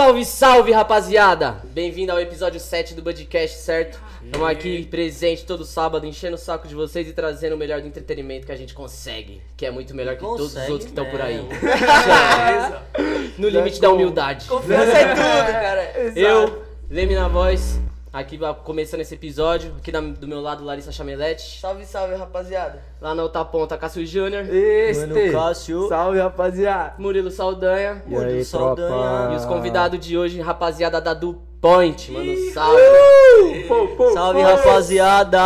Salve, salve, rapaziada! Bem-vindo ao episódio 7 do Budcast, certo? Estamos aqui presente todo sábado, enchendo o saco de vocês e trazendo o melhor do entretenimento que a gente consegue, que é muito melhor que todos os Consegue outros que estão por aí. mesmo. no limite da humildade. Confiança é tudo, cara. Eu, Leme na voz, aqui começando esse episódio. Aqui da- do meu lado, Larissa Chamelete. Salve, salve, rapaziada. Lá na outra ponta, Cássio Júnior. Este! Mano Cássio. Salve, rapaziada! Murilo Saldanha. E aí, Saldanha. tropa? E os convidados de hoje, rapaziada da Do Point. Mano, salve. Pô, pô, Salve, pô. rapaziada.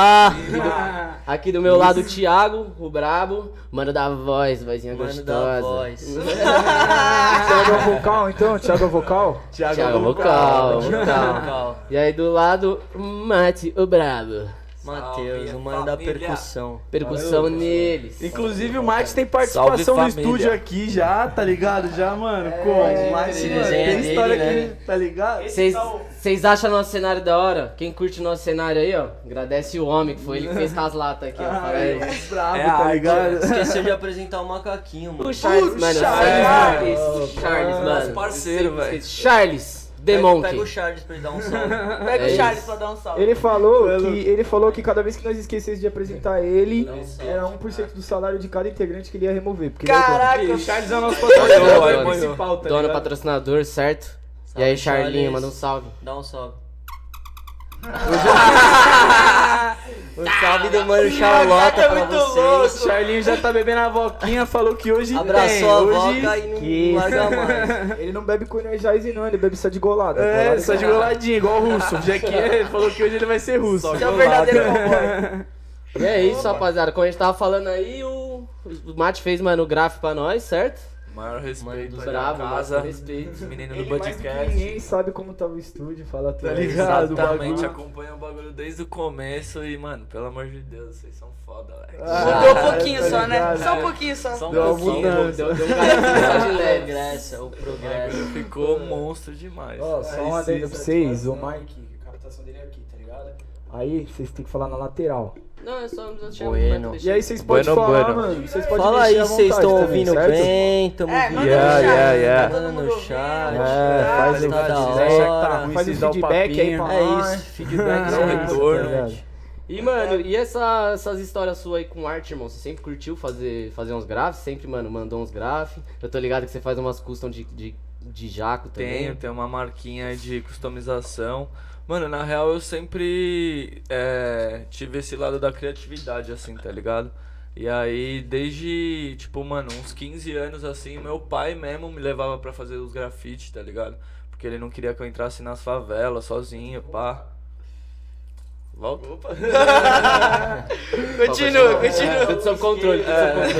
Aqui do meu lado, o Thiago, o brabo. Mano da voz, vozinha Mano gostosa. da voz. Thiago é vocal, então? Thiago é vocal? Thiago vocal, vocal. Vocal. E aí do lado, Mate, o brabo. Matheus, o mano da percussão. Percussão neles. Inclusive o Mate tem participação Salve, no estúdio aqui já, tá ligado? Já, mano. Mate, crer. mano, Resenha tem dele, história né? aqui, tá ligado? Vocês acham nosso cenário da hora? Quem curte nosso cenário aí, ó, agradece o homem, que foi ele que fez com as latas aqui, ó. Fala aí. Ai, brabo, É tá ligado? Esqueceu de apresentar o macaquinho, mano. O Charles, mano. Charles. O Charles, mano. Nosso parceiro, velho. Charles, The Pega, Monkey. pega o Charles pra ele dar um salve. Pega É o Charles isso. pra dar um salve. Ele falou, Pelo- que, ele falou que cada vez que nós esquecesse de apresentar ele, Não era 1% do salário de cada integrante que ele ia remover. É o. Caraca, O Charles é o nosso patrocinador principal, tá Dono ligado? patrocinador, certo? e Salve, aí, Charlinho, Charles. manda um salve. Dá um salve. o salve do mano Charlota é pra muito vocês. O Charlinho já tá bebendo a voquinha, falou que hoje tem. Abraçou a hoje... boca e não Que- larga mais. Ele não bebe com energize não, ele bebe só de golada. É, Golada só de goladinho, igual o russo. Já que ele falou que hoje ele vai ser russo. Você é o verdadeiro. E é isso, rapaziada. Como a gente tava falando aí, o, o Mate fez, mano, o gráfico pra nós, certo? Maior Mano respeito da Bravo, casa. mano, respeito. Menino do podcast. ninguém sabe como tá o estúdio, fala tudo. Tá ligado? Exatamente, acompanha o bagulho desde o começo e, mano, pelo amor de Deus, vocês são foda, velho. Mudou um pouquinho tá só, né? Só um pouquinho só. Só um Deu uma pouquinho. Deu, deu um só de O leve. progresso, o O progresso. ficou monstro demais. Ó, só Aí um sim, adendo pra vocês, o. Mike, a captação dele é aqui, tá ligado? Aí vocês têm que falar na lateral. Não, é só deixar Bueno. deixar- E aí vocês podem Bueno, falar, bueno. mano. Vocês podem Fala aí vocês estão ouvindo certo? bem, tamo É, ouvindo. manda Yeah, no chat. yeah, yeah. Tá Manda no chat. É, faz tá o que tá ruim, Faz o feedback aí pra É isso, feedback Dá um é retorno. importante. E, mano, e essa- essas histórias suas aí com arte, irmão? Você sempre curtiu fazer, fazer uns grafes? Sempre, mano, mandou uns grafes? Eu tô ligado que você faz umas custom de, de, de jaco também. Tenho, tem uma marquinha aí de customização. Mano, na real eu sempre é, tive esse lado da criatividade, assim, tá ligado? E aí, desde, tipo, mano, uns 15 anos, assim, meu pai mesmo me levava pra fazer os grafites, tá ligado? Porque ele não queria que eu entrasse nas favelas sozinho, pá. Volta. Continua, continua. Tudo sob controle, tudo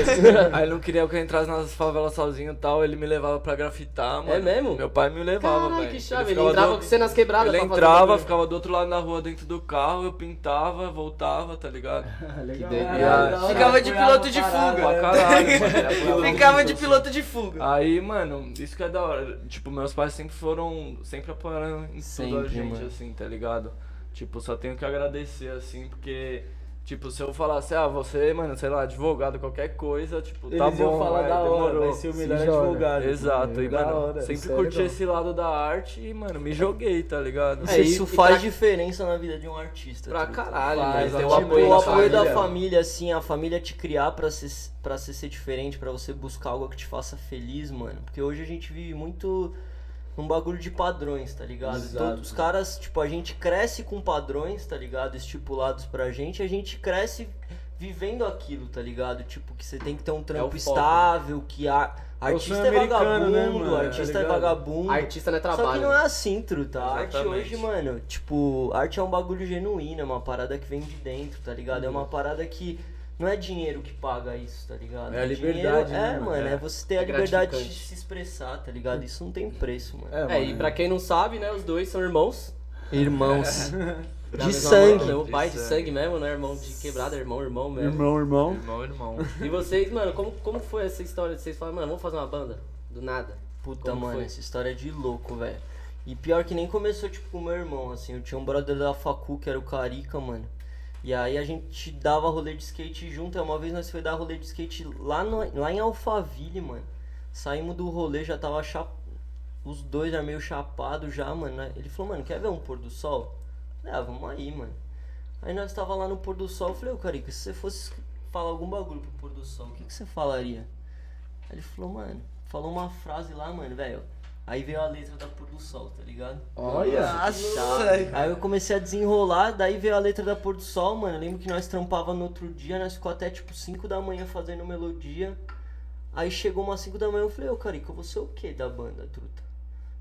sob controle. Aí ele não queria que eu entrasse nas favelas sozinho e tal, ele me levava pra grafitar, mano. É mesmo? Meu pai me levava, velho. que chave. Ele, ficava entrava do- com você nas quebradas Ele entrava, ficava do outro lado da rua dentro do carro, eu pintava, voltava, tá ligado? Legal. doideira. E aí- Ficava de piloto de Pra fuga. caralho, mano. ele Ficava de piloto de fuga. Aí, mano, isso que é da hora. Tipo, meus pais sempre foram. Sempre apoiaram em tudo a Sempre, gente, mano. assim, tá ligado? Tipo, só tenho que agradecer, assim, porque. Tipo, se eu falasse, ah, você, mano, sei lá, advogado, qualquer coisa, tipo, tá Eles iam bom, falar vai, da hora, demorou. vai ser o melhor Se advogado. Exato, e, Da mano, hora, sempre isso é curti esse lado da arte e, mano, me joguei, tá ligado? É, Isso e faz pra- diferença na vida de um artista. Pra tá ligado? caralho, Faz, é Tem o tipo, apoio, o da apoio da família. família, assim, a família te criar pra ser, pra ser, ser diferente, pra você buscar algo que te faça feliz, mano. Porque hoje a gente vive muito num bagulho de padrões, tá ligado? Exato. Todos os caras, tipo, a gente cresce com padrões, tá ligado? Estipulados pra gente, a gente cresce vivendo aquilo, tá ligado? Tipo, que você tem que ter um trampo foco. estável, que a, É artista é né, vagabundo, mano? artista Tá é vagabundo. Artista não é Só que trabalho. não é assim, truta. A arte hoje, mano, tipo, arte é um bagulho genuíno, é uma parada que vem de dentro, tá ligado? É uma parada que não é dinheiro que paga isso, tá ligado? É a Dinheiro- liberdade, né, É, mano? mano, é, É. você ter a É liberdade de se expressar, tá ligado? Isso não tem preço, mano. É, e pra quem não sabe, né, os dois são irmãos. Irmãos. De sangue. mãe, né? O De pai de sangue. sangue mesmo, não é irmão de quebrada, é irmão, irmão mesmo. Irmão, irmão. Irmão, irmão. E vocês, mano, como, como foi essa história de vocês falarem, mano, vamos fazer uma banda? Do nada. Puta, Como mano, foi? essa história é de louco, velho. E pior que nem começou, tipo, com o meu irmão, assim. Eu tinha um brother da facu, que era o Carica, mano. E aí a gente dava rolê de skate junto. E uma vez nós foi dar rolê de skate lá, no, lá em Alphaville, mano. Saímos do rolê, já tava chap... os dois já meio chapados já, mano. Ele falou, mano, quer ver um pôr do sol? Falei, ah, vamos aí, mano. Aí nós tava lá no pôr do sol, eu falei, ô Carica, se você fosse falar algum bagulho pro pôr do sol, o que, que você falaria? Aí ele falou, mano, falou uma frase lá, mano, velho. Aí veio a letra da pôr do sol, tá ligado? Olha. Nossa. Aí eu comecei a desenrolar, daí veio a letra da Pôr do Sol, mano. Eu lembro que nós trampava no outro dia, nós ficou até tipo 5 da manhã fazendo melodia. Aí chegou umas 5 da manhã, eu falei, ô Carica, eu vou ser o que da banda, truta?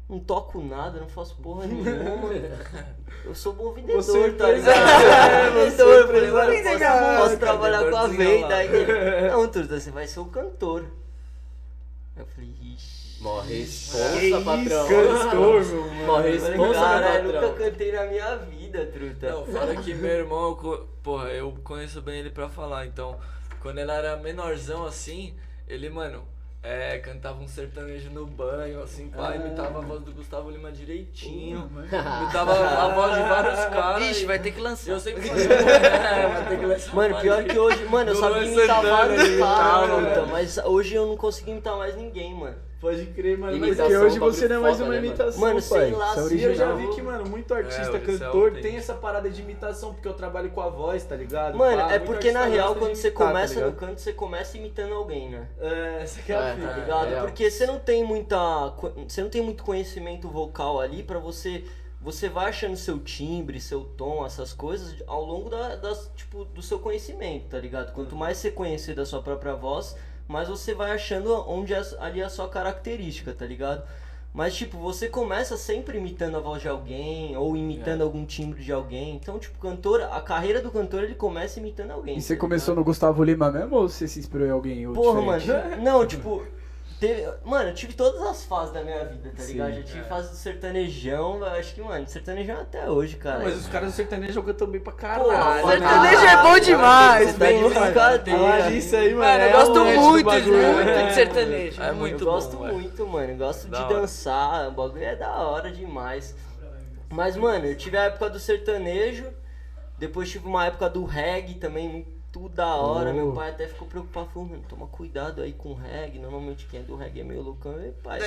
Não toco nada, não faço porra nenhuma. Eu sou bom vendedor, Você tá ligado? É, vendedor, você é eu falei, empresário, eu posso, posso trabalhar com a venda. Aí ele, não, truta, você vai ser o cantor. Aí eu falei, ixi. Mó responsa, isso, patrão. Mó mano. Falei, responsa, cara, né, eu nunca patrão? cantei na minha vida, truta. Não, fala que meu irmão, eu porra, eu conheço bem ele pra falar, então, quando ele era menorzão assim, ele, mano, é, cantava um sertanejo no banho, assim, pá, imitava a voz do Gustavo Lima direitinho, imitava a voz de vários caras. Ixi, e- vai ter que lançar. Eu sempre falei, é, vai ter que lançar Mano, pior aí. que hoje, mano, eu sabia Luan imitar vários caras, né? mas hoje eu não consigo imitar mais ninguém, mano. Pode crer, mano. Mas Imitação, porque hoje você não é mais foda, uma né, mano? imitação, Mano, pai. sei lá, Isso é original. eu já vi que, mano, muito artista, É, isso é cantor, autêntico. tem essa parada de imitação, porque eu trabalho com a voz, tá ligado? Mano, Pá, é porque na artista real, quando você imitar, tá começa no ligado? canto, você começa imitando alguém, né? É, essa aqui é a É, fita. Tá ligado? É, Porque você não tem muita. Você não tem muito conhecimento vocal ali pra você. Você vai achando seu timbre, seu tom, essas coisas ao longo da, das, tipo, do seu conhecimento, tá ligado? Quanto mais você conhecer da sua própria voz, mais você vai achando onde é ali a sua característica, tá ligado? Mas, tipo, você começa sempre imitando a voz de alguém, ou imitando algum timbre de alguém. Então, tipo, cantor, a carreira do cantor, ele começa imitando alguém. E você tá começou no Gustavo Lima mesmo ou você se inspirou em alguém? Porra, diferente? mano. Não, tipo. Teve, mano, eu tive todas as fases da minha vida, tá Sim, ligado? Já tive é. fase do sertanejão, eu acho que, mano, sertanejão até hoje, cara. Mas os caras do sertanejo cantam bem pra caralho. Porra, Sertanejo mano. é bom demais, Você tá brincadeira. Falar disso aí, mano. Mano, eu é gosto edge do muito, muito né? de sertanejo. É eu muito gosto bom, velho. muito, mano. Eu gosto Da de hora. dançar, o bagulho é da hora demais. Mas, mano, eu tive a época do sertanejo, depois tive uma época do reggae também, muito da hora. Oh. Meu pai até ficou preocupado, falou, mano, toma cuidado aí com o reggae. Normalmente quem é do reggae é meio loucão. E, pai,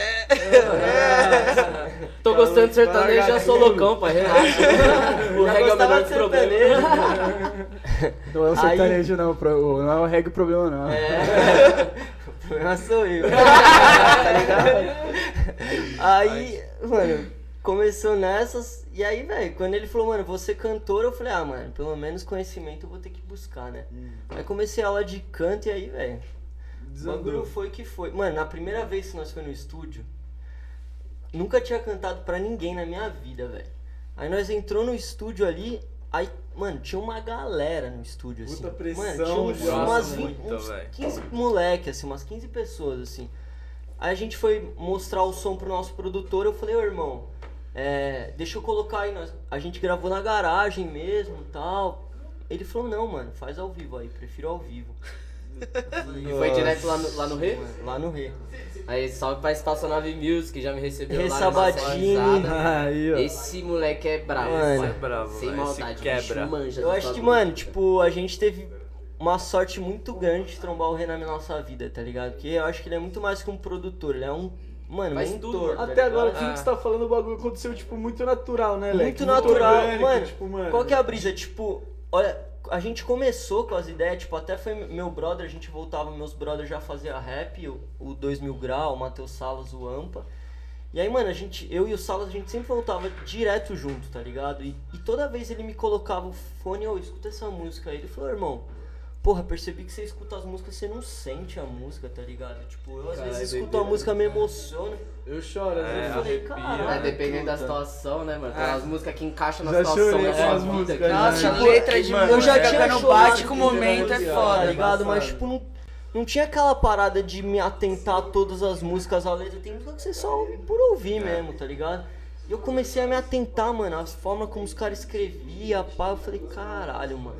Tô gostando de sertanejo, já sou loucão, pai. Relaxa. O Já reggae é o menor dos problemas. Não é o Aí- sertanejo, não. pro- Não é o reggae o problema, não. É. o problema sou eu. tá ligado? Aí, mano, começou nessas. E aí, velho, quando ele falou, mano, vou ser cantor, eu falei, ah, mano, pelo menos conhecimento eu vou ter que buscar, né? Aí comecei a aula de canto e aí, velho. O bagulho foi que foi. Mano, na primeira vez que nós foi no estúdio, nunca tinha cantado pra ninguém na minha vida, velho. Aí nós entrou no estúdio ali, aí, mano, tinha uma galera no estúdio, assim. Puta pressão, mano, tinha uns, já. umas Nossa, 20, muita, uns velho. 15 moleque, assim, umas 15 pessoas, assim. Aí a gente foi mostrar o som pro nosso produtor, eu falei, ô irmão, é, deixa eu colocar aí, nós, a gente gravou na garagem mesmo e tal. Ele falou, não, mano, faz ao vivo aí, prefiro ao vivo. E foi direto lá no, lá no Rê? Lá no Rê. Aí, salve pra Estacionave Music, que já me recebeu Rê lá Sabatini. Aí, ó. Esse moleque é bravo, Mano. é bravo, Sem maldade, quebra. bicho manja Eu acho que, mano, tipo, a gente teve uma sorte muito grande de trombar o Renan na nossa vida, tá ligado? Porque eu acho que ele é muito mais que um produtor, ele é um, mano, Faz mentor. tudo, Até agora, tudo que você tá falando, o bagulho aconteceu, tipo, muito natural, né, Leque? Muito natural, orgânico, mano, Tipo, mano. Qual que é a brisa? Tipo, olha, a gente começou com as ideias, tipo, até foi meu brother, a gente voltava, meus brothers já faziam rap, o, o 2000 Grau, o Matheus Salas, o Ampa. E aí, mano, a gente, eu e o Salas, a gente sempre voltava direto junto, tá ligado? E, e toda vez ele me colocava o fone, ô, escuta essa música aí. Ele falou, irmão, porra, percebi que você escuta as músicas, você não sente a música, tá ligado? Tipo, eu às Caralho, vezes escuto doideira. a música, me emociono. Eu choro, às É, vezes. Eu falei, arrepia. caralho. É, dependendo da situação, né, mano? Tem umas músicas que encaixam na Já situação chorei da com sua as vida. músicas, que- já. Nossa, Tipo, letra de mano, eu já música tinha no chorado bate com o momento é Tá foda. tá ligado? Mas, tipo, não, não tinha aquela parada de me atentar a todas as músicas, a letra. Tem música que você só ouve por ouvir mesmo, tá ligado? E eu comecei a me atentar, mano, as formas como os caras escreviam, pá. Eu falei, caralho, mano,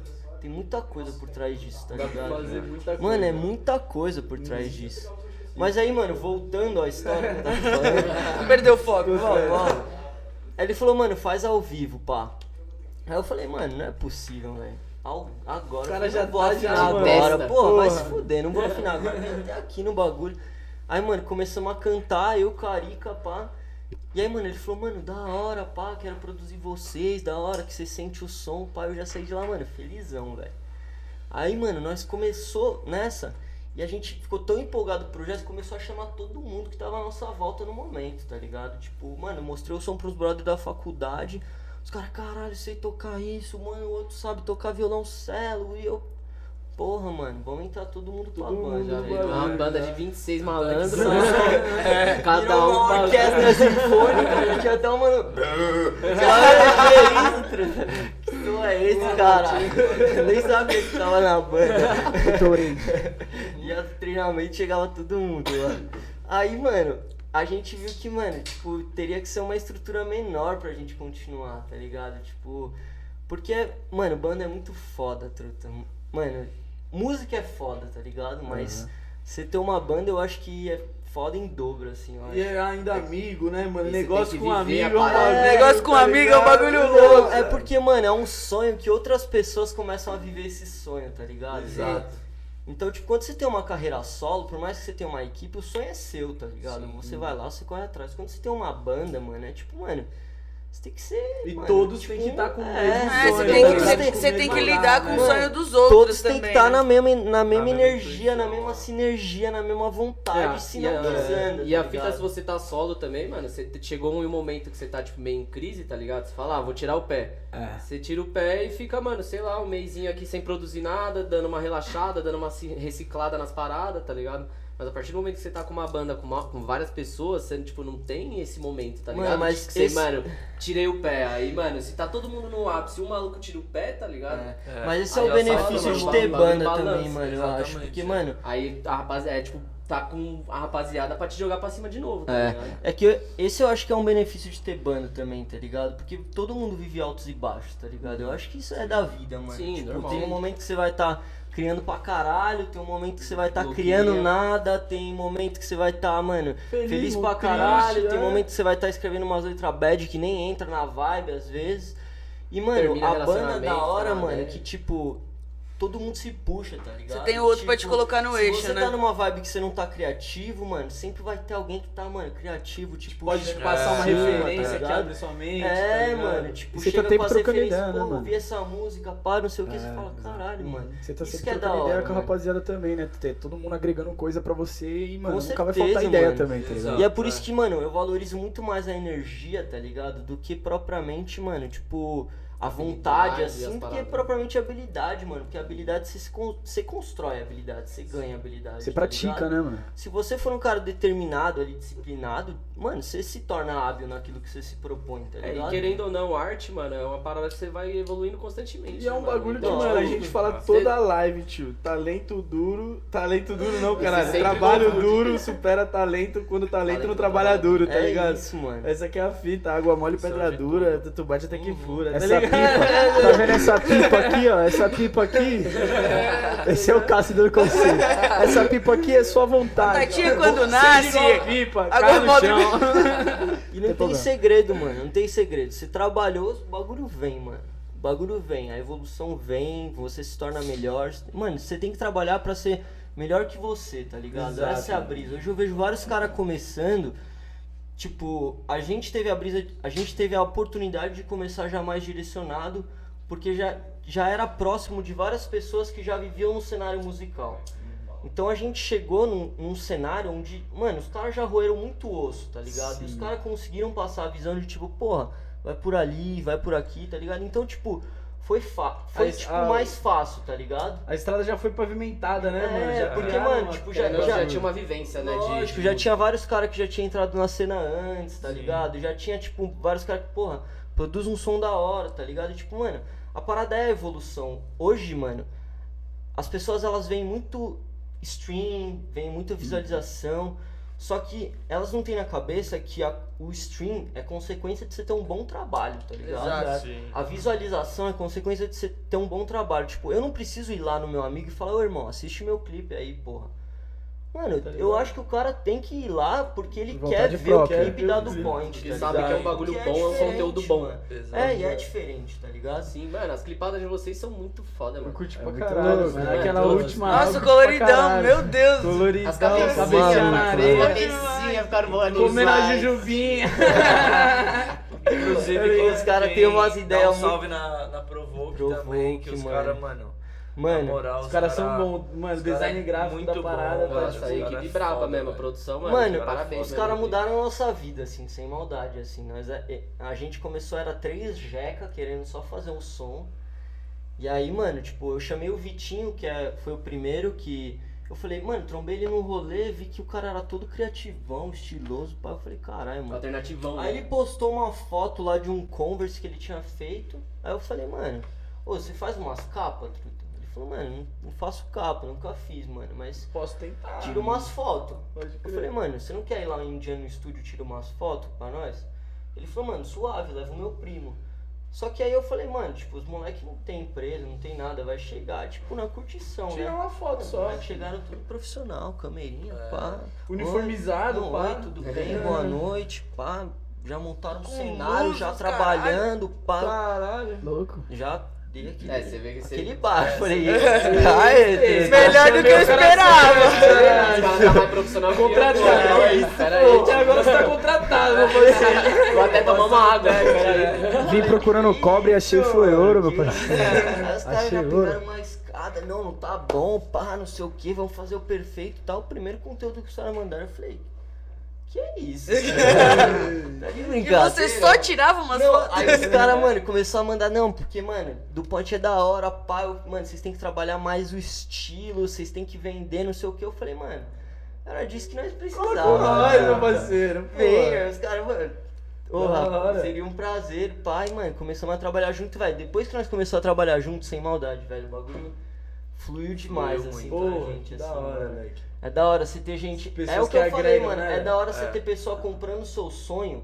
tem muita coisa por trás disso, tá Dá pra ligado? fazer muita coisa. Mano, é muita coisa por trás disso. Mas aí, mano, voltando à história que eu tava falando. Perdeu o foco. Aí ele falou, mano, faz ao vivo, pá. Aí eu falei, mano, não é possível, velho. Agora, O cara já vou tá afinar já, agora. testa. Porra, vai se fuder, não vou afinar agora. Vem até aqui no bagulho. Aí, mano, começamos a cantar, eu, Carica, pá. E aí, mano, ele falou, mano, da hora, pá, quero produzir vocês, da hora que você sente o som, pá, eu já saí de lá, mano, felizão, velho. Aí, mano, nós começou nessa e a gente ficou tão empolgado pro projeto começou a chamar todo mundo que tava à nossa volta no momento, tá ligado? Tipo, mano, mostrei o som pros brothers da faculdade, os caras, caralho, sei tocar isso, mano, o outro sabe tocar violoncelo, e eu, porra, mano, vamos entrar todo mundo pra Todo banda. mundo Já uma banda de 26 malandros. Virou Cada Virou um uma orquestra sinfônica, tinha até um mano. Que isso, Que som é esse, cara? Eu nem sabia que tava na banda. E treinamento chegava todo mundo lá. Aí, mano, a gente viu que, mano, tipo, teria que ser uma estrutura menor pra gente continuar, tá ligado? Tipo, porque, mano, banda é muito foda, truta. Mano, música é foda, tá ligado? Mas você ter uma banda eu acho que é foda em dobro, assim, eu acho. E é ainda amigo, né, mano? E Negócio com amigo é bagulho. Negócio com tá amigo é um bagulho Não, louco. é porque, mano, é um sonho que outras pessoas começam a viver esse sonho, tá ligado? Exato. Então, tipo, quando você tem uma carreira solo, por mais que você tenha uma equipe, o sonho é seu, tá ligado? Você vai lá, você corre atrás. Quando você tem uma banda, mano, é tipo, mano, você tem que ser. E mano, todos tipo, têm que estar com o é, mesmo É, sonho. você tem que, todos você, você tem que mesma lidar com o sonho dos outros Todos têm que estar né? na mesma, na mesma mesma energia, na intuição. mesma sinergia, na mesma vontade, É, se e não a, pisando. e a tá fita, se você tá solo também, mano, você chegou um momento que você tá, tipo, meio em crise, tá ligado? Você fala, ah, vou tirar o pé. É. Você tira o pé e fica, mano, sei lá, um mêsinho aqui sem produzir nada, dando uma relaxada, dando uma ci- reciclada nas paradas, tá ligado? Mas a partir do momento que você tá com uma banda com, uma- com várias pessoas, você, tipo, não tem esse momento, tá Mano, ligado? mas Tipo, você, esse- mano, tirei o pé. Aí, mano, se tá todo mundo no ápice e um maluco tira o pé, tá ligado? É. É. Mas esse é Aí o já benefício de mano, ter banda balança, também, mano, eu acho. Porque, é. mano, Aí a rapaziada, é, tipo, tá com a rapaziada pra te jogar pra cima de novo, tá ligado? É, é que esse eu acho que é um benefício de ter banda também, tá ligado? Porque todo mundo vive altos e baixos, tá ligado? Eu acho que isso é da vida, mano. Sim, tipo, normal. tem um momento que você vai estar criando pra caralho, tem um momento que você vai estar Louquinha. criando nada, tem momento que você vai estar, mano, feliz, Feliz, pra triste, caralho, tem é. momento que você vai estar escrevendo umas letras bad que nem entra na vibe às vezes. E, mano, Termina a banda da hora, tá, mano, né? que tipo. Todo mundo se puxa, tá ligado? Você tem o outro pra te colocar no se eixo, você né? tá numa vibe que você não tá criativo, mano, sempre vai ter alguém que tá, mano, criativo, tipo, Pode te passar uma pra cima, referência tá que abre sua mente. tá É, ligado? mano, tipo, você tá chega sempre com as referências, ideia, né, pô, mano? ouvi essa música, pá, não sei o que, você É, fala, caralho, mano. Você tá Isso sempre que é da trocando hora, ideia com a mano. rapaziada também, né? Ter todo mundo agregando coisa pra você e, mano, Com nunca vai certeza, faltar ideia mano. também, tá ligado? E é por isso que, mano, eu valorizo muito mais a energia, tá ligado? Do que propriamente, mano, tipo, a vontade, assim, as do que paradas. propriamente a habilidade, mano. Porque a habilidade, você, se con- você constrói a habilidade, você ganha habilidade. Você tá pratica, ligado? né, mano? Se você for um cara determinado ali, disciplinado, mano, você se torna hábil naquilo que você se propõe, tá É, ligado? e querendo ou não, arte, mano, é uma parada que você vai evoluindo constantemente. E é né, um mano? bagulho que, Então, mano, a tipo, gente fala toda a live, tio. Talento duro. Talento duro não, caralho. Trabalho duro supera talento quando o talento Talento não trabalha duro, tá é ligado? isso, mano. Essa aqui é a fita, água mole, pedra Sabe dura, tu bate até que fura, tá Essa ligado? Pipa, tá vendo essa pipa aqui, ó? Essa pipa aqui. Esse é o Cássio dando conselho. Essa pipa aqui é sua vontade. Tatinha quando nasce. Pipa, cai no chão. E não tem problema. segredo, mano. Não tem segredo. Você trabalhou, o bagulho vem, mano. O bagulho vem, a evolução vem, você se torna melhor. Mano, você tem que trabalhar pra ser melhor que você, tá ligado? Exato. Essa é a brisa. Hoje eu vejo vários caras começando. Tipo, a gente teve a brisa, a gente teve a oportunidade de começar já mais direcionado, porque já, já era próximo de várias pessoas que já viviam no cenário musical. Então a gente chegou num, num cenário onde, mano, os caras já roeram muito osso, tá ligado? E os caras conseguiram passar a visão de tipo, porra, vai por ali, vai por aqui, tá ligado? Então, tipo, foi, fa foi tipo, ah, mais fácil, tá ligado? A estrada já foi pavimentada, né, É, mano? Já porque, mano, uma- tipo, já- já- já tinha uma vivência, né? de- Lógico, de- já tinha vários caras que já tinham entrado na cena antes, tá Sim. ligado? Já tinha, tipo, vários caras que, porra, produz um som da hora, tá ligado? E, tipo, mano, a parada é a evolução. Hoje, mano, as pessoas elas veem muito stream, veem muita visualização, só que elas não têm na cabeça que a- o stream é consequência de você ter um bom trabalho, tá ligado? Exato. Sim. A visualização é consequência de você ter um bom trabalho. Tipo, eu não preciso ir lá no meu amigo e falar, ô irmão, assiste meu clipe aí, porra. Mano, Tá eu acho que o cara tem que ir lá porque ele quer ver própria. o clipe da do Point. Tá sabe que é um bagulho Porque bom, é um diferente, conteúdo bom. mano. Exato. É, e é diferente, tá ligado? Sim, mano, as clipadas de vocês são muito foda, Eu mano. curti É pra caralho, louco, mano. né? Aquela Todas. última. Nossa, eu coloridão, meu Deus. Coloridão, As cabecinhas, na as areia. cabecinha ficaram boas Comendo a jujuvinha. Inclusive, Os caras têm umas dá ideias Um salve na, na Provoke, também, que os caras, mano. Mano, moral, Os caras são cara- bons, mano. os Design é gráfico muito da bom, parada, mano. tá? Nossa, a Os cara equipe é braba foda, mesmo, a produção, mano. Mano, parabéns. os caras mudaram a nossa vida, assim, sem maldade, assim. Nós, é- a gente começou, era três jeca, querendo só fazer um som. E aí, mano, tipo, eu chamei o Vitinho, que é, foi o primeiro que... Eu falei, mano, trombei ele no rolê, vi que o cara era todo criativão, estiloso, pá. Eu falei, caralho, mano. Alternativão, Aí né? ele postou uma foto lá de um Converse que ele tinha feito. Aí eu falei, mano, ô, você faz umas capas, falou, mano, não, faço capa, nunca fiz, mano, mas Posso tentar. tira umas fotos. Eu falei, mano, você não quer ir lá em um dia no estúdio tirar umas fotos pra nós? Ele falou, mano, suave, leva o meu primo. Só que aí eu falei, mano, tipo, os moleques não tem empresa, não tem nada, vai chegar, tipo, na curtição, Tira né? uma foto Os só. moleques chegaram tudo profissional, camerinha, pá. Uniformizado, Oi, pá. Oi, tudo bem? Boa noite, pá. Já montaram o Com cenário, já trabalhando, pá. Caralho. Louco. Já dei aquele, É, você vê que você- aquele baixo. Falei, É. ai, Melhor do que eu esperava. Os tá mais profissional Contratado. é isso, aí. Agora você tá contratado, foi você. Vou até tomar uma água, aí. Vim procurando cobre e achei foi ouro, meu parceiro. Aí os caras Achei já ouro. pegaram uma escada, não, não tá bom, pá, não sei o que, vamos fazer o perfeito e tal. O primeiro conteúdo que os caras mandaram, eu falei, que é isso? tá de E você só tirava umas Não, fotos. aí os caras, mano, começou a mandar, não, porque, mano, do ponte é da hora, pá, eu- mano, vocês têm que trabalhar mais o estilo, vocês têm que vender, não sei o que. Eu falei, mano, era disso que nós precisávamos. nós, meu parceiro. Venha, os caras, mano. Hora. seria um prazer, pai, mano. Começamos a trabalhar junto, velho. Depois que nós começamos a trabalhar junto, sem maldade, velho, o bagulho fluiu demais, Fluiu assim, Pô, pra gente, da assim. hora, velho. É da hora você ter gente. Pessoas é o que, que eu falei, agregam, mano. né? É da hora você É. ter pessoa comprando o seu sonho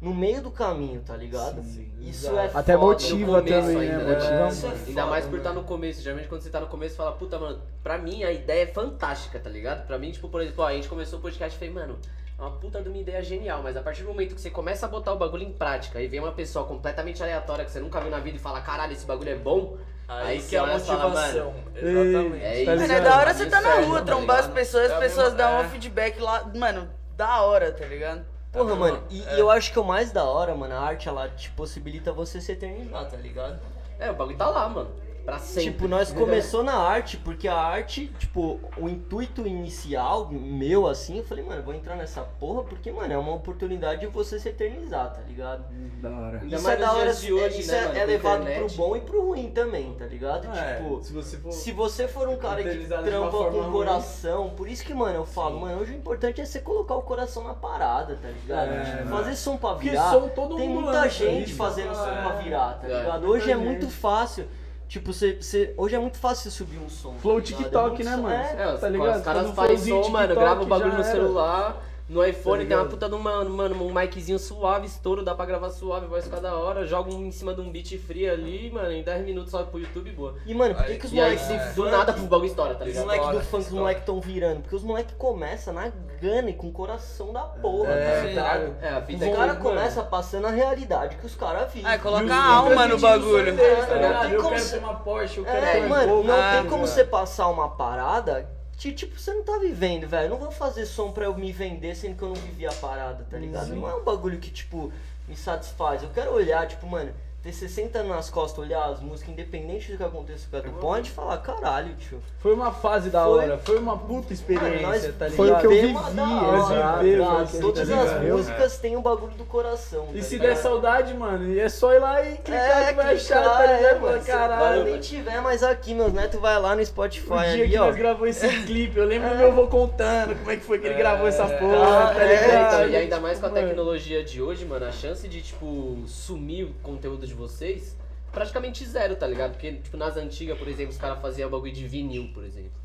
no meio do caminho, tá ligado? Sim, Isso exato. é Até foda. motiva também, ainda, né? né? Motiva Isso é muito. Ainda foda, mais por estar mano. no começo. Geralmente quando você tá no começo, fala, puta, mano, pra mim a ideia é fantástica, tá ligado? Pra mim, tipo, por exemplo, ó, a gente começou o podcast e falei, mano, é uma puta de uma ideia genial, mas a partir do momento que você começa a botar o bagulho em prática e vem uma pessoa completamente aleatória que você nunca viu na vida e fala, caralho, esse bagulho é bom, Aí, você que é a fala, motivação. mano, Exatamente. é Tá isso. Mano, é da hora você tá na rua, tá trombar as pessoas, as É a pessoas dão um é. feedback lá, mano, da hora, tá ligado? Porra, É, mano, e, é. e eu acho que o mais da hora, mano, a arte, ela te possibilita você se eternizar, tá ligado? É, o bagulho tá lá, mano. Pra sempre. Tipo, nós começou na arte, porque a arte, tipo, o intuito inicial meu, assim, eu falei, mano, vou entrar nessa porra, porque, mano, é uma oportunidade de você se eternizar, tá ligado? Da hora. Ainda isso mais é da hora, de hoje, isso né, é, mano, é levado internet. pro bom e pro ruim também, tá ligado? É, tipo, se você for. se você for um cara que trampa com o ruim. coração, por isso que, mano, eu falo, mano, hoje o importante é você colocar o coração na parada, tá ligado? É, Tipo, fazer som pra Porque virar. som todo Tem mundo muita lança, gente isso, fazendo som é. pra virar, tá É. ligado? Hoje é muito fácil. Tipo, você, você, hoje é muito fácil você subir um som. Flow tá? TikTok, É né, mano? é, É, os, Tá ligado? os caras fazem som, mano, grava o bagulho no era. celular, no iPhone Tá tem uma puta de uma, mano, um miczinho suave, estouro, dá pra gravar suave, voz cada hora, joga um em cima de um beat free ali, mano, em 10 minutos sobe pro YouTube e boa. E, mano, por que, que os moleques se do nada pro bagulho história, tá Os ligado? moleques do História, funk, os história. moleques estão virando. Porque os moleques começam na gana e com o coração da porra, É, tá ligado? É, a Os fita é que- caras começam passando a realidade que os caras vivem. Ah, coloca E os- a alma no os bagulho. tá É, não tem como ser- uma Porsche, eu quero É, mano, não Ah, tem como ligado? você passar uma parada tipo, você não tá vivendo, velho. Eu Não vou fazer som pra eu me vender sendo que eu não vivi a parada, tá ligado? Não é um bagulho que, tipo, me satisfaz. Eu quero olhar, tipo, mano, ter 60 anos nas costas, olhar as músicas, independente do que aconteça com a do Ponte, e falar, caralho, tio. Foi uma fase da Foi- hora, foi uma puta experiência, Mano, nós tá ligado? Foi o que eu vivi, exato, hora, exato, tá ligado? tá Todas ligado? as músicas têm um bagulho do coração. E tá se ligado? der saudade, mano, e é só ir lá e clicar É, que vai achar, clicar, tá é, ligado? mano. Fala, Se agora Caralho, nem tiver mais aqui, meus netos vai lá no Spotify o dia ali, que ó. nós gravou esse clipe, eu lembro do meu avô contando como é que foi que ele gravou essa porra, tá é, É, ligado? então, e ainda mais com a tecnologia de hoje, mano, a chance de, tipo, sumir o conteúdo de vocês, praticamente zero, tá ligado? Porque, tipo, nas antigas, por exemplo, os caras faziam bagulho de vinil, por exemplo.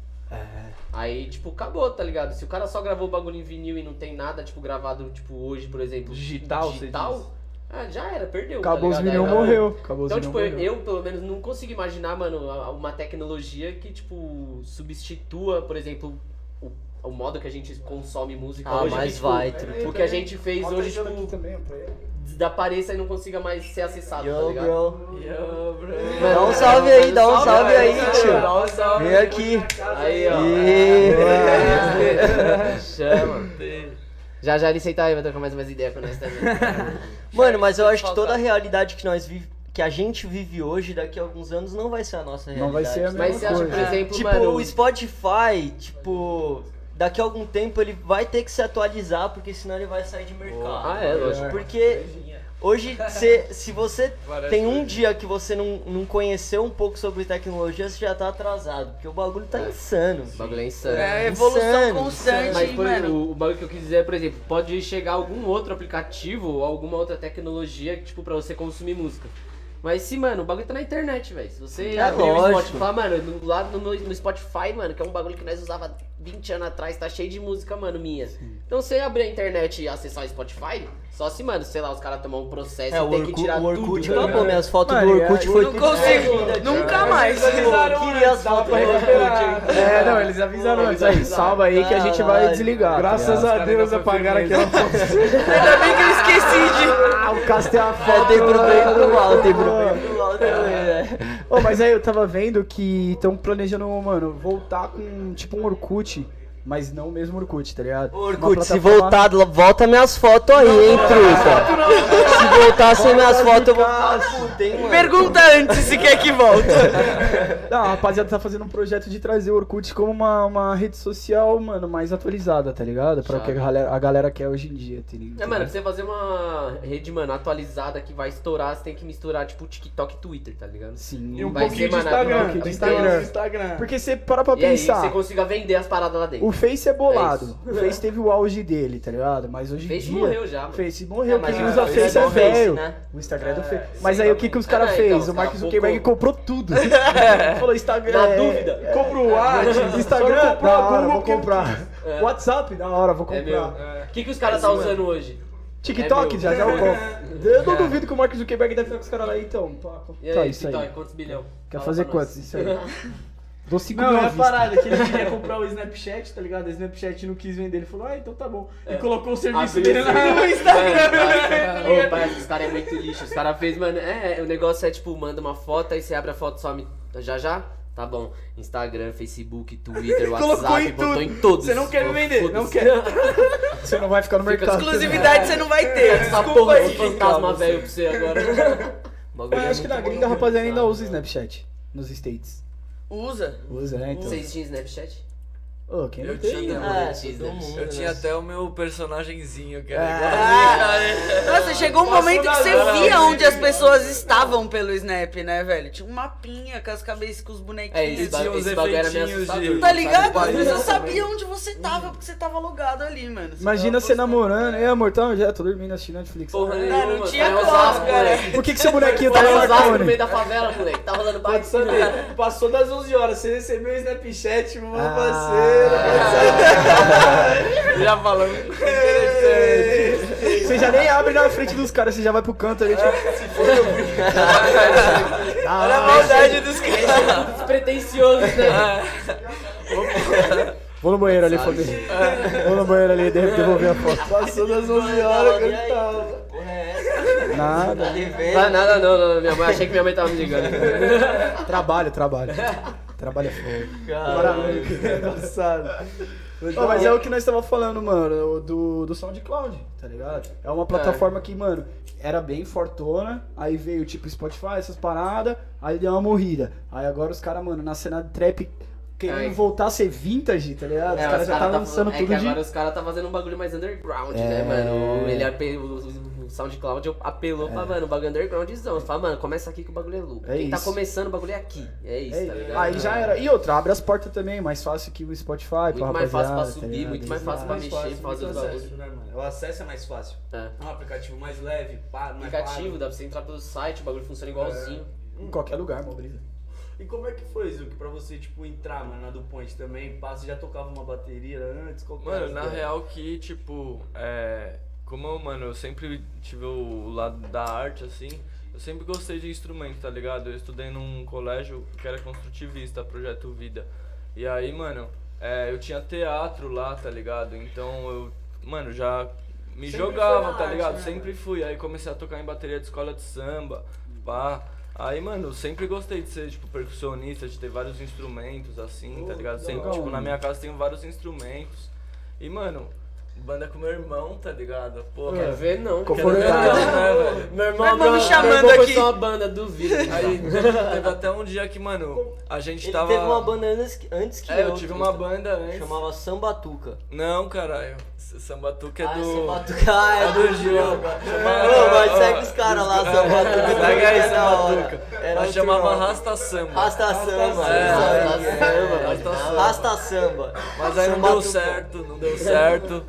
Aí, tipo, acabou, tá ligado? Se o cara só gravou o bagulho em vinil e não tem nada, tipo, gravado, tipo, hoje, por exemplo, Digital, digital, ah, já era, perdeu. Acabou tá os vinil, morreu. Acabou os Então, tipo, eu, eu, pelo menos não consigo imaginar, mano, uma tecnologia que, tipo, substitua, por exemplo, o o modo que a gente consome música Ah, hoje. mas que, tipo, vai, truta. O que a gente fez Bota hoje, tipo, também, ele. desapareça e não consiga mais ser acessado, tá Yo, ligado? bro. Yo, bro. Dá um salve aí, dá um salve aí, tio. Dá um salve. Vem aqui. Aí, ó. E- Chama. Já já ele senta aí, vai trocar mais umas ideias com nós também. Mano, mas eu acho que toda a realidade que nós vive, que a gente vive hoje, daqui a alguns anos, não vai ser a nossa realidade. Não vai ser a mesma Mas você acha, por coisa. exemplo, Tipo, mano... o Spotify, tipo, daqui a algum tempo ele vai ter que se atualizar, porque senão ele vai sair de mercado. Ah, é, lógico. Porque hoje, se, se você Parece tem um dia que você não, não conheceu um pouco sobre tecnologia, você já tá atrasado, porque o bagulho tá insano. O bagulho é insano. É evolução Insano, constante, Mas por, mano. o, o bagulho que eu quis dizer é, por exemplo, pode chegar algum outro aplicativo ou alguma outra tecnologia, tipo, pra você consumir música. Mas se, mano, o bagulho tá na internet, velho. Se você É abrir o. Spotify, mano, no, lá no, no Spotify, mano, que é um bagulho que nós usava 20 anos atrás, tá cheio de música, mano, minha. Então você abrir a internet e acessar o Spotify, só se, mano, sei lá, os caras tomar um processo É, e o ter que tirar o Orkut tudo. acabou, ligado? minhas fotos Mano, do Orkut aí- foi Não tudo consigo, perdida, nunca mais. Eu queria as fotos do Orkut. É, não, eles avisaram antes aí. Salva aí que a gente vai desligar. tá Graças a Deus apagaram aquela foto. Ainda bem que eu esqueci de. Ah, o Cássio tem uma É, foto. tem pro bem e pro mal, tem pro Ô, bem e pro mal também, né? Ô, mas aí eu tava vendo que estão planejando, mano, voltar com tipo um Orkut, mas não o mesmo Orkut, tá ligado? Ô, Orkut, se plataforma- voltar, volta minhas fotos aí, hein, truta. Se voltar sem minhas fotos, eu vou. Pergunta antes se quer que volte. Não, a rapaziada tá fazendo um projeto de trazer o Orkut como uma, uma rede social, mano, mais atualizada, tá ligado? Pra o que a galera, a galera quer hoje em dia, tá ligado? É, mano, pra você fazer uma rede, mano, atualizada que vai estourar, você tem que misturar, tipo, TikTok e Twitter, tá ligado? Sim. E um Vai pouquinho ser, de mano, Instagram. um pouquinho de Instagram. Instagram. Porque você para pra E aí pensar. você consiga vender as paradas lá dentro. O Face é É bolado. isso. o Face teve o auge dele, tá ligado? Mas hoje em Face dia. morreu já, mano. Face morreu. É, mas Quem o usa Face Face é é Face, velho. né? O Instagram é do É, Face. Mas aí o que, que os É, caras fez? então, o Mark Zuckerberg comprou tudo. Falou Instagram. Na é, dúvida. Compra o WhatsApp. Instagram, comprou a Google vou comprar. É. WhatsApp, da hora, vou É comprar. O que, que os caras tá usando hoje? TikTok, É já já eu compro. Eu não duvido que o Mark Zuckerberg deve estar com os caras lá, então. Pá, E aí, tá, isso TikTok, aí. quantos bilhão? Quer Fala fazer quantos? Isso aí. Dou 5 Não, mil é a vista. parada que ele queria comprar o Snapchat, tá ligado? O Snapchat não quis vender. Ele falou, ah, então tá bom. E colocou o serviço dele lá no serviço. Instagram. Mano, Ô, pai, os caras é muito lixo. Os caras fez, mano. É, o negócio é tipo, manda uma foto, aí você abre a foto, some. Já já? Tá bom. Instagram, Facebook, Twitter, WhatsApp, em botou tudo. em todos. Você não quer me vender, não quer. Você não vai ficar no mercado. Exclusividade você não vai ter. Essa porra aí. de fantasma velho pra você agora. Eu é acho que na gringa a rapaziada ainda usa Snapchat. Nos States. Usa. Usa, né? Então. Vocês tinham Snapchat? Ô, quem não Eu tem? tinha. Ah, todo né? mundo, Eu tinha né? até o meu personagenzinho, que era Ah, Nossa, chegou um momento que você via né? onde as pessoas estavam pelo Snap, né, velho? Tinha um mapinha com as cabeças, com os É, bonequinhos. esse, ba tinha uns esse bagulho era meio Tá ligado? Também. sabia onde você tava, porque você tava logado ali, mano. Você Imagina tava você namorando. E amor, tá, já tô dormindo assistindo Netflix. Porra Ah, nenhuma. não tinha em como, cara. Por que, que seu bonequinho Tá tá no no meio da favela, moleque. Tá rolando Pode bate. Passou das 11 horas. Você recebeu o Snapchat, meu Ah. Já falando. Você já nem abre na frente dos caras, você já vai pro canto ali, tipo. Olha a maldade dos caras. Despretensioso, né? Vou no banheiro ali, foder. Vou no banheiro ali, de- devolver a foto. Passou das 11 horas que ele tava. Porra, é essa? Nada. Tá? Vai nada não, não, minha mãe, achei que minha mãe tava me ligando. Trabalho, trabalho. Trabalho é fogo. Caralho. Engraçado. Ô, mas é o que nós estávamos falando, mano, do, do SoundCloud, tá ligado? É uma plataforma que, mano, era bem fortona, aí veio tipo Spotify, essas paradas, aí deu uma morrida. Aí agora os caras, mano, na cena de trap querendo Ai. voltar a ser vintage, tá ligado? os É, caras os já cara tá tá lançando é tudo que de. agora os caras tá fazendo um bagulho mais underground, É. né, mano? Ele ape- o, SoundCloud apelou pra, mano, o bagulho undergroundzão. Fala, mano, começa aqui que o bagulho é louco. É Quem tá isso. começando, o bagulho é aqui. É isso, É, tá ligado? aí já era. E outra, abre as portas também, mais fácil que o Spotify, Muito pra mais fácil pra rapaziada, subir, tá muito mais fácil pra Mais mexer, fácil, fazer os bagulhos. né? O acesso é mais fácil. É. É um aplicativo mais leve, pá, é Aplicativo, dá pra você entrar pelo site, o bagulho funciona igualzinho. Em qualquer lugar, mó brisa. E como é que foi, Zuki, pra você, tipo, entrar, mano, na do Point também? Pá, você já tocava uma bateria antes? Qual Mano, na ideias? real que, tipo, é. Como, eu, mano, eu sempre tive o lado da arte, assim, eu sempre gostei de instrumento, tá ligado? Eu estudei num colégio que era construtivista, Projeto Vida. E aí, mano, é, eu tinha teatro lá, tá ligado? Então eu, mano, já me Sempre jogava, tá arte, ligado? né, Sempre fui. Aí comecei a tocar em bateria de escola de samba, pá. Aí, mano, eu sempre gostei de ser, tipo, percussionista, de ter vários instrumentos, assim, tá ligado? Sempre, tipo, na minha casa tenho vários instrumentos. E, mano, banda com meu irmão, tá ligado? Porra. Quer ver não. Não. né? Meu irmão, Meu irmão me meu chamando irmão aqui. uma banda, duvido. Aí teve até um dia que, mano, a gente Ele tava. teve uma banda antes, que- antes que É, eu outra, tive uma tá? banda antes. Chamava Sambatuca. Não, caralho. Sambatuca é Ah, do. Sambatuca. Ah, é do Gil. Chamava- Ô, mas segue os caras lá, Sambatuca. Segue aí. Sambatuca. Outro chamava. Rasta Samba. Rasta Samba. É. Rasta Samba. Mas aí não deu Sambatuca. certo, não deu certo.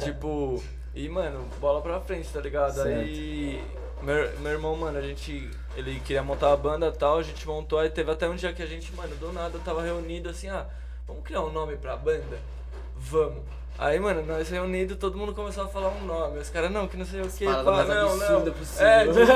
tipo, e mano, bola pra frente, tá ligado? Certo. Aí meu, meu irmão, mano, a gente. Ele queria montar a banda e tal, a gente montou, aí teve até um dia que a gente, mano, do nada tava reunido assim, ah, vamos criar um nome pra banda? Vamos. Aí, mano, nós reunidos, todo mundo começou a falar um nome. Os caras, não, que não sei o que. mais não, não. possível. É, tipo,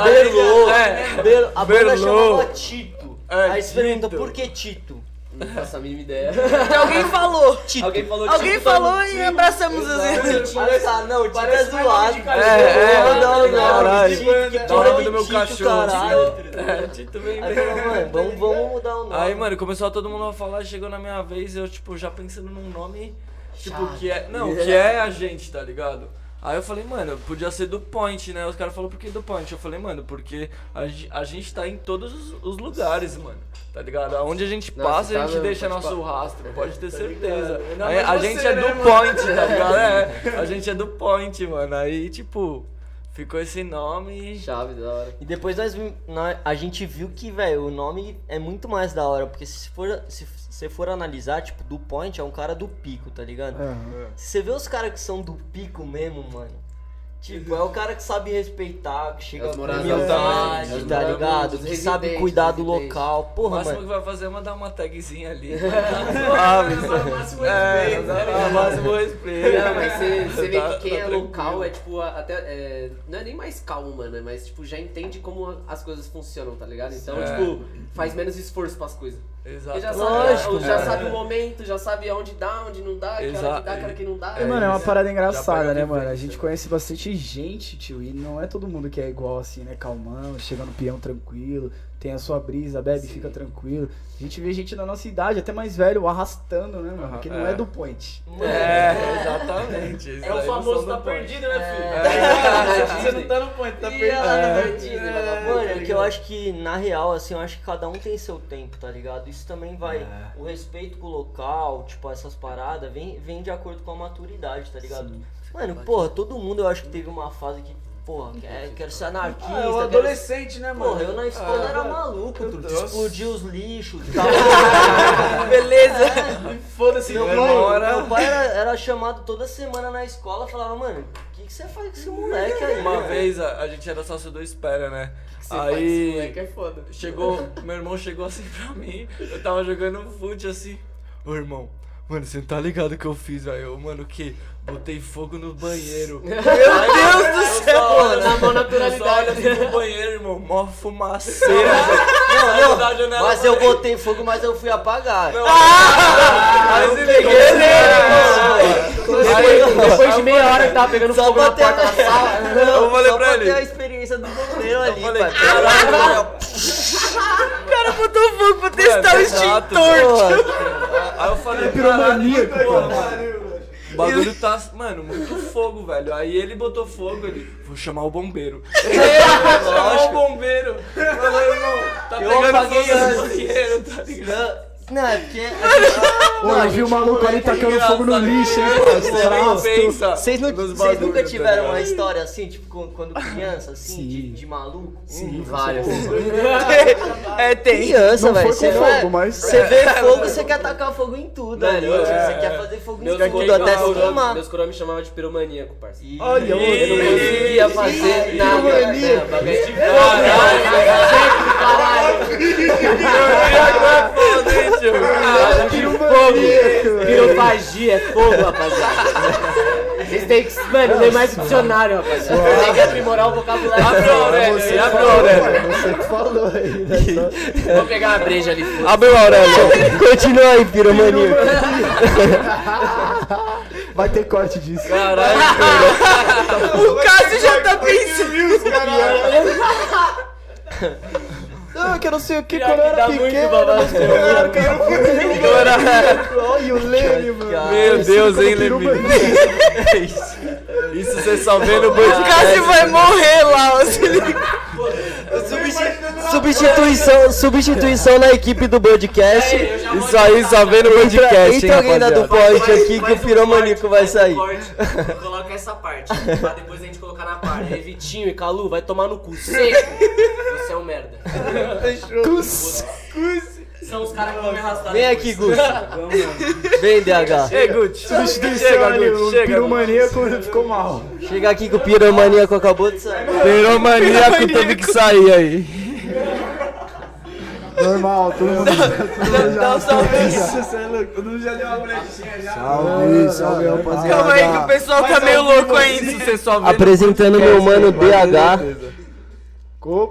ali, Berlô. É, Belo- a banda chamava Tito. É, Aí você pergunta, Tito. por que Tito? Não faço a mínima ideia. Alguém falou. Alguém falou Alguém tipo, falou tá- e abraçamos assim. Aí tá, não, Tito é Parece mais zoado. de cara. É, é, não, não, não. caralho. Tito, que porra nome de do meu Tito, cachorro. caralho. É, Tito vem Aí mano, vamos, vamos mudar o nome. Aí, mano, começou todo mundo a falar, chegou na minha vez, eu, tipo, já pensando num nome, tipo, que é. Não, que é a gente, tá ligado? Aí eu falei, mano, podia ser do Point, né? Os caras falaram, por que do Point? Eu falei, mano, porque a, a gente tá em todos os, os lugares, mano. Tá ligado? Aonde a gente Não, passa, tá a gente mesmo, deixa nosso rastro, pode ter certeza. Ainda Aí, a você, gente é né, do mano? Point, tá ligado? É, a gente é do Point, mano. Aí, tipo, ficou esse nome. Chave, da hora. E depois nós, nós- a gente viu que, velho, o nome é muito mais da hora. Porque se for, se você for analisar, tipo, do Point é um cara do pico, tá ligado? Aham. Se você vê os caras que são do pico mesmo, mano. Tipo, é o cara que sabe respeitar, que chega É com humildade, tá ligado? Que sabe cuidar do local. O Porra, máximo mano. que vai fazer é mandar uma tagzinha ali. Só o máximo É, respeito, tá ligado? o máximo respeito. Não, mas você, você vê Tá- que quem tá é local é tipo, até. é, não é nem mais calmo, mano, mas tipo, já entende como as coisas funcionam, tá ligado? Então, É. tipo, faz menos esforço pras coisas. Exato. Já Lógico, sabe, já é. sabe o momento, já sabe aonde dá, onde não dá, que hora que Exato. dá, que hora que não dá. E, mano, é uma parada Já engraçada, né, a mano? A gente conhece bastante gente, tio, e não é todo mundo que é igual assim, né? Calmão, chega no peão tranquilo, tem a sua brisa, bebe, fica tranquilo. A gente vê gente da nossa idade, até mais velho, arrastando, né, mano? Que não é. é do point. É, exatamente. Isso É o famoso tá do Point. perdido, né, filho? É. Você não tá no ponto, tá perdido. ela tá É. perdida, ela tá Mano, é que eu acho que, na real, assim, eu acho que cada um tem seu tempo, tá ligado? Isso também vai. É. O respeito com o local, tipo, essas paradas, vem, vem de acordo com a maturidade, tá ligado? Mano, porra, todo mundo eu acho que teve uma fase que, porra, quer, quero ser anarquista, Ah, é o quero- adolescente, né, mano? Porra, eu na escola Ah, era maluco, tu explodia os lixos e tal. Beleza. Foda-se, meu, meu pai, era... meu pai era, chamado toda semana na escola, falava, mano, o que, que você faz com esse moleque aí? Uma mano?" vez a, a gente era sócio do Espera, né? Você faz esse Aí moleque é foda. chegou, meu irmão chegou assim pra mim, eu tava jogando fute assim. Ô irmão, mano, você não tá ligado o que eu fiz, velho? Eu, Mano, o que? Botei fogo no banheiro. Meu Deus do céu! Pô, na mão Eu naturalidade. só olho assim no banheiro, irmão, mó fumaceira. Não, não, eu não mas eu botei fogo, mas eu fui apagar. Aí você peguei Depois, depois de meia hora que tava pegando fogo na porta da sala. Eu falei só pra ele. a experiência do bombeiro ali, falei, pai. caralho, cara botou fogo pra testar o extintor. Aí eu falei, Piromaníaco, caralho, cara. O bagulho tá, mano, muito fogo, velho. Aí ele botou fogo, ele, vou chamar o bombeiro. Vou chamar o bombeiro. Falei, irmão, tá Eu pegando apaguei fogo no antes. banheiro, tá ligado? Não, não, é porque. gente- não, eu vi o maluco ali tacando fogo no lixo, hein, pô. Trasto. pensa Vocês, nunca tá tiveram uma história assim, tipo, quando- quando criança, assim, Sim. de, de maluco? Sim, Várias. É, tem. Criança, velho. Você é- fogo, mas- Você vê fogo, você quer tacar fogo em tudo. Mano, Você é, quer é. fazer fogo em tudo, até meus se queimar. Meus coroa me chamavam de piromaníaco, parceiro. Olha, Eu não conseguia fazer nada. piromaníaco. Não, bagulho de Piromaníaco, velho. Pirofagia é fogo, rapaziada. Vocês tem que. Mano, ler mais dicionário, rapaziada. Tem que aprimorar o vocabulário. Abre o Aurélio, Você abre que o falou, Aurélio. Você que falou aí, né? Vou pegar uma breja ali. o Aurélio. Continua aí, piromaníaco. Vai ter corte disso. Caralho, O Cássio já tá pensando. Não, que eu não sei o que, quando eu que era pequeno. babado. Eu quero Olha o Leme, mano. Meu Deus, hein, Peru Lemi? Isso você só vê no O podcast. Cássio vai morrer lá, se liga. Substituição, substituição na equipe do podcast. Isso aí só no Entra, podcast, entra hein, alguém da do poste aqui que o piromaníaco vai sair. Coloca essa parte, pra depois a gente colocar na parte. Aí, Vitinho e Calu, vai tomar no cu. Seco. Você é um merda. São os caras que vão me arrastar. Vem aqui, Gusto. Vem, DH. Ei, Gucci. Substituição Chega, ali, Gucci, o chega. piromaníaco ficou mal. Chega aqui que o piromaníaco acabou de sair. Piromaníaco teve que sair aí. Normal, todo mundo. Dá um salve. Louco, todo mundo já deu uma brechinha já. Salve, salve, rapaziada. Calma aí que o pessoal tá meio louco ainda. Isso você só vê Apresentando meu mano DH,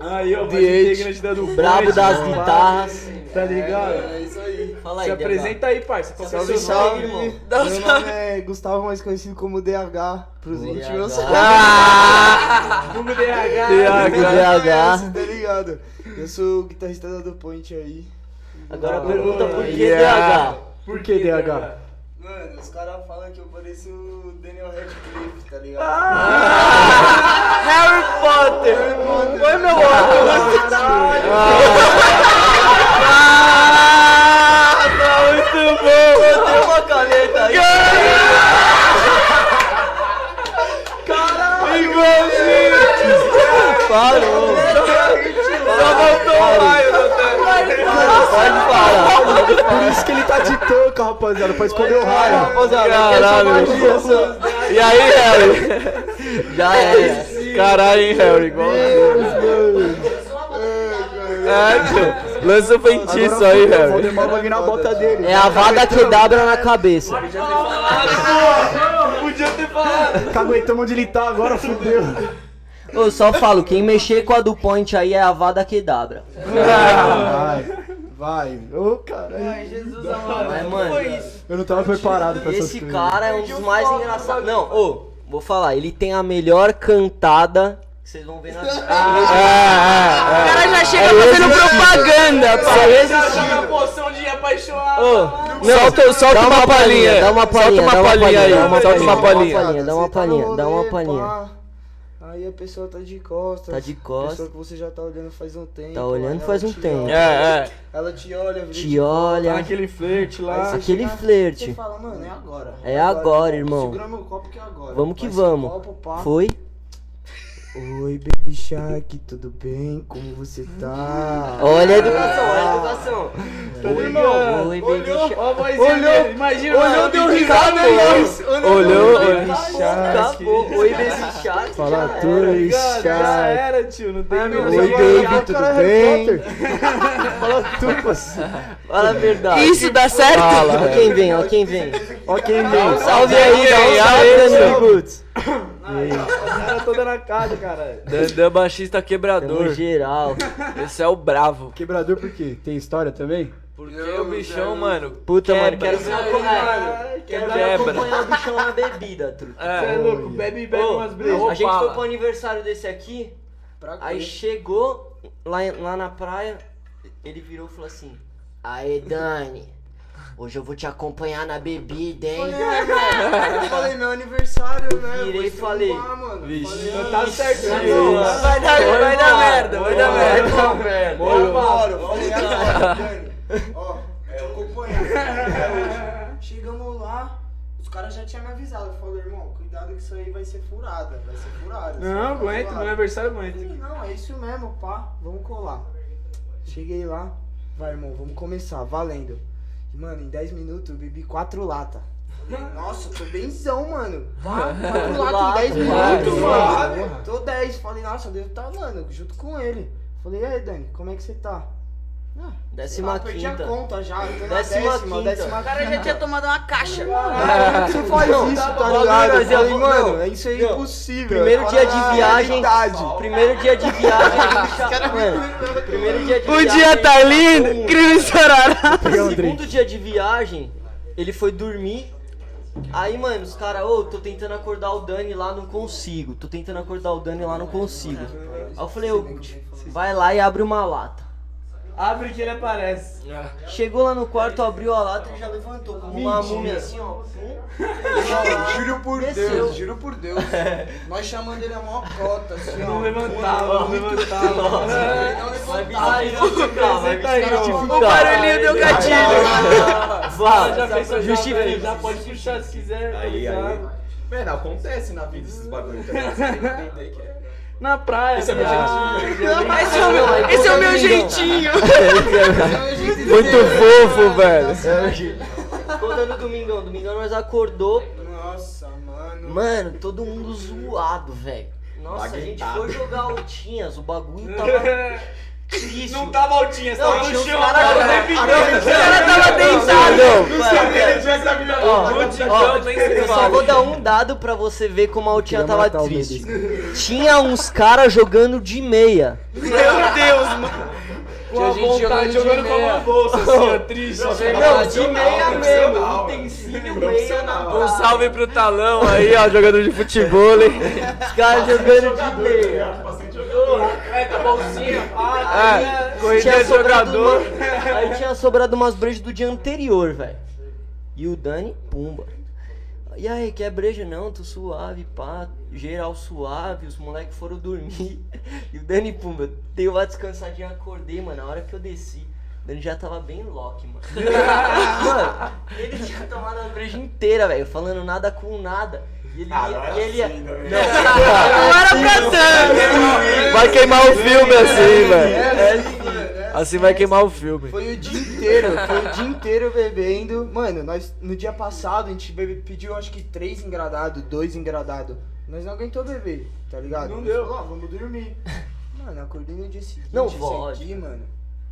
Aí, ó, mais integrante da do brabo das mano. guitarras. Tá ligado? É isso aí. Fala Se aí, DH. apresenta aí, parça. Qual é o Salve, salve, irmão. Meu nome é Gustavo, mais conhecido como DH pros íntimos. Hugo DH. DH. Tá ligado? Eu sou o guitarrista da do Point aí. Agora pergunta por que. DH? Por que DH? Mano, os caras falam que eu pareço o Daniel Radcliffe, tá ligado? Harry Potter. Foi meu óculos. Ah, tá muito bom! Botei uma caneta aí. Caralho! Igualzinho! Parou! Só voltou mais, Pode parar. Por isso que ele tá de touca, rapaziada, pra esconder o raio. Rapaziada, Caralho. que E aí, Harry? Já era. Caralho, hein, Harry? Igual É, tio. Lança o feitiço aí, O Harry. Valdemar vai vir na bota dele. É a vada quedabra na cabeça. Caguetamos onde ele tá agora, fudeu. Eu só falo, quem mexer com a do point aí é a vada quedabra. Vai, vai. Ô, caralho. Jesus Mas, mano, Eu não tava preparado pra essas esse coisas. cara é um dos mais engraçados. Não, ô, vou falar, ele tem a melhor cantada. que Vocês vão ver na. O cara já chega fazendo propaganda, pô. Só existe. poção de apaixonar. Solta, solta Dá uma palhinha. Dá uma palhinha, Solta uma uma palhinha aí. dá uma Solta uma palhinha. Dá uma tá palhinha, dá uma palhinha. Aí a pessoa tá de costas. Tá de costas. Pessoa que você já tá olhando faz um tempo. Tá olhando faz um te tempo. olha, É, é. Ela te olha, Te olha. Aquele flerte lá. Aquele chega- flerte. Você fala, mano, é agora. É agora, irmão. Segura meu copo que é agora. Vamos que vamos. copo. Foi? Oi, Baby Shark, tudo bem? Como você tá? Olha a educação, olha a educação. Oi, irmão. Oi, baby shark. A dele. Imagina. Olhou, deu risada Olhou, olhou. Acabou. Oi, baby shark. Fala já tu, era. aí, Já Shark. era, tio. Não tem Oi, baby, tudo bem? Fala tu, parceiro. Fala a verdade. Isso dá certo? Ó quem vem, ó quem vem. Ó quem vem. Salve aí, dá um salve, Danilo. Era toda na casa, cara. Dandan baixista quebrador. geral. Esse é o bravo. Quebrador por quê? Tem história também? Porque o bichão, mano. Puta, mano, quebra. quero ver acompanhar. Quero acompanhar o bichão na bebida, truta. Você é É. louco, bebe e bebe Ô, umas brejas. a gente foi pro aniversário desse aqui, Pra quê? aí chegou lá, lá na praia, ele virou e falou assim: Aê, Dani, hoje eu vou te acompanhar na bebida, hein? Eu falei, meu aniversário, né? Virei e falei, mano. Vixe. Falei, Tá certinho. Vai dar, vai dar merda, vai dar merda. Bora, bora. Falei, agora, Dani. Ó, te acompanhar. Até hoje. Chegamos lá, os caras já tinham me avisado. Falei, irmão, cuidado que isso aí vai ser furada. Vai ser furada. Não, vai zoado. Meu aniversário aguenta. falei, não, é isso mesmo, pá. Vamos colar. Cheguei lá. Vai, irmão, vamos começar. Valendo. Mano, em 10 minutos eu bebi 4 latas. Falei, Nossa, tô benzão, mano. Vá, 4 latas em 10 minutos, mano. Tô 10. Falei, nossa, eu devo estar, mano, junto com ele. Falei, e aí, Dani, como é que você tá? Décima Ah, perdi a quinta. conta já. Décima décima, quinta. décima O cara já tinha tomado uma caixa. Ah, você faz Não, isso, tá bagulho, ligado? Eu mas eu falei, mano, não, isso é não. impossível. Primeiro dia de Ah, viagem. realidade. Primeiro dia de viagem. a Mano, primeiro dia de O viagem. dia tá a lindo, crime sorará. Segundo dia de viagem, ele foi dormir. Aí, mano, os caras, ô, tô tentando acordar o Dani lá, não consigo. Tô tentando acordar o Dani lá, não consigo. Aí eu falei, ô, vai lá e abre uma lata. Abre que ele aparece. Chegou lá no quarto, abriu a lata e já levantou com uma múmia assim, ó. Juro por Desceu. Deus, juro por Deus. Nós chamando ele a maior cota, assim, ó. Não levantava, não levantava. Ele não levantava. vai justificar. O barulhinho deu gatilho. Vai, Já pensou já, justifica. já pode puxar se quiser. tá Aí, aí. ligado? Mano, acontece na vida esses bagulhos, tá tem que entender que é. Na praia. Esse é meu. Esse é o meu, esse é o meu jeitinho. Muito fofo, velho. Contando domingão, domingão nós acordou, Nossa, mano. mano, todo mundo zoado, velho. Nossa, a gente foi jogar altinhas, o bagulho tava triste. Não tava altinha, Não, tava tinha no chão. arrepiando. O cara tava deitado. Não, Ó, No ó, Tijão nem se eu só vou dar um dado pra você ver como a altinha tava triste. Tinha uns caras jogando de meia. Meu Deus, mano. Com a vontade jogando com a mão na bolsa, assim, ó, triste. Não, de meia mesmo. Utensílio meia na Um salve pro talão aí, ó, jogador de futebol. hein? Os caras jogando de meia. Cueca, bolsinha, pá, É, corrida Tinha de sobrado jogador. uma- Aí tinha sobrado umas brejas do dia anterior, velho. E o Dani, pumba. E aí, quer breja? Não, tô suave, pá. Geral suave, os moleques foram dormir. E o Dani, pumba, dei uma descansadinha, acordei, mano. Na hora que eu desci, o Dani já tava bem lock, mano. mano, ele tinha tomado a breja inteira, velho, falando nada com nada. E ele, Ah, ia- não era e ele ia- assim, né? Não era pra tanto. Vai queimar o filme assim, velho. Assim, vai queimar o filme. Foi o dia inteiro, foi o dia inteiro bebendo. Mano, nós no dia passado a gente bebe, pediu acho que três engradados, dois engradados. Nós não aguentou beber, tá ligado? Não Nós deu. falou, "Ah, vamos dormir. Mano, acordei no dia seguinte. Não aqui, mano.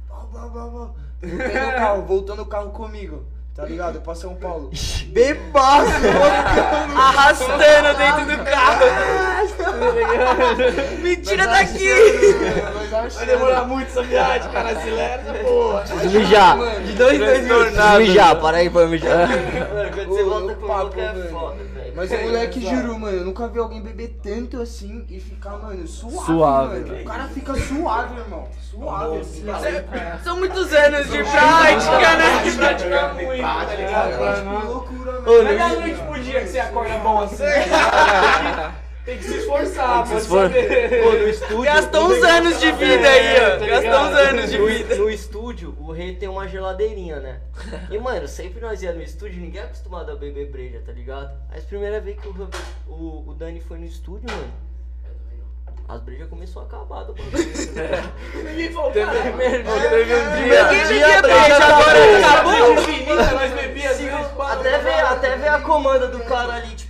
Blá, blá, blá, blá. Voltei no carro, voltou no carro comigo. Tá ligado? Pra São Paulo. Bebaço. Arrastando dentro do carro. Me tira daqui. Vai demorar muito essa viagem, cara. Acelera essa porra. Mijar. De dois, dois Preciso mijar, para aí pra mijar. Mano, quando você volta com papo, louco é foda. Mas o moleque jurou, mano, eu nunca vi alguém beber tanto assim e ficar, mano, suave, Suave. mano. O cara fica suave, irmão. Suave, assim. São muitos anos de prática, né? Tem que praticar muito, tá É, ligado? tipo, loucura, mano. É da no- noite pro dia que você acorda bom assim. Tem que se esforçar, pode for- saber. Pô, no estúdio. Gastou o uns anos de vida aí, ó. tá Gastou uns anos de No, vida. no estúdio, o rei tem uma geladeirinha, né? E, mano, sempre nós ia no estúdio, ninguém é acostumado a beber breja, tá ligado? Aí, a primeira vez que o, o, o Dani foi no estúdio, mano, as brejas começou a acabar do bagulho. Ninguém falou, Teve, cara. teve um dia. Ninguém bebia dia, breja, agora acabou. Infinita, nós bebíamos três, quatro. Até ver, até ver a comanda do cara ali, tipo.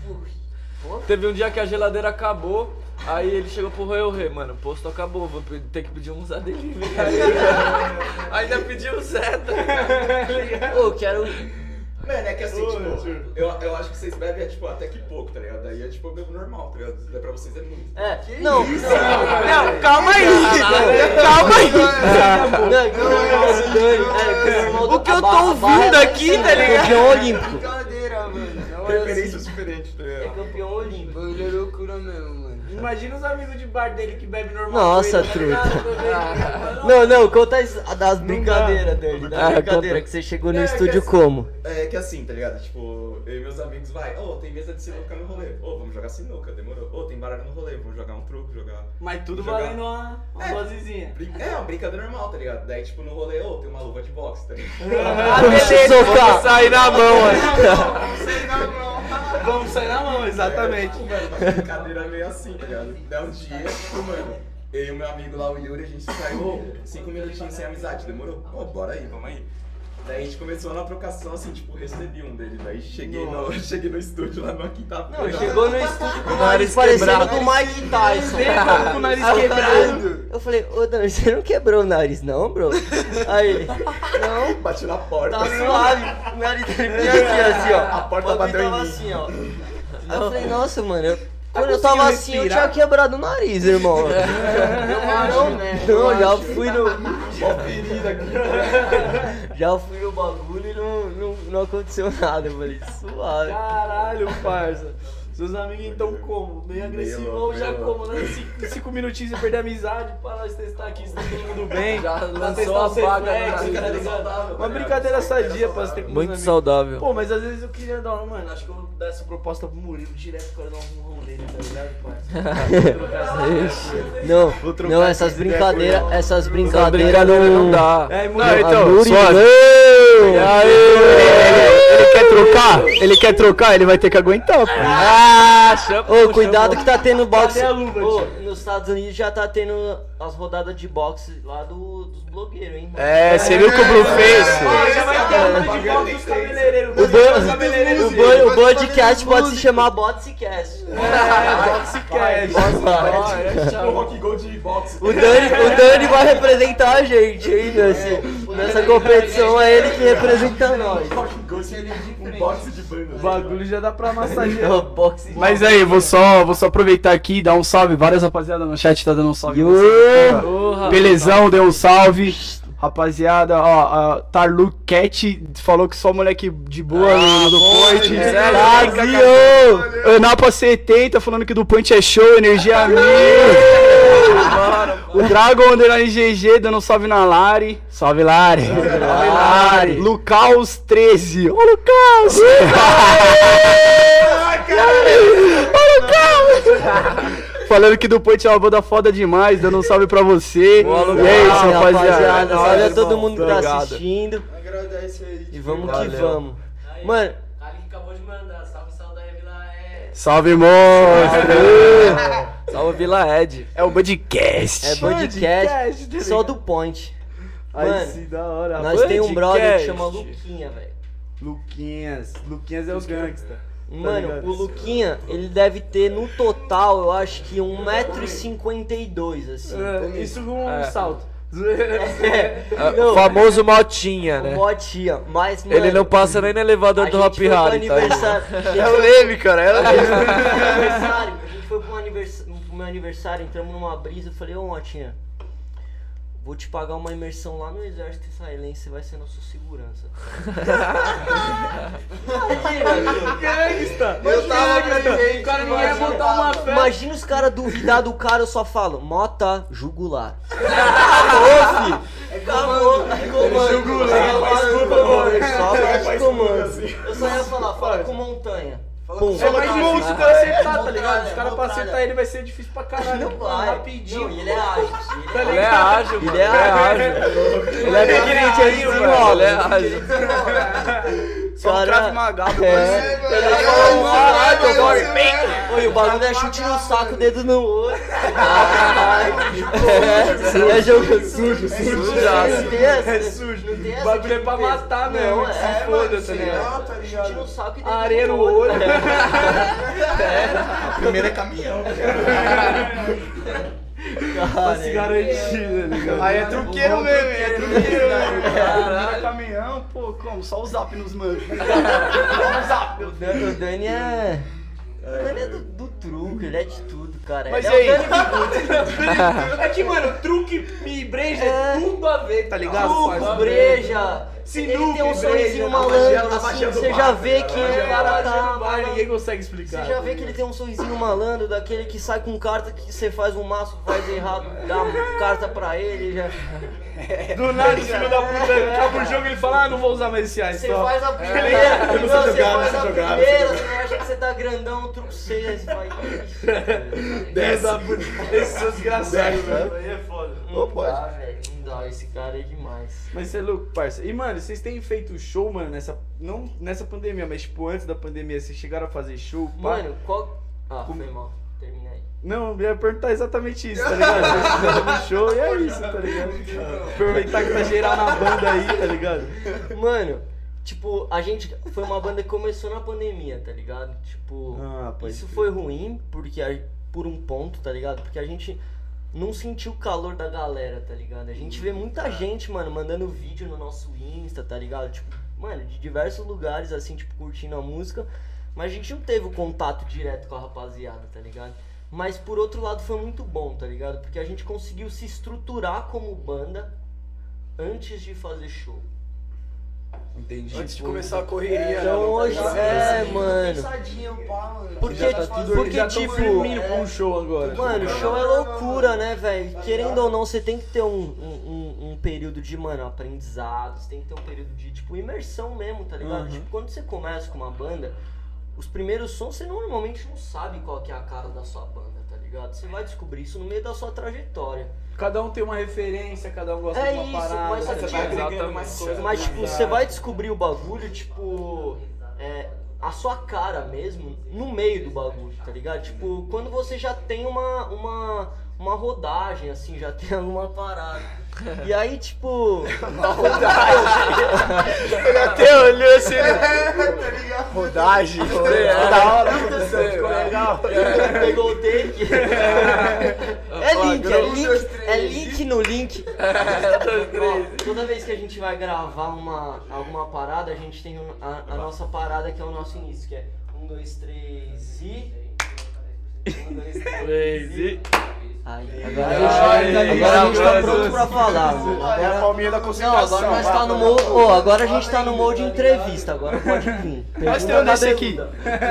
Teve um dia que a geladeira acabou, aí ele chegou pro Royal Rei, mano, o posto acabou, vou ter que pedir um Zé Delivery. Ainda pediu o Zé, tá ligado? Ô, eu quero. Mano, é que assim, tipo, eu, eu acho que vocês bebem, é, tipo, até que pouco, tá ligado? Daí é, tipo, eu bebo normal, tá ligado? Daí pra vocês é muito. É, não. Não, calma aí. Calma aí. Não, é que o. É, que que eu tô ouvindo é aqui, tá é ligado? Campeão olímpico. Brincadeira, mano. Não é Preferências assim. diferentes, Bagulho é loucura mesmo, mano. Imagina os amigos de bar dele que bebe normal. Nossa, tá truta. Não, não, conta as, das brincadeiras dele. Da Ah, brincadeira conta. que você chegou no É, estúdio assim- como? É que assim, tá ligado? Tipo, eu e meus amigos vai, ô, tem mesa de sinuca no rolê. Ô, vamos jogar sinuca, demorou. Ô, tem baralho no rolê, vamos jogar um truco, jogar. Mas tudo Jogar. valendo uma, uma É. dosezinha. Brin- É, uma brincadeira normal, tá ligado? Daí, tipo, no rolê, ô, tem uma luva de boxe, tá ligado? Ah, beleza. Vamos sair na mão. Vamos sair na mão, exatamente. Tipo, mano, uma brincadeira meio assim, tá ligado? Daí um dia, tipo, mano, eu e o meu amigo lá, o Yuri, a gente saiu, cinco minutinhos sem amizade, demorou? Ô, bora aí, vamos aí. Daí a gente começou na trocação, assim, tipo, recebi um dele. Daí cheguei no, cheguei no estúdio lá na quinta-feira. Não, chegou no estúdio com o Nariz parecendo quebrado. do Mike Tyson. com o nariz quebrado. falei- Eu falei, ô Dani, você não quebrou o nariz não, bro? Aí ele, não, Bati na porta. tá suave. O nariz dele vinha aqui, assim, ó. A porta bateu em mim. assim, ó. Aí eu falei, nossa, mano, eu- Tá quando eu tava assim, eu tinha quebrado o nariz, irmão. É, Eu acho, né? Não, já fui no. Mó ferida aqui. Já fui no bagulho e não, não, não aconteceu nada. Eu falei, suave. Caralho, parça. Seus amigos então como? Meio agressivão, já como, né? Cinco, cinco minutinhos você perder a amizade pra nós testar aqui se tá todo mundo bem. Já lançou testar a vaga tá? Uma brincadeira sadia pra você ter com Muito saudável. Pô, mas às vezes eu queria dar uma, mano, acho que eu dar essa proposta pro Murilo direto, quero dar um tá ligado, parça? Não, trocar não, essas brincadeiras, essas Essa brincadeiras brincadeira não, não dá. É, Não, Murilo, então, Murilão! suave. Ele quer trocar? Ele quer trocar? Ele vai ter que aguentar, pô. Ah, chama. Ô, cuidado que tá tendo boxe. Cadê a luva, Ô, nos Estados Unidos já tá tendo as rodadas de boxe lá do, dos blogueiros, hein? mano? É, você viu que o Blue fez? Ó, já vai ter a luva de volta dos cabeleireiros. O, cabeleireiros. o, bo- o podcast pode se chamar Botscast. É, Boxcast. O Rock Gold de boxe. O Dani, o Dani vai representar a gente, hein, nesse, nessa competição é ele que representa nós. Rock Gold boxe de banda. O bagulho já dá pra massagear. É o boxe. Mas aí, vou só, vou só aproveitar aqui e dar um salve. Várias rapaziada no chat tá dando um salve. Belezão, deu um salve. Rapaziada, ó, a Tarlu Cat falou que só moleque de boa no do Point. é Brasil! Anapa 70 falando que do Point é show, energia mil. O Dragon Underline GG dando um salve na Lari. Salve Lari. Salve Lari. Lucaus 13. Ô Lucas! Falando que do Point é uma banda foda demais, dando um salve pra você. Boa, e é isso, Salve, rapaziada. Olha Salve, todo irmão. mundo que tá Obrigado. assistindo. Agradece aí. E vamos que vamos. Mano, Ali que acabou de mandar, salve, salve aí, Vila é. Salve, monstro! Salve Vila Ed. É o Budcast. é Podcast, podcast tá só do Point. Aí Mano, sim, da hora. Nós tem um brother que chama Luquinha, velho. Luquinhas. Luquinhas é o gangsta. Mano, ligado? o Luquinha, ele deve ter no total, eu acho que 1,52m, assim. É, isso com um É. salto. É, Não. O famoso Motinha, o né? Motinha, mas, mano... Ele não passa nem no elevador do Hop Harry, tá? aniversário... gente É o Leme, cara. É o Leme. aniversário, a gente foi pro, anivers... pro meu aniversário, entramos numa brisa, eu falei, ô Motinha, vou te pagar uma imersão lá no exército israelense, você vai ser nosso segurança. Imagina, Eu tava presente. O cara não ia botar uma fé. Imagina os caras duvidar do cara, eu só falo, mota jugular. Acabou, fi. Acabou. Comando. Só faz comando. Eu só ia falar, fala com montanha. Pum. É mais difícil pra acertar, tá ligado? Os caras pra acertar ele vai ser difícil pra caralho. Não vai. Rapidinho. Não, e ele é ágil. Ele é ágil, mano. Ele é Ele é pequenininho, ele desenrola. Ele é ágil. Só um cravo magado. É. Ele é caralho, eu gosto. Oi, o bagulho é chute no saco, dedo no olho. É, é jogo sujo, sujo. Não tem essa. É sujo. Não tem O bagulho é pra matar que é, se foda, tá ligado? tá Chute no saco e dedo Areia no olho. Primeiro é caminhão. Pra se garantir, tá ligado? Aí é truqueiro mesmo, hein? é truqueiro mesmo. Caralho, caminhão, pô, como? Só o zap nos manos. Só o zap. O Dan- o Dani é. O Dani é do, do truque, ele é de tudo, cara. Mas ele é aí? o Dani É que, mano, truque e breja é É. tudo a ver, tá ligado? Truco, parça? breja. Sinuca, ele tem um sorrisinho malandro, a assim, você já vê né? que magia- cara Bar, tá. bar, ninguém consegue explicar. Você já vê que ele tem um sorrisinho malandro, daquele que sai com carta que você faz um maço, faz errado, dá uma carta pra ele, já. Do nada, o filho da puta acaba o jogo e ele fala, ah, não vou usar mais esse ice. Você só. faz a primeira, não, sei você jogar, faz não a sei jogar, não primeira, você acha que você tá grandão, o truque seis, aí você faz. Filho da puta. Esses são desgraçados, velho. Aí é foda. Não dá, dá, esse cara é demais. Mas você é louco, parça. E, mano, vocês têm feito show, mano, nessa. Não nessa pandemia, mas tipo, antes da pandemia, vocês chegaram a fazer show? pá? Mano, qual. Ah, foi mal, termina aí. Não, eu ia perguntar exatamente isso, tá ligado? Precisando do show e é isso, tá ligado? Aproveitar que tá geral na banda aí, tá ligado? Mano, tipo, a gente foi uma banda que começou na pandemia, tá ligado? Tipo, Ah, isso crer. foi ruim porque por um ponto, tá ligado? Porque a gente não sentiu o calor da galera, tá ligado? A gente vê muita gente, mano, mandando vídeo no nosso Insta, tá ligado? Tipo, mano, de diversos lugares assim, tipo, curtindo a música, mas a gente não teve o contato direto com a rapaziada, tá ligado? Mas por outro lado foi muito bom, tá ligado? Porque a gente conseguiu se estruturar como banda antes de fazer show. Entendi. Antes de começar a correria. Então né, hoje, tá ligado? é, mano. Pensadinho, pá, mano. Porque, Já tá tudo, porque já tão tipo, firminho com o show agora. mano, show é loucura, né, velho? Querendo ou não, você tem que ter um, um, um- um período de, mano, aprendizado, você tem que ter um período de, tipo, imersão mesmo, tá ligado? Uhum. Tipo, quando você começa com uma banda, os primeiros sons você normalmente não sabe qual que é a cara da sua banda, tá ligado? Você vai descobrir isso no meio da sua trajetória. Cada um tem uma referência, cada um gosta É de uma isso, parada. mas que, você vai agregando exatamente. mais coisas. Mas, tipo, você vai descobrir o bagulho, tipo, é, a sua cara mesmo no meio do bagulho, tá ligado? Tipo, quando você já tem uma, uma, uma rodagem, assim, já tem alguma parada. E aí, tipo. Ele até olhou assim. Rodagem. Da hora, ficou legal. Pegou o take. É link, é link, é link no link. Ó, toda vez que a gente vai gravar uma, alguma parada, a gente tem a, a nossa parada que é o nosso início, que é um, dois, três e. Um, dois, três e. Agora, a gente, ai, agora a gente tá pronto pra falar. É a Agora, palminha da não, agora nós tá no molde. agora a gente tá no molde entrevista, agora pode vir. Nós Pergunta tem um desse aqui.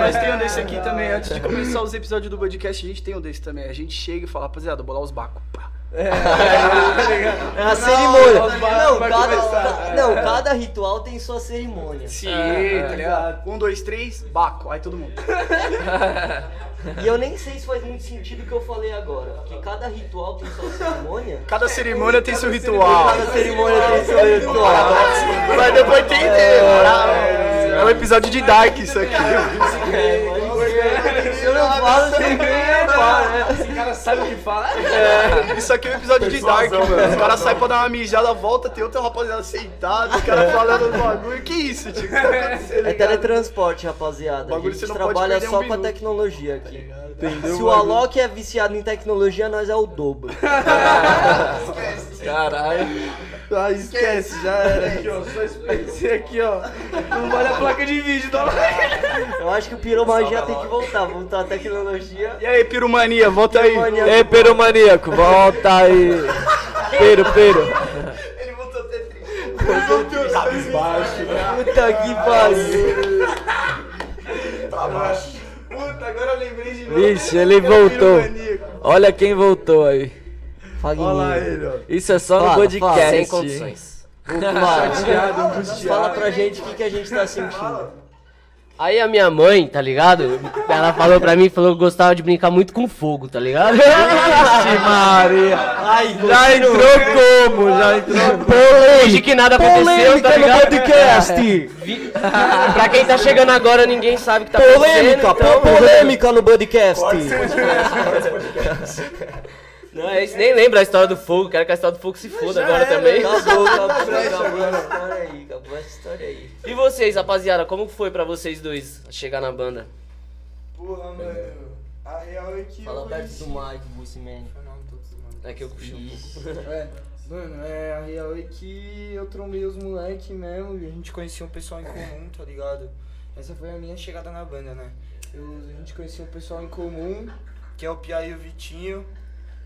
Nós tem um desse aqui também. Antes de começar os episódios do podcast, a gente tem um desse também. A gente chega e fala, rapaziada, bolar os bacos. Pá. É a cerimônia. Não, cada, começar. ca- não, cada ritual tem sua cerimônia. Sim, É, tá ligado? Um, dois, três, baco. Aí todo mundo. E eu nem sei se faz muito sentido o que eu falei agora. Porque cada ritual tem sua cerimônia. Cada cerimônia tem seu ritual. Cada cerimônia tem seu ritual. Vai depois entender. É um episódio de Dark isso aqui. É, pode ser. Se eu não falo, você repara, né? Cara sabe o que fala. É, isso aqui é um episódio de Dark, mano. Os caras saem pra dar uma mijada, volta, tem outra rapaziada sentado, o cara falando do bagulho. Que isso? O tá acontecendo, É aí, cara? teletransporte, rapaziada. A Bagulho gente você não pode trabalha perder um só com a tecnologia aqui. Entendeu? Se o Alok é viciado em tecnologia, nós é o dobro. Caralho. Ah, esquece, já era. Aqui, ó, só esse aqui, ó. Não vale a placa de vídeo, tá? Eu acho que o piromagia tem que voltar. Voltar a tecnologia. E aí, piromania, volta aí. Piromania. Ei, perumaníaco, volta aí. Peru, peru. Ele voltou até triste. Puta que pariu. Puta, agora eu lembrei de novo. Vixe, ele voltou. Olha quem voltou aí. Olha lá Fagninho. ele, ó. Isso é só no Fala, podcast. Sem condições. Fala, fala pra gente o que, que a gente tá sentindo. Aí a minha mãe, tá ligado? Ela falou pra mim, falou que gostava de brincar muito com fogo, tá ligado? Vixe, Maria. Ai, Já entrou como? Já entrou Finge que nada aconteceu, tá Polêmica no ligado? podcast. Vi- pra quem tá chegando agora, ninguém sabe o que tá acontecendo. Polêmica, então- polêmica no podcast. Não, é isso, nem lembra a história do fogo, quero que a história do fogo se foda agora também. Acabou, acabou, acabou essa história aí, acabou essa história aí. E vocês, rapaziada, como foi pra vocês dois chegar na banda? Porra, mano. A real é que. Fala perto conheci- do mic, Bussy Man. É que eu puxei um pouco. É, mano, é, a real é que eu trombei os moleque mesmo e a gente conhecia um pessoal em comum, tá ligado? Essa foi a minha chegada na banda, né? Eu, a gente conhecia um pessoal em comum, que é o Pia e o Vitinho.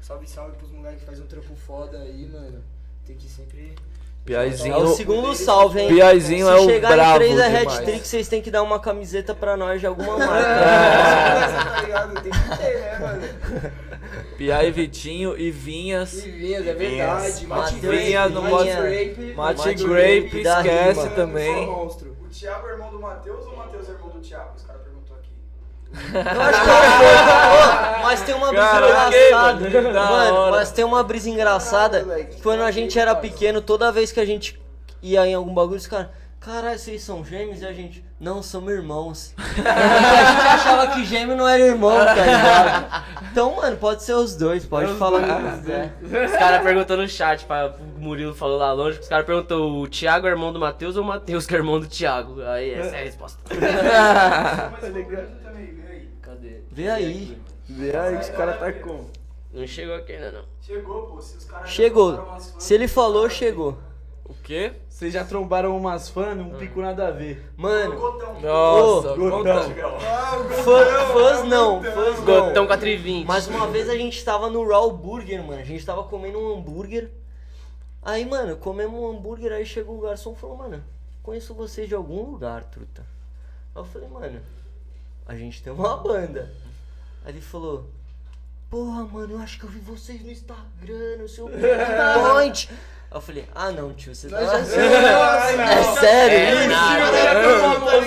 Salve, salve pros moleques que fazem um trampo foda aí, mano. Tem que sempre. É Piazinho. o segundo salve, hein? Piazinho Se é o chegar bravo em 3 é demais. hat-trick, vocês têm que dar uma camiseta pra nós de alguma marca. tá ligado? Tem que ter, né, mano? Pia e Vitinho e Vinhas. E Vinhas, é verdade. Mate Matheus Vinhas não Mate Grape. Mate Grape, esquece também. monstro. O Thiago é irmão do Matheus ou o Matheus é irmão do Thiago? Os caras. Eu acho que é um pouco. Ô, Mas tem uma brisa Cara, engraçada. Mano, mas tem uma brisa engraçada. que Quando a gente era pequeno, toda vez que a gente ia em algum bagulho, os caras. Caralho, vocês são gêmeos? E a gente, não, somos irmãos. A gente achava que gêmeo não era irmão, tá ligado? Então, mano, pode ser os dois, pode falar o que quiser. Os caras perguntou no chat, pra, o Murilo falou lá longe, os caras perguntou o Thiago é irmão do Matheus ou o Matheus que é irmão do Thiago? Aí essa é a resposta. Cadê? Vê aí. Vê aí que os caras tá com. Não chegou aqui ainda não. Chegou, pô. Se os caras Chegou. Se ele falou, chegou. O quê? Vocês já trombaram umas fãs, um pico nada a ver. Mano, Nossa, Ô, conta. fã, fãs não, fãs Gotão não. 420. Mas uma vez a gente tava no Raw Burger, mano. A gente tava comendo um hambúrguer. Aí, mano, comemos um hambúrguer, aí chegou o garçom e falou, mano, conheço vocês de algum lugar, truta. Aí eu falei, mano, a gente tem uma banda. Aí ele falou, porra, mano, eu acho que eu vi vocês no Instagram, no seu point. Aí eu falei, ah não, tio, você tá. É sério? É, isso? nada.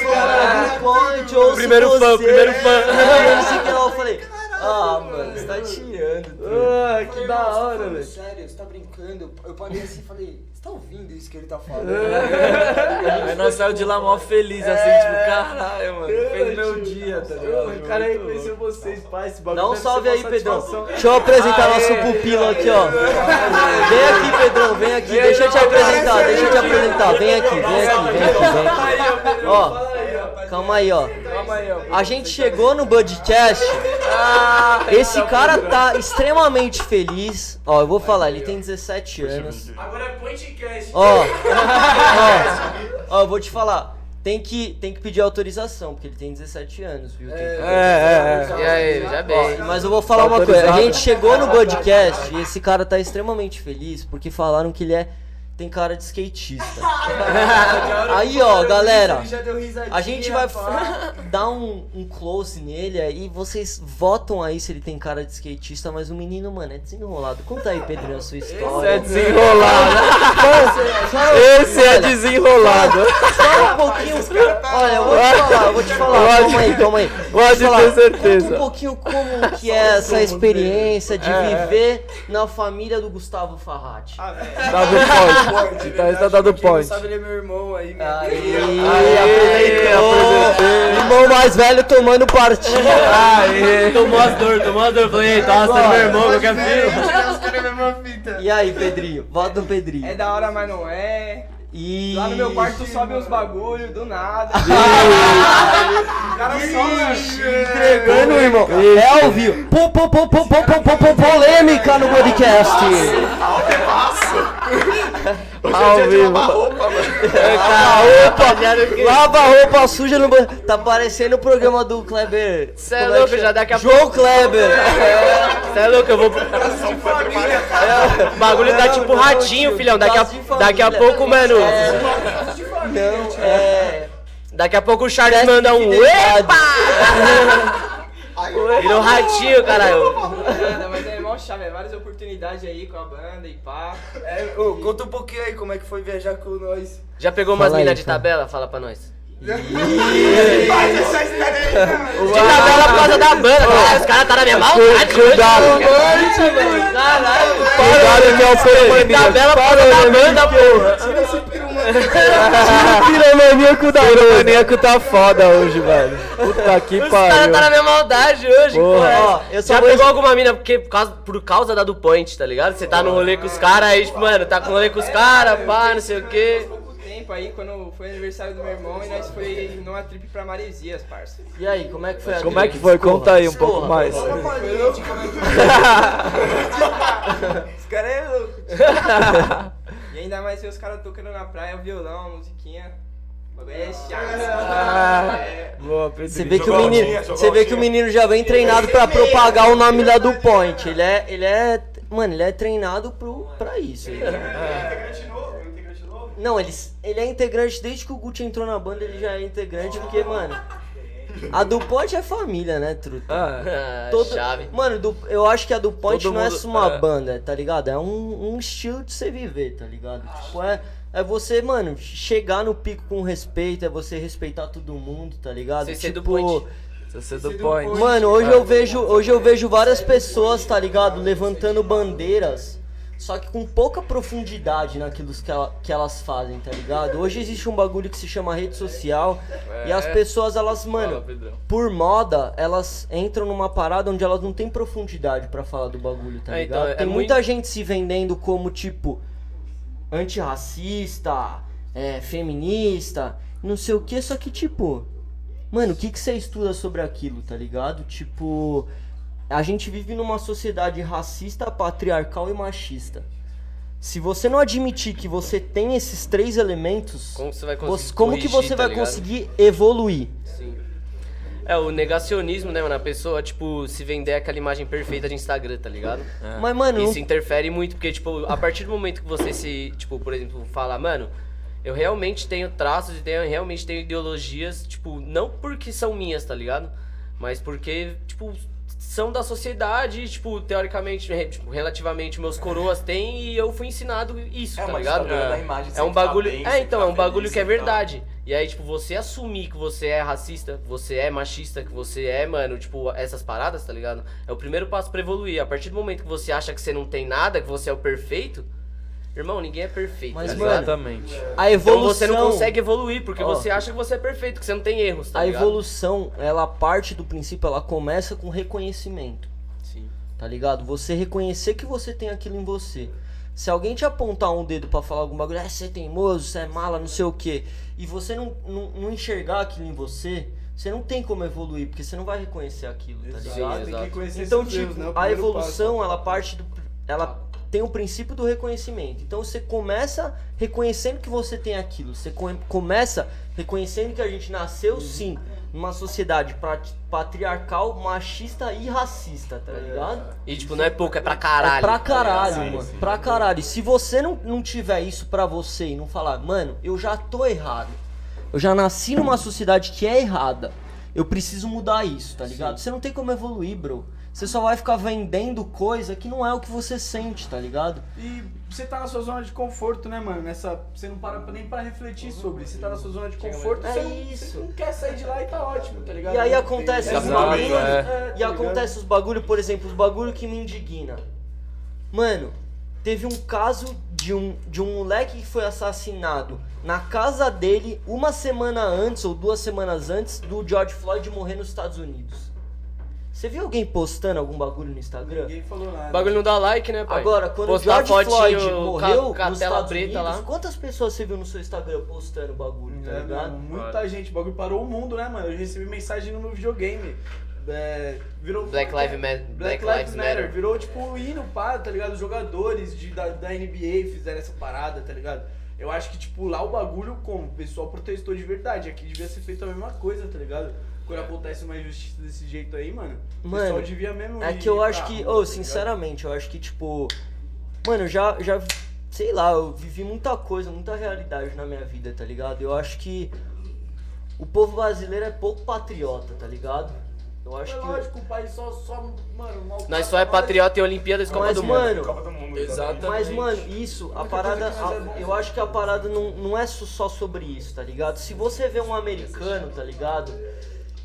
Cara, point, ouço Primeiro fã, você. primeiro fã. É, não sei o que lá. Eu falei, ah, mano, você tá tirando. truta. Ah, que da hora, Falando velho. Sério, você tá brincando? Eu parei assim e falei, você tá ouvindo isso que ele tá falando? Aí nós saímos de lá mó feliz, assim, tipo, caralho, mano. Fez meu dia, tá ligado? O cara reconheceu vocês, pai. Esse bagulho Dá um salve aí, Pedrão. Deixa eu apresentar nosso pupilo aqui, ó. Vem aqui, Pedrão, vem aqui. Deixa eu te apresentar, deixa eu te apresentar. Vem aqui, vem aqui, vem aqui, Ó, calma aí, ó. A gente chegou no Budcast. Esse cara tá extremamente feliz. Ó, eu vou falar, ele tem 17 anos. Agora é podcast. Ó, ó, ó, eu vou te falar. Tem que, tem que pedir autorização, porque ele tem 17 anos, viu? Tem que- É, é, E aí, já bem. Mas eu vou falar uma coisa. A gente chegou no podcast e esse cara tá extremamente feliz porque falaram que ele é tem cara de skatista. Aí, ó, galera, a gente vai dar um, um close nele aí. Vocês votam aí se ele tem cara de skatista, mas o menino, mano, é desenrolado. Conta aí, Pedrinho, a sua Esse é história. desenrolado. Esse é desenrolado. Só um pouquinho. Olha, eu vou te falar, eu vou te falar. Calma aí, calma aí. Vou te Pode falar. ter certeza. Conta um pouquinho como que é essa experiência de É. viver na família do Gustavo Farratti. Dado point forte. Tá, está dado point. Sabe, ele é meu irmão aí, meu Aí, aí aproveitou. Irmão mais velho tomando partida. Aí. Tomou as dor, tomou as dor. Falei, tá, você é meu irmão, qualquer filho. É e aí, Pedrinho? Vota no Pedrinho. É da hora, mas não é. E Lá no meu quarto sobe mano. uns bagulho do nada. o cara só sobe. Entregando, irmão. É ao vivo. Po, po, po, po, po, po, po, polêmica no podcast. Alto passo. Ao vivo. Lava a roupa suja no banheiro. Tá parecendo o programa do Kleber. Cê é Como louco, que já daqui a João Kleber. Você é louco, eu vou. O bagulho tá tipo ratinho, filhão. Daqui a, daqui a pouco, mano. É. Não, é. Daqui a pouco o Charles Teste manda um. Epa! Virou ratinho, caralho. Mó chave, várias oportunidades aí com a banda e pá. É, ô, conta um pouquinho aí como é que foi viajar com nós. Já pegou umas Fala minas de tabela? Fala pra nós. Vai, essa história aí. De tabela por causa da banda, cara. Os caras tá na minha maldade. Cuidado. Caralho. Cuidado que é o Foi tabela por causa da banda, porra. Piramaníaco da Piramaníaco tá foda hoje, velho. Puta que Os caras tá na pariu. minha maldade hoje, Porra. Ó, eu só Já pegou alguma mina porque, por, causa, por causa da do point, tá ligado? Você tá no rolê com os caras aí, tipo, mano, tá com rolê com os caras, pá, não sei o quê. Tempo aí, quando foi aniversário do meu irmão, e nós foi numa trip pra Maresias, parça. E aí, como é que foi a Como é que foi? Conta aí um pouco mais. Esse cara é louco. e ainda mais ver os caras tocando na praia, violão, musiquinha. O bagulho é chato. É. Boa, Pedro. Você vê que o menino, você vê que o menino já vem treinado pra propagar o nome da do Point. Ele é, ele é, mano, ele é treinado pro pra isso. Ele- Não, ele, ele é integrante desde que o Gucci entrou na banda, ele já é integrante porque, mano, a do Point é família, né, truta? Ah, Ah, Todo- chave. Mano, do- eu acho que a do Point Todo não é mundo- só uma é. banda, tá ligado? É um, um estilo de você viver, tá ligado? Tipo, é, é você, mano, chegar no pico com respeito, é você respeitar todo mundo, tá ligado? Você ser do tipo, Point. você é do point. Mano, hoje eu vejo, hoje eu vejo várias pessoas, tá ligado, levantando bandeiras só que com pouca profundidade naquilo que, ela- que elas fazem, tá ligado? Hoje existe um bagulho que se chama rede social e as É. pessoas, elas, mano, Fala, por moda, elas entram numa parada onde elas não têm profundidade pra falar do bagulho, tá É, ligado? então, é Tem muito- muita gente se vendendo como, tipo, antirracista, é, feminista, não sei o que, só que, tipo, mano, o que, que você estuda sobre aquilo, tá ligado? Tipo, a gente vive numa sociedade racista, patriarcal e machista. Se você não admitir que você tem esses três elementos, Como que você vai conseguir você- como que corrigir, você tá vai ligado? conseguir evoluir? Sim. É, o negacionismo, né, mano? A pessoa, tipo, se vender aquela imagem perfeita de Instagram, tá ligado? Mas, mano, Isso interfere muito, porque, tipo, a partir do momento que você se, tipo, por exemplo, fala, mano, eu realmente tenho traços e tenho, realmente tenho ideologias, tipo, não porque são minhas, tá ligado? Mas porque, tipo, são da sociedade, tipo, teoricamente, tipo, relativamente, meus coroas têm e eu fui ensinado isso, É, tá ligado? Instagram da imagem É um sempre tá bagulho. bem, é, então, tá é um bagulho feliz, que é tá- verdade. E aí, tipo, você assumir que você é racista, que você é machista, que você é, mano, tipo, essas paradas, tá ligado? É o primeiro passo pra evoluir. A partir do momento que você acha que você não tem nada, que você é o perfeito, irmão, ninguém é perfeito, Mas, tá mano? Exatamente. a Então evolução, você não consegue evoluir, porque Ó. você acha que você é perfeito, que você não tem erros, tá a ligado? evolução, ela parte do princípio, ela começa com reconhecimento, Sim. tá ligado? Você reconhecer que você tem aquilo em você. Se alguém te apontar um dedo pra falar algum bagulho, é, você é teimoso, você é mala, não sei o que, e você não, não, não enxergar aquilo em você, você não tem como evoluir, porque você não vai reconhecer aquilo, tá Exato, ligado? Sim, tem exato. que conhecer Então, tipo, erros, né? O a evolução, ela parte do. Ela tem o princípio do reconhecimento. Então você começa reconhecendo que você tem aquilo. Você co- começa reconhecendo que a gente nasceu sim numa sociedade pat- patriarcal, machista e racista, tá ligado? E, tipo, não é pouco, é pra caralho. É pra tá caralho, Sim, mano. sim. Pra caralho. Se você não, não tiver isso pra você e não falar, mano, eu já tô errado. Eu já nasci numa sociedade que é errada. Eu preciso mudar isso, tá ligado? Você não tem como evoluir, bro. Você só vai ficar vendendo coisa que não é o que você sente, tá ligado? E você tá na sua zona de conforto, né, mano? Nessa, você não para nem pra refletir sobre. Você tá na sua zona de conforto, É você, não, isso. você não quer sair de lá e tá ótimo, tá ligado? E aí acontece É os bagulho, é. tá e ligado? acontece os bagulho, por exemplo, os bagulho que me indigna. Mano, teve um caso de um, de um moleque que foi assassinado na casa dele uma semana antes ou duas semanas antes do George Floyd morrer nos Estados Unidos. Você viu alguém postando algum bagulho no Instagram? Ninguém falou nada. O bagulho não dá like, né, pai? Agora, quando Postar o George Floyd com morreu a- com a nos tela preta Unidos, lá. quantas pessoas você viu no seu Instagram postando bagulho, tá É, ligado? mano, muita gente, o bagulho parou o mundo, né, mano? Eu recebi mensagem no meu videogame. É, virou. Black Lives Matter. Black, Lives Matter. Virou tipo um hino, pá, tá ligado? Os jogadores de, da, da NBA fizeram essa parada, tá ligado? Eu acho que, tipo, lá o bagulho, como? O pessoal protestou de verdade. Aqui devia ser feito a mesma coisa, tá ligado? Quando acontece uma injustiça desse jeito aí, mano, o Mano, pessoal devia mesmo. É ir que eu acho que, ô, ligado? sinceramente, eu acho que, tipo. Mano, eu já, já. Sei lá, eu vivi muita coisa, muita realidade na minha vida, tá ligado? Eu acho que. O povo brasileiro é pouco patriota, tá ligado? Eu acho É que. lógico, o país só, só, mano, maltrata Nós só é patriota em Olimpíadas e Copa Mas, do Mundo. Copa do Mundo, Exatamente. Mas, mano, isso, a parada. é a- bom eu acho que a parada não, não é só sobre isso, tá ligado? Se você vê um americano, tá ligado?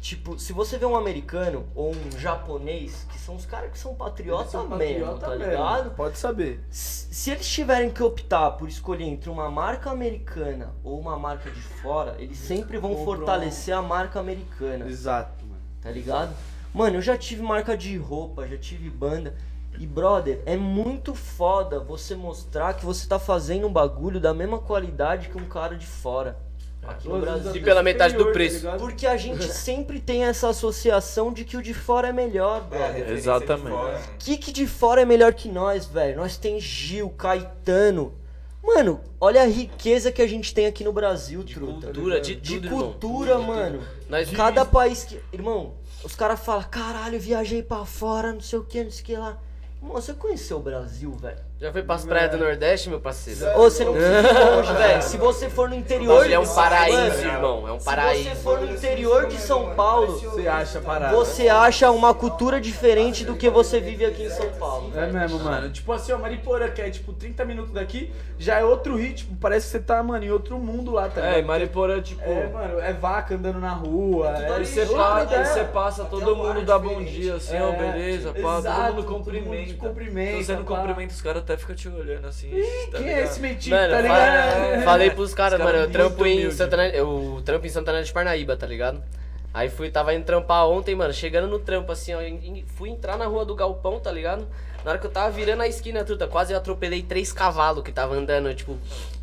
Tipo, se você vê um americano ou um japonês, que são os caras que são patriota São mesmo, patriota tá mesmo, ligado? Pode saber. Se eles tiverem que optar por escolher entre uma marca americana ou uma marca de fora, eles sempre vão Compram- fortalecer a marca americana, Exato, mano. tá ligado? Mano, eu já tive marca de roupa, já tive banda. E brother, é muito foda você mostrar que você tá fazendo um bagulho da mesma qualidade que um cara de fora. Aqui no Brasil. E pela metade do superior, tá preço. ligado? Porque a gente sempre tem essa associação de que o de fora é melhor, brother. Exatamente. que que de fora é melhor que nós, velho? Nós tem Gil, Caetano. Mano, olha a riqueza que a gente tem aqui no Brasil, truta. Cultura, de De tudo, irmão. cultura, mano. Nós Cada país que. Irmão, os caras falam, caralho, eu viajei pra fora, não sei o que, não sei o que lá. Irmão, você conheceu o Brasil, velho? Já foi pras praias do Nordeste, meu parceiro? Ou você não precisa ir longe, velho. Se você for no interior. Ele é um paraíso, irmão. É um Se paraíso. você for no interior de São Paulo, Você acha parada? você acha uma cultura diferente do que você vive aqui em São Paulo. É mesmo, mano. Tipo assim, ó, Mariporã, que é tipo 30 minutos daqui, já é outro ritmo. Parece que você tá, mano, em outro mundo lá, tá É, e? Mariporã, tipo. É, mano, é vaca andando na rua. É, Aí você passa, aí você passa, todo mundo dá bom dia, assim, ó, É, beleza, pá, todo mundo cumprimenta. cumprimenta, Se você não cumprimenta os caras, até fica te olhando assim. tá Quem é ligado? esse metido, Mano, tá fa- ligado? falei pros caras, Os caras mano, eu muito trampo em. Santana, eu trampo em Santana de Parnaíba, tá ligado? Aí fui, tava indo trampar ontem, mano, chegando no trampo, assim, ó, fui entrar na rua do Galpão, tá ligado? Na hora que eu tava virando a esquina, truta, quase eu atropelei três cavalos que tava andando, tipo,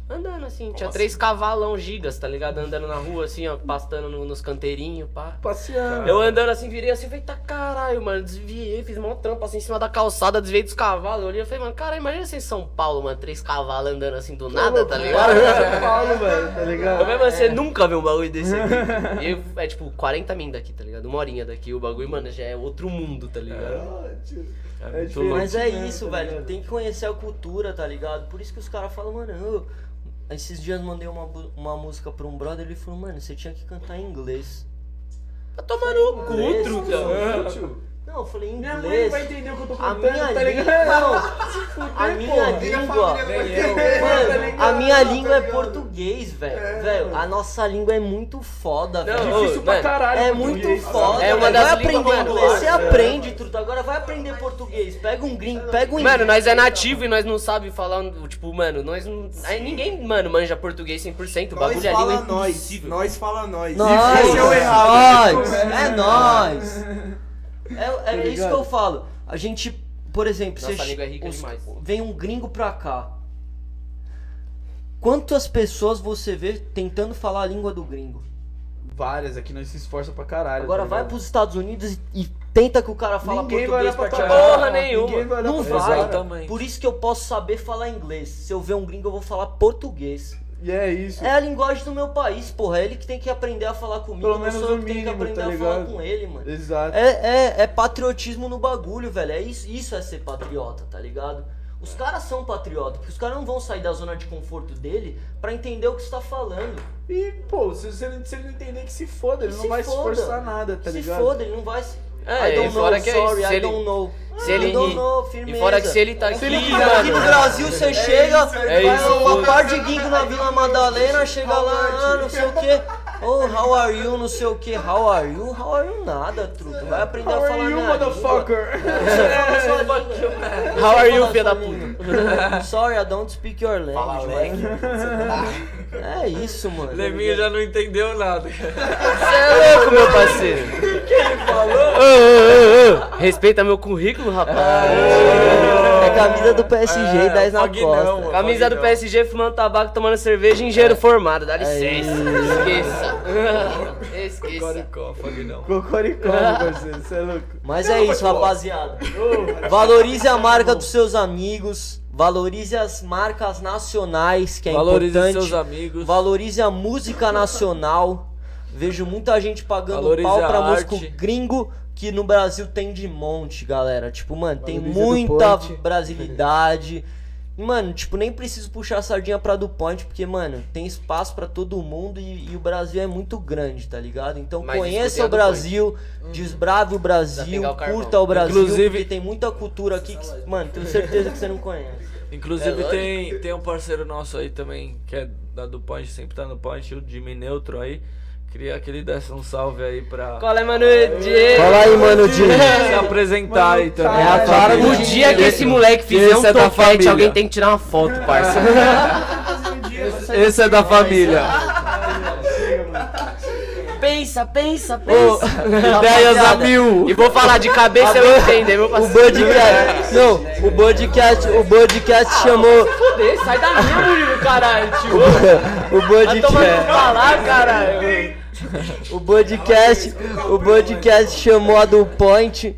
andando assim, tinha três cavalão gigas, tá ligado? Andando na rua, assim, ó, pastando no- nos canteirinhos, pá. Passeando. Eu andando assim, virei assim, falei, tá caralho, mano, desviei, fiz mó trampo assim em cima da calçada, desviei dos cavalos. Eu olhei e falei, mano, cara, imagina você em São Paulo, mano, três cavalos andando assim do nada, tá ligado? São Paulo, velho, tá ligado? Eu mesmo, você nunca viu um bagulho desse aqui. E eu- é tipo 40 min daqui, tá ligado? Uma horinha daqui, o bagulho, mano, já é outro mundo, tá ligado? É É louco. Mas é isso, tá velho. Tem que conhecer a cultura, tá ligado? Por isso que os caras falam, mano, esses dias mandei uma, bu- uma música pra um brother, ele falou, mano, você tinha que cantar em inglês. Tá tomando o cu, tio. Não, eu falei em Minha mãe não inglês. vai entender o que eu tô A contando, minha tá língua, ligado? não, a minha língua, mano, a minha língua é português, velho. Velho, a nossa língua é muito foda, velho. ô, Difícil pra mano, caralho. É português. muito foda, É uma das aprender mano, inglês, você é. aprende, truta. Agora vai aprender português. Pega um gringo, pega um Mano, nós é inglês. nativo e nós não sabe falar, tipo, mano, nós não... Aí ninguém, mano, manja português 100%, o Nós bagulho é língua fala nós. impossível. Nós fala nós. Nós, Esse é o errado. nós, é nós. É, é Tá isso que eu falo. A gente, por exemplo, Nossa você é rica demais. vem um gringo pra cá. Quantas pessoas você vê tentando falar a língua do gringo? Várias aqui, nós se esforça pra caralho. Agora tá vai pros Estados Unidos e, e tenta que o cara fala Ninguém vai português olhar pra pra. Porra nenhuma. Ninguém vai Não vai. Exatamente. Por isso que eu posso saber falar inglês. Se eu ver um gringo, eu vou falar português. E é isso. É a linguagem do meu país, porra. É ele que tem que aprender a falar comigo. Pelo menos sou eu que tenho que mínimo, aprender tá a falar com ele, mano. Exato. É, é, é patriotismo no bagulho, velho. É isso, isso é ser patriota, tá ligado? Os caras são patriotas, porque os caras não vão sair da zona de conforto dele pra entender o que você tá falando. E, pô, se, se, ele, se ele não entender que se foda, ele Se não vai se foda. esforçar nada, tá se ligado? foda, ele não vai se. É, I don't e fora know, que é sorry, isso, se I ele- don't know. se I ele- don't e- know, E fora que se ele tá aqui, Aqui mano... no Brasil você chega, É vai isso, uma par de gringo na Vila Madalena, chega lá, ah, não sei o que. Oh, how are you, não sei o que. How are you? How are you nada, truta. Vai aprender How a are falar you, minha motherfucker? língua. Você fala sua língua. How are you, filha da fala Sorry, I don't speak your language. man. É isso, mano. Leminho já não entendeu nada. Você é louco, meu parceiro. O que ele falou? Respeita meu currículo, rapaz. É camisa do PSG e 10 na Fagnão, costa. Camisa do. PSG, fumando tabaco, tomando cerveja e engenheiro formado. Dá licença. Esqueça. Esqueça. Coricó, Fagnão. Cocoricó, meu parceiro, você é louco. Mas é isso, rapaziada. Valorize a marca dos seus amigos. Valorize as marcas nacionais, que é Valorize importante. seus amigos. Valorize a música nacional. Vejo muita gente pagando Valorize pau pra arte. músico gringo que no Brasil tem de monte, galera. Tipo, mano, tem a muita brasilidade. Mano, tipo, nem preciso puxar a sardinha pra DuPont, porque, mano, tem espaço pra todo mundo e, e o Brasil é muito grande, tá ligado? Então Mas conheça o DuPont. Brasil, desbrave o Brasil, o curta o Brasil, Inclusive- porque tem muita cultura aqui que, mano, tenho certeza que você não conhece. Inclusive É tem, tem um parceiro nosso aí também, que é da do Point, sempre tá no Point, o Jimmy Neutro aí. Queria que ele desse um salve aí pra Qual é, mano? Diego? Fala aí, mano, Jimmy. se apresentar aí também. É a cara do O dia que esse moleque fizer Esse um é da topete, alguém tem que tirar uma foto, parça. Esse é da família. pensa, pensa, pensa. Ideias a mil. E vou falar de cabeça, eu entendo, meu O parceiro. podcast, não, o podcast, o podcast chamou, Foder, sai da minha, Murilo, caralho, tio. o Vai tomar no podcast, falar, caralho. o podcast, o podcast chamou a do Point.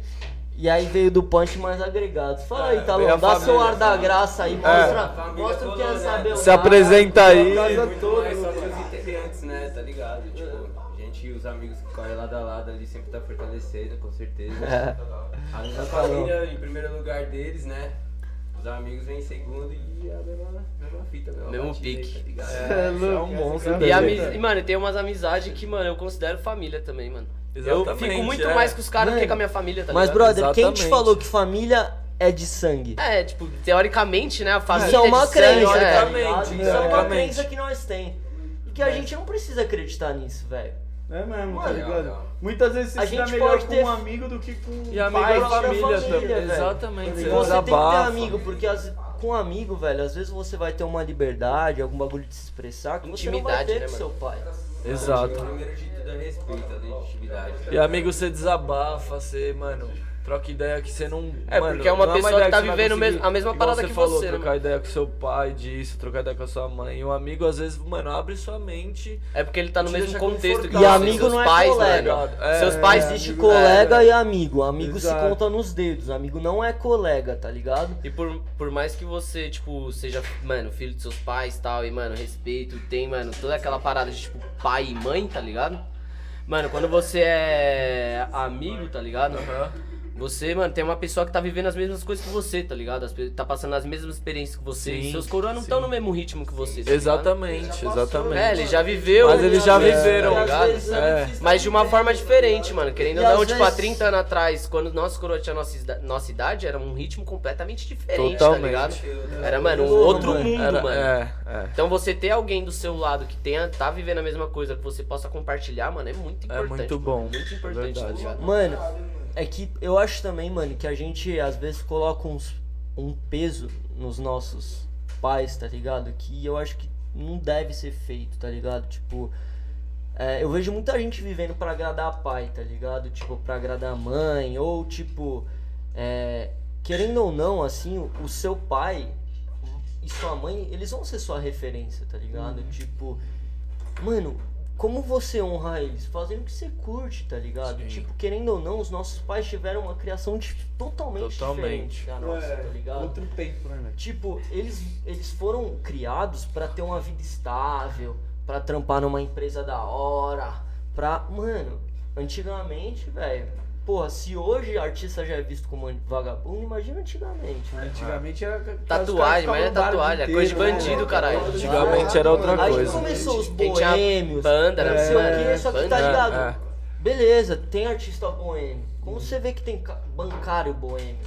E aí veio do Punch mais agregados. Fala aí, a Talão, dá seu família. ar da graça aí, mostra, mostra o que é saber. Se apresenta aí. Pros integrantes, né? Tá ligado? Tipo, a gente e os amigos que correm lado a lado ali sempre tá fortalecendo, com certeza. É. Além da família em primeiro lugar deles, né? Os amigos vêm em segundo e a mesma, mesma fita, Mesmo aí, pique. tá ligado? É, é um monstro. E, amiz... e, mano, tem umas amizades que, mano, eu considero família também, mano. eu Exatamente, fico muito é. mais com os caras do que com a minha família, tá Mas, ligado? brother, quem te Exatamente. falou que família é de sangue? É, tipo, teoricamente, né, a família Isso é uma de sangue, crença, é. tá Teoricamente, ligado? Isso é uma crença que nós tem. E que a gente não precisa acreditar nisso, velho. É mesmo, tá Mano, ligado? não. Muitas vezes você A se dá gente melhor pode com ter- um amigo do que com E amigo pai, da família família, também. velho. Exatamente. E você tem que ter amigo, porque as- com um amigo, velho, às vezes você vai ter uma liberdade, algum bagulho de se expressar que você não vai Intimidade, ter né, com seu pai. Exato. Primeiro de tudo é respeito, a legitimidade. tá E amigo, você desabafa, você, mano, troca ideia que você não. É, mano, porque é uma não pessoa ideia que tá vivendo a mesma parada você que falou, você, né, trocar mano? ideia com seu pai disso, trocar ideia com a sua mãe. E um amigo, às vezes, mano, abre sua mente. É porque ele tá no mesmo contexto que E você, amigo seus não é pais, colega. mano. É, seus pais Existe amigo- colega é. e amigo. Amigo se Exato. conta nos dedos. Amigo não é colega, tá ligado? E por, por mais que você, tipo, seja, mano, filho de seus pais e tal, e, mano, respeito, tem, mano, toda aquela parada de, tipo, pai e mãe, tá ligado? Mano, quando você é amigo, tá ligado? Você, mano, tem uma pessoa que tá vivendo as mesmas coisas que você, tá ligado? As Tá passando as mesmas experiências que você. Sim, e seus coroas não estão no mesmo ritmo que você, tá ligado? Exatamente, exatamente. É, ele já viveu. Mas eles já tá viveram, ligado? vezes, É. Mas de uma forma diferente, mano. Querendo ou não, às tipo, há vezes- 30 anos atrás, quando nosso coroa tinha nossa, nossa idade, era um ritmo completamente diferente, Totalmente. tá ligado? Era, mano, um outro mano. mundo, Era- mano. É, é. Então você ter alguém do seu lado que tenha, tá vivendo a mesma coisa, que você possa compartilhar, mano, é muito É importante. muito mano. bom. Muito É importante, tá ligado? Mano, é que eu acho também, mano, que a gente às vezes coloca uns, um peso nos nossos pais, tá ligado? Que eu acho que não deve ser feito, tá ligado? Tipo, é, eu vejo muita gente vivendo pra agradar pai, tá ligado? Tipo, pra agradar a mãe, ou tipo, é, querendo ou não, assim, o, o seu pai e sua mãe, eles vão ser sua referência, tá ligado? Tipo, mano, como você honrar eles? Fazendo o que você curte, tá ligado? Sim. Tipo, querendo ou não, os nossos pais tiveram uma criação dif- totalmente, Totalmente. diferente da nossa, tá ligado? Outro tempo, né? Tipo, eles, eles foram criados pra ter uma vida estável, pra trampar numa empresa da hora, pra. Mano, antigamente, velho. Porra, se hoje artista já é visto como vagabundo, imagina antigamente. né? Antigamente era. Tatuagem, mas é tatuagem, é coisa de bandido, caralho. Antigamente era outra Aí coisa. começou os boêmios, banda, não né, sei o que, só que tá ligado? É. Beleza, tem artista boêmio. Como você vê que tem bancário boêmio?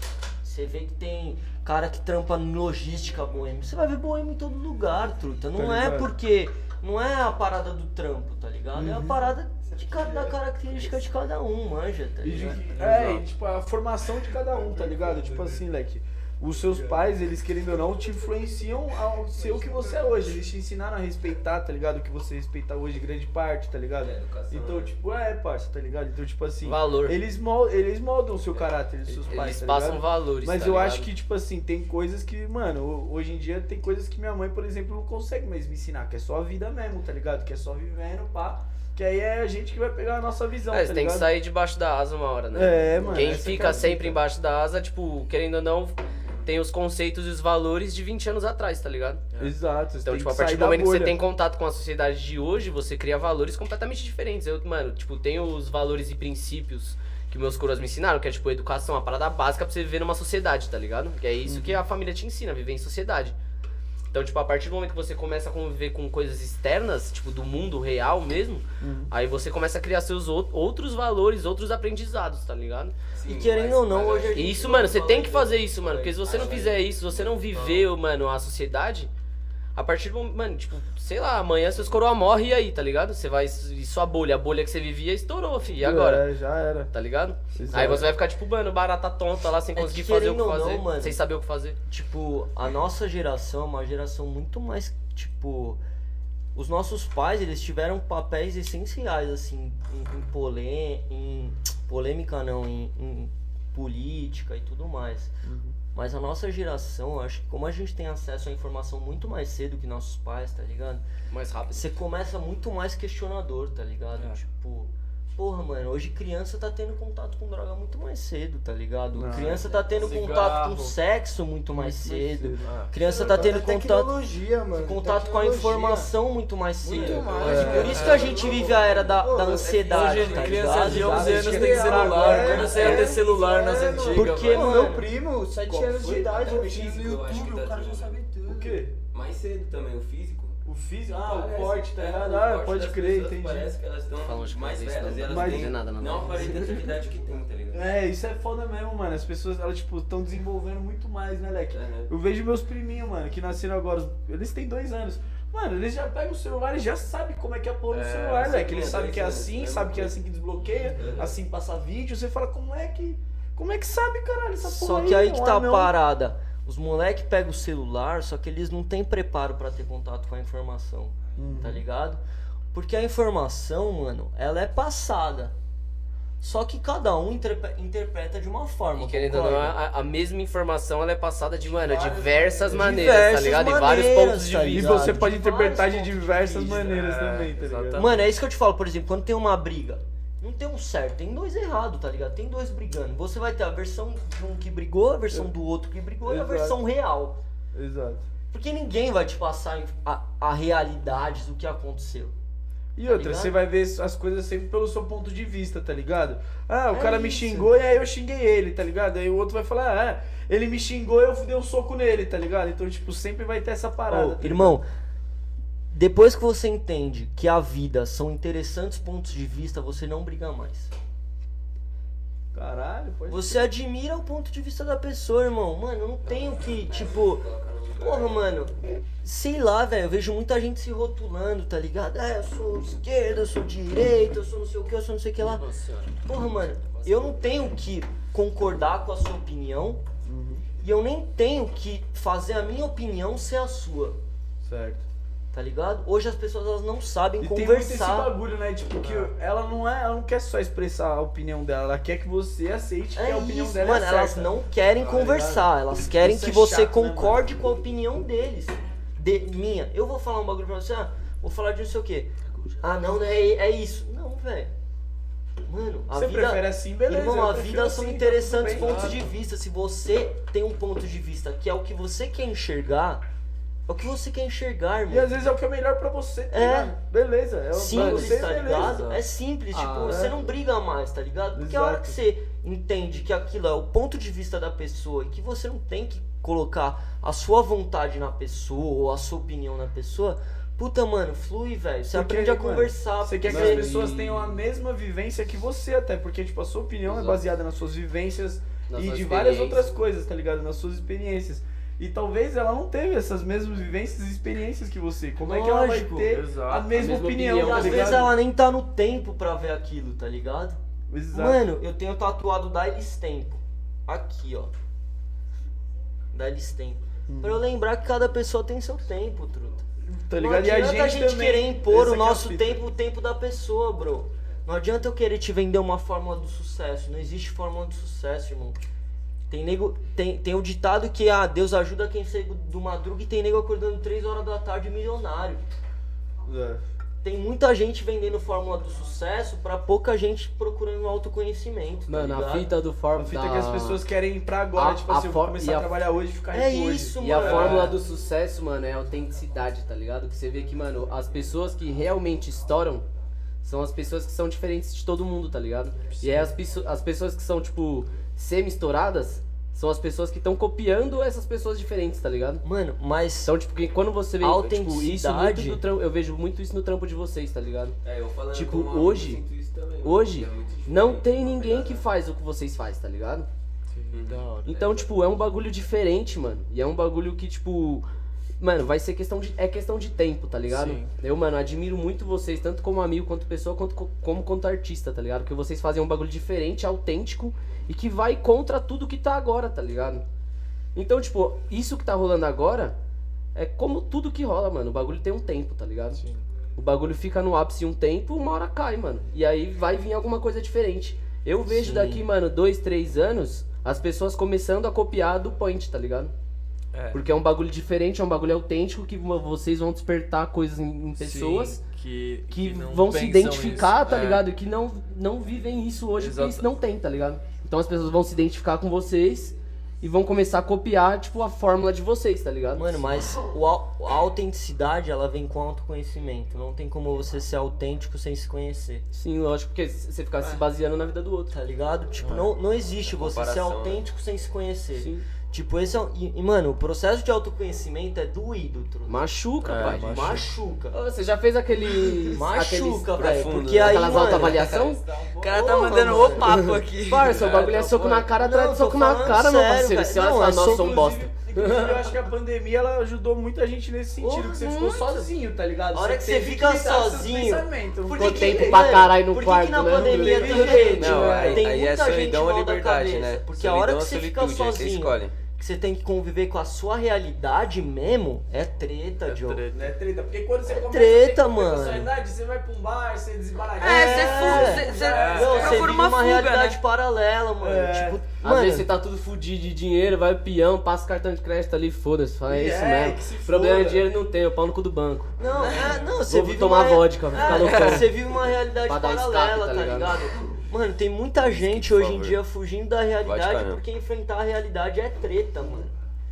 Você vê que tem cara que trampa logística boêmio. Você vai ver boêmio em todo lugar, truta. Não Tá é porque. Não é a parada do trampo, tá ligado? Uhum. É a parada de cada, da característica de cada um, manja, tá E ligado? é, e, tipo, a formação de cada um, tá ligado? Tipo assim, leque. Os seus pais, eles querendo ou não, te influenciam ao ser o que você é hoje. Eles te ensinaram a respeitar, tá ligado? O que você respeita hoje, grande parte, tá ligado? É, educação, Então, né? tipo, é, parça, tá ligado? Então, tipo assim. Valor. Eles moldam, eles moldam o seu caráter, os seus pais, Eles tá passam ligado? valores, Mas tá eu ligado? acho que, tipo assim, tem coisas que, mano, hoje em dia tem coisas que minha mãe, por exemplo, não consegue mais me ensinar, que é só a vida mesmo, tá ligado? Que é só vivendo, pá. Que aí é a gente que vai pegar a nossa visão, É, tá você tem que ligado? sair debaixo da asa uma hora, né? É, mano. Quem que é fica a sempre embaixo da asa, tipo, querendo ou não, tem os conceitos e os valores de 20 anos atrás, tá ligado? Exato. você Então, tipo, que a partir do momento que você tem contato com a sociedade de hoje, você cria valores completamente diferentes. Eu, mano, tipo, tenho os valores e princípios que meus coroas me ensinaram, que é, tipo, educação, a parada básica pra você viver numa sociedade, tá ligado? Que é isso que a família te ensina, viver em sociedade. Então, tipo, a partir do momento que você começa a conviver com coisas externas, tipo, do mundo real mesmo, aí você começa a criar seus ou- outros valores, outros aprendizados, tá ligado? E querendo ou não, hoje a gente isso, mano, você tem que fazer isso, mano. Porque se você não fizer isso, se você não viveu, mano, a sociedade, a partir do momento, mano, tipo, sei lá, amanhã seus coroa morre e aí, tá ligado? Você vai. E sua bolha, a bolha que você vivia estourou, fi. E agora? É, já era. Tá ligado? Exato. Aí você vai ficar, tipo, mano, barata tonta lá sem É conseguir fazer o que não, fazer. mano, sem saber o que fazer. Tipo, a nossa geração é uma geração muito mais, tipo, os nossos pais, eles tiveram papéis essenciais, assim, em, em, polê, em polêmica não, em, em política e tudo mais. Mas a nossa geração, acho que como a gente tem acesso à informação muito mais cedo que nossos pais, tá ligado? Mais rápido. Você começa muito mais questionador, tá ligado? É. Tipo, porra, mano, hoje criança tá tendo contato com droga muito mais cedo, tá ligado? Não, criança tá tendo cigarro. contato com sexo muito mais cedo. Ah. Criança tá tendo Até contato, mano. contato com a informação muito mais cedo. Muito mais, É. Por isso que a gente vive a era da, da ansiedade, Hoje, tá criança ligado? de 11 anos tem celular. agora, Quando você ia ter celular nas é, antigas, Porque, mano. Pô, mano, meu primo, 7 Qual anos de idade, no eu acho YouTube, o tá cara já sabe tudo. O quê? Mais cedo também, o físico. O físico? Ah, o Parece- corte, tá é, o Ah, corte pode das crer, pessoas entendi. Parece que elas estão mais velhas não. e elas Mas- têm nada, não, não aparenta a atividade que tem, tá ligado? É, isso é foda mesmo, mano. As pessoas, elas, tipo, estão desenvolvendo muito mais, né, Leque? É, né? Eu vejo meus priminhos, mano, que nasceram agora. Eles têm dois anos. Mano, eles já pegam o celular e já sabem como é que é a porra do É, celular, sim, Leque. Eles é, sabem que é assim, é sabem que é assim que desbloqueia, assim passa vídeo. Você fala, como é que. Como é que sabe, caralho, essa porra Só que aí que não tá a não. parada. Os moleques pegam o celular, só que eles não têm preparo pra ter contato com a informação, tá ligado? Porque a informação, mano, ela é passada. Só que cada um interpre- interpreta de uma forma. E querendo ou não, a, a mesma informação ela é passada de, mano, diversas De maneiras, tá diversas ligado? Em vários maneiras, pontos de tá E vista. ligado? você pode De interpretar de diversas maneiras É, também, tá ligado? exatamente. Mano, é isso que eu te falo, por exemplo, quando tem uma briga, não tem um certo, tem dois errados, tá ligado? Tem dois brigando. Você vai ter a versão de um que brigou, a versão do outro que brigou e a Exato. versão real. Exato. Porque ninguém vai te passar a, a realidade do que aconteceu. E Tá outra, ligado? você vai ver as coisas sempre pelo seu ponto de vista, tá ligado? Ah, o É cara me isso. xingou e aí eu xinguei ele, tá ligado? Aí o outro vai falar, ah, ele me xingou e eu dei um soco nele, tá ligado? Então, tipo, sempre vai ter essa parada. Tá irmão, depois que você entende que a vida são interessantes pontos de vista, você não briga mais. Caralho, pode Você admira o ponto de vista da pessoa, irmão. Mano, eu não tenho que, tipo. Porra, mano. Sei lá, velho. Eu vejo muita gente se rotulando, tá ligado? Ah, eu sou esquerda, eu sou direita, eu sou não sei o que, eu sou não sei o que lá. Porra, mano. Eu não tenho que concordar com a sua opinião. E eu nem tenho que fazer a minha opinião ser a sua. Certo. Tá ligado? Hoje as pessoas elas não sabem E tem muito esse conversar. bagulho, né? Tipo, que ela não é, ela não quer só expressar a opinião dela, ela quer que você aceite que É a opinião isso, dela mano, é elas certa. não querem Tá conversar, elas querem Isso que é você chato, né, concorde com a opinião deles. De, minha, eu vou falar um bagulho pra você, ah, vou falar de não sei o quê. Ah, não, não é, é isso. Não, velho. Mano, a Você vida. prefere assim, beleza? Irmão, a vida assim, são tá interessantes pontos de vista. Se você tem um ponto de vista que é o que você quer enxergar, é o que você quer enxergar, irmão. E às vezes é o que é melhor pra você, tá É. ligado? Beleza, é Simples, você, tá beleza. ligado? É simples, tipo, Ah, você é. não briga mais, tá ligado? Porque a hora Exato. que você entende que aquilo é o ponto de vista da pessoa e que você não tem que colocar a sua vontade na pessoa ou a sua opinião na pessoa, puta, mano, flui, velho. Você Porque, aprende a mano, conversar. Você quer que porque- as pessoas tenham a mesma vivência que você até, porque tipo, a sua opinião é Exato. baseada nas suas vivências Nas e de várias outras coisas, tá ligado? Nas suas experiências. E talvez ela não teve essas mesmas vivências e experiências que você. Como é que ela vai Lógico, ter exato. a mesma, A mesma opinião, opinião, E tá às ligado? vezes ela nem tá no tempo pra ver aquilo, tá ligado? Exato. Mano, eu tenho tatuado Dailis Tempo. Aqui, ó. Dailis Tempo. Hum. Pra eu lembrar que cada pessoa tem seu tempo, truta. tá Não ligado? E a adianta gente, a gente querer impor Essa o é nosso fita. tempo, o tempo da pessoa, bro. Não adianta eu querer te vender uma fórmula do sucesso. Não existe fórmula do sucesso, irmão. Tem nego. Tem, tem o ditado que ah, Deus ajuda quem segue do madruga e tem nego acordando 3 horas da tarde milionário. É. Tem muita gente vendendo fórmula do sucesso pra pouca gente procurando autoconhecimento. tá Mano, a fita do A Fórmula. fita que as pessoas querem ir pra agora, A- tipo a assim, eu vou for- começar a, a- trabalhar hoje e ficar É rico hoje. isso, E a fórmula do sucesso, mano, é autenticidade, tá ligado? Que você vê que, mano, as pessoas que realmente estouram são as pessoas que são diferentes de todo mundo, tá ligado? E aí as, as pessoas que são, tipo, semi-estouradas são as pessoas que estão copiando essas pessoas diferentes, tá ligado? Mano, mas. Então, tipo, que quando você vê, tipo, isso muito do trampo, eu vejo muito isso no trampo de vocês, tá ligado? É, eu falando Tipo, hoje- eu sinto isso também, Hoje, é não tem tá ninguém que faz o que vocês fazem, tá ligado? Da hora. Então, tipo, é um bagulho diferente, mano. E é um bagulho que, tipo. Mano, vai ser questão de. É questão de tempo, tá ligado? Sim. Eu, mano, admiro muito vocês, tanto como amigo, quanto pessoa, quanto co- como quanto artista, tá ligado? Porque vocês fazem um bagulho diferente, autêntico e que vai contra tudo que tá agora, tá ligado? Então, tipo, isso que tá rolando agora é como tudo que rola, mano. O bagulho tem um tempo, tá ligado? Sim. O bagulho fica no ápice um tempo, uma hora cai, mano. E aí vai vir alguma coisa diferente. Eu vejo Sim. daqui, mano, dois, três anos, as pessoas começando a copiar do Point, tá ligado? É. Porque é um bagulho diferente, é um bagulho autêntico que vo- vocês vão despertar coisas em, em pessoas Sim, que, que, não vão se identificar, isso. tá É. ligado? E que não, não vivem isso hoje, Exato. porque isso não tem, tá ligado? Então as pessoas vão se identificar com vocês e vão começar a copiar, tipo, a fórmula de vocês, tá ligado? Mano, mas o a autenticidade, ela vem com autoconhecimento. Não tem como você ser autêntico sem se conhecer. Sim, lógico, porque se você ficar se baseando na vida do outro. Tá ligado? Tipo, não, não existe você ser né? autêntico sem se conhecer. Sim. Tipo, esse é um, e, e, mano, o processo de autoconhecimento é doído, truta. Machuca, É, pai. machuca. Machuca. Você já fez aquele. Machuca, velho. profundo, Porque né? aí, Aquelas autoavaliação? O cara tá Porra, mandando mano. o papo aqui. Parça, o bagulho é tô soco na cara atrás Não, de tô soco na cara, meu sério, parceiro. velho. Você olha e Não, fala, é nossa, soco, sou um bosta. Inclusive, eu acho que a pandemia ela ajudou muita gente nesse sentido, Porra, que você ficou sozinho, tá ligado? A hora que você fica seus sozinho. Ficou tempo pra caralho no Por que quarto, que na né? pandemia tem jeito, gente, Não, aí- tem aí é muita gente solidão mal ou da liberdade, cabeça. né? Porque a Solidão hora ou que você fica você sozinho, escolhe. Que você tem que conviver com a sua realidade mesmo, é treta, É Joe. treta. É treta, porque quando você começa treta, a ter mano. personalidade, você vai pra um bar, você desembaratina. É, você É. É. Procura vive uma uma fuga, realidade né? paralela, mano. É. Tipo, Às mano, vezes você tá tudo fudido de dinheiro, vai o peão, passa o cartão de crédito ali, foda-se, fala, é E isso é, mesmo. que se Problema foda. de dinheiro não tem, o pau no cu do banco. Não, é, não, você Vou vive tomar uma... vodka, vou ficar é, loucão. Você vive uma realidade dar escape, paralela, tá tá ligado? ligado? Mano, tem muita gente por hoje em favor. dia fugindo da realidade porque enfrentar a realidade é treta, mano.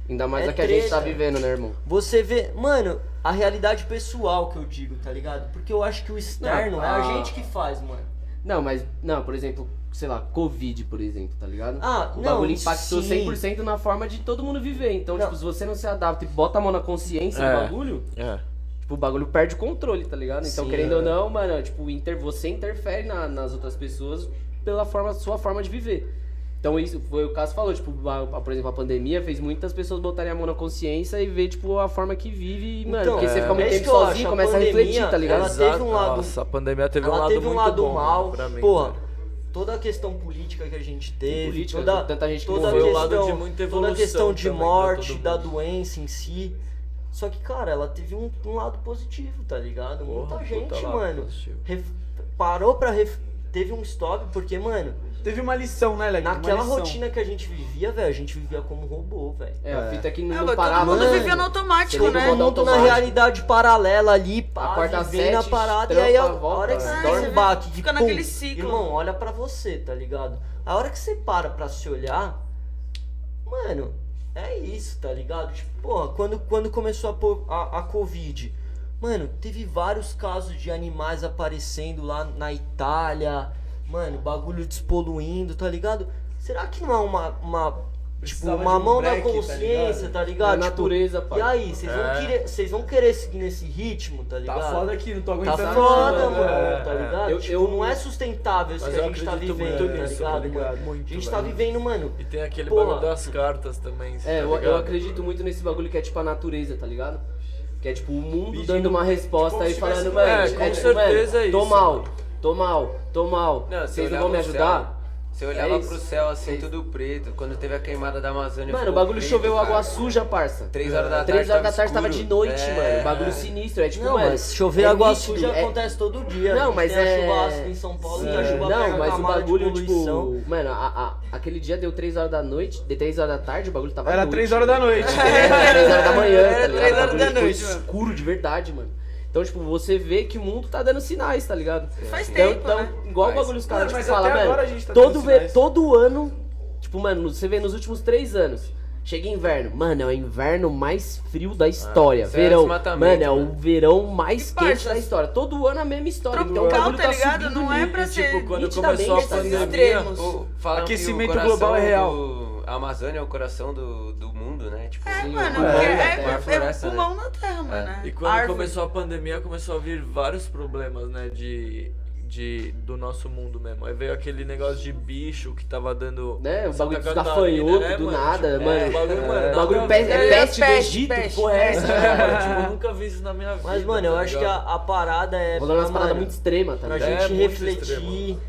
Ainda mais É a que a gente tá treta. vivendo, né, irmão? Você vê, mano, a realidade pessoal que eu digo, tá ligado? Porque eu acho que o externo Não, é a a- gente que faz, mano. Não, mas, não, por exemplo, sei lá, Covid, por exemplo, tá ligado? Ah, o não, bagulho impactou sim. 100% na forma de todo mundo viver. Então, Não. tipo, se você não se adapta e bota a mão na consciência É. do bagulho, É. tipo, o bagulho perde o controle, tá ligado? Então, Sim, querendo é. ou não, mano, tipo, inter, você interfere na- nas outras pessoas pela forma, sua forma de viver. Então, isso foi o caso que falou, tipo, a- a- por exemplo, a pandemia fez muitas pessoas botarem a mão na consciência e ver, tipo, a forma que vive, mano, Então, porque você é. fica muito É isso tempo sozinho, acho, a começa a pandemia, refletir, tá ligado? ela teve um lado- Nossa, a pandemia teve um lado teve um muito lado bom mal, pra mim. porra. mano. Toda a questão política que a gente teve, política, toda, tanta gente que toda a morreu. questão, Foi o lado de muita toda a questão de morte, da doença em si. Só que, cara, ela teve um, um lado positivo, tá ligado? Porra, Muita gente, mano, ref- parou pra. ref- teve um stop, porque, mano, Teve uma lição, né, Leg? Naquela lição. rotina que a gente vivia, velho, a gente vivia como robô, velho. É, a fita é que não, É, não parava. todo mundo mano. vivia no automático, Todo né? mundo Todo mundo na realidade paralela ali, pá, Acorda às vivendo a sete, parada, e aí a volta, hora que é. você dá você um baque de fica pum, naquele ciclo. Irmão, olha pra você, tá ligado? A hora que você para pra se olhar, mano, é isso, tá ligado? Tipo, porra, quando, quando começou a, a, a Covid, mano, teve vários casos de animais aparecendo lá na Itália, mano, bagulho despoluindo, tá ligado? Será que não é uma, uma tipo, uma de um mão na break, tá consciência, ligado? tá ligado? É a Tipo, natureza, pai. E aí, vocês vão, É. querer, vão querer seguir nesse ritmo, tá Tá ligado? foda aqui, não tô Tá aguentando. foda, não, mano, é. tá ligado? Eu- tipo, eu- não é sustentável isso que a gente tá vivendo, muito tá nisso, ligado, tá ligado? A Muito, gente tá velho. vivendo, mano. E tem aquele Porra. bagulho das cartas também. É, tá eu, eu ligado? acredito muito nesse bagulho que é tipo a natureza, tá ligado? Que é tipo o mundo Pedindo- dando uma resposta como aí falando, mano, É, é, com tipo, certeza é tô isso, mal, tô mal, tô mal. Não, você Vocês não vão me ajudar? Você É olhava isso. pro céu assim, Vocês- tudo preto. Quando teve a queimada da Amazônia. Mano, o bagulho preto, choveu cara. água suja, parça. Três horas da tarde. Três horas da tarde tava de noite, É, mano. Bagulho é. sinistro. É tipo, Não, mano. mas chover é água nítido, suja é- acontece todo dia. Não, mas tem é- a chuva ácida em São Paulo e a Sim. chuva Não, mas o bagulho, tipo. Mano, a- a- aquele dia deu 3 horas da noite, de 3 horas da tarde, o bagulho tava. Era noite. 3 horas da noite. Era 3 horas da manhã, Era tá três horas da noite, escuro de verdade, mano. Então, tipo, você vê que o mundo tá dando sinais, tá ligado? Faz Então, tempo, então né? igual o bagulho os caras tipo, falam, até mano. agora a gente tá todo, ve- todo ano, tipo, mano, você vê nos últimos três anos. Chega inverno, mano, é o inverno mais frio da história. isso é verão, mano, é o mano. verão mais E, quente parça, da história. Todo ano a mesma história. então, o Tropical, bagulho tá ligado? Não é pra tipo, ser quando nitidamente, começou a tá pandemia, extremos. O- que Aquecimento global é real. do- A Amazônia é o coração do, do mundo, né? Tipo, É, Sim, mano, mano, porque é, é, é é, floresta, o pulmão da terra, mano. né? E quando Árvore. começou a pandemia, começou a vir vários problemas, né, de, de, do nosso mundo mesmo. Aí veio aquele negócio de bicho que tava dando... Né, o bagulho de Catarina, gafanhoto né, do mano? nada, Tipo, mano. é, bagulho, mano, É, bagulho a pe- ver. é É, peste do peste, Egito, peste, porra é essa? É, mano, tipo, eu nunca vi isso na minha vida. Mas, mano, eu tá acho que a, a parada é. Umas pra, paradas mano, muito extremas, tá pra ligado? É gente refletir, extremo.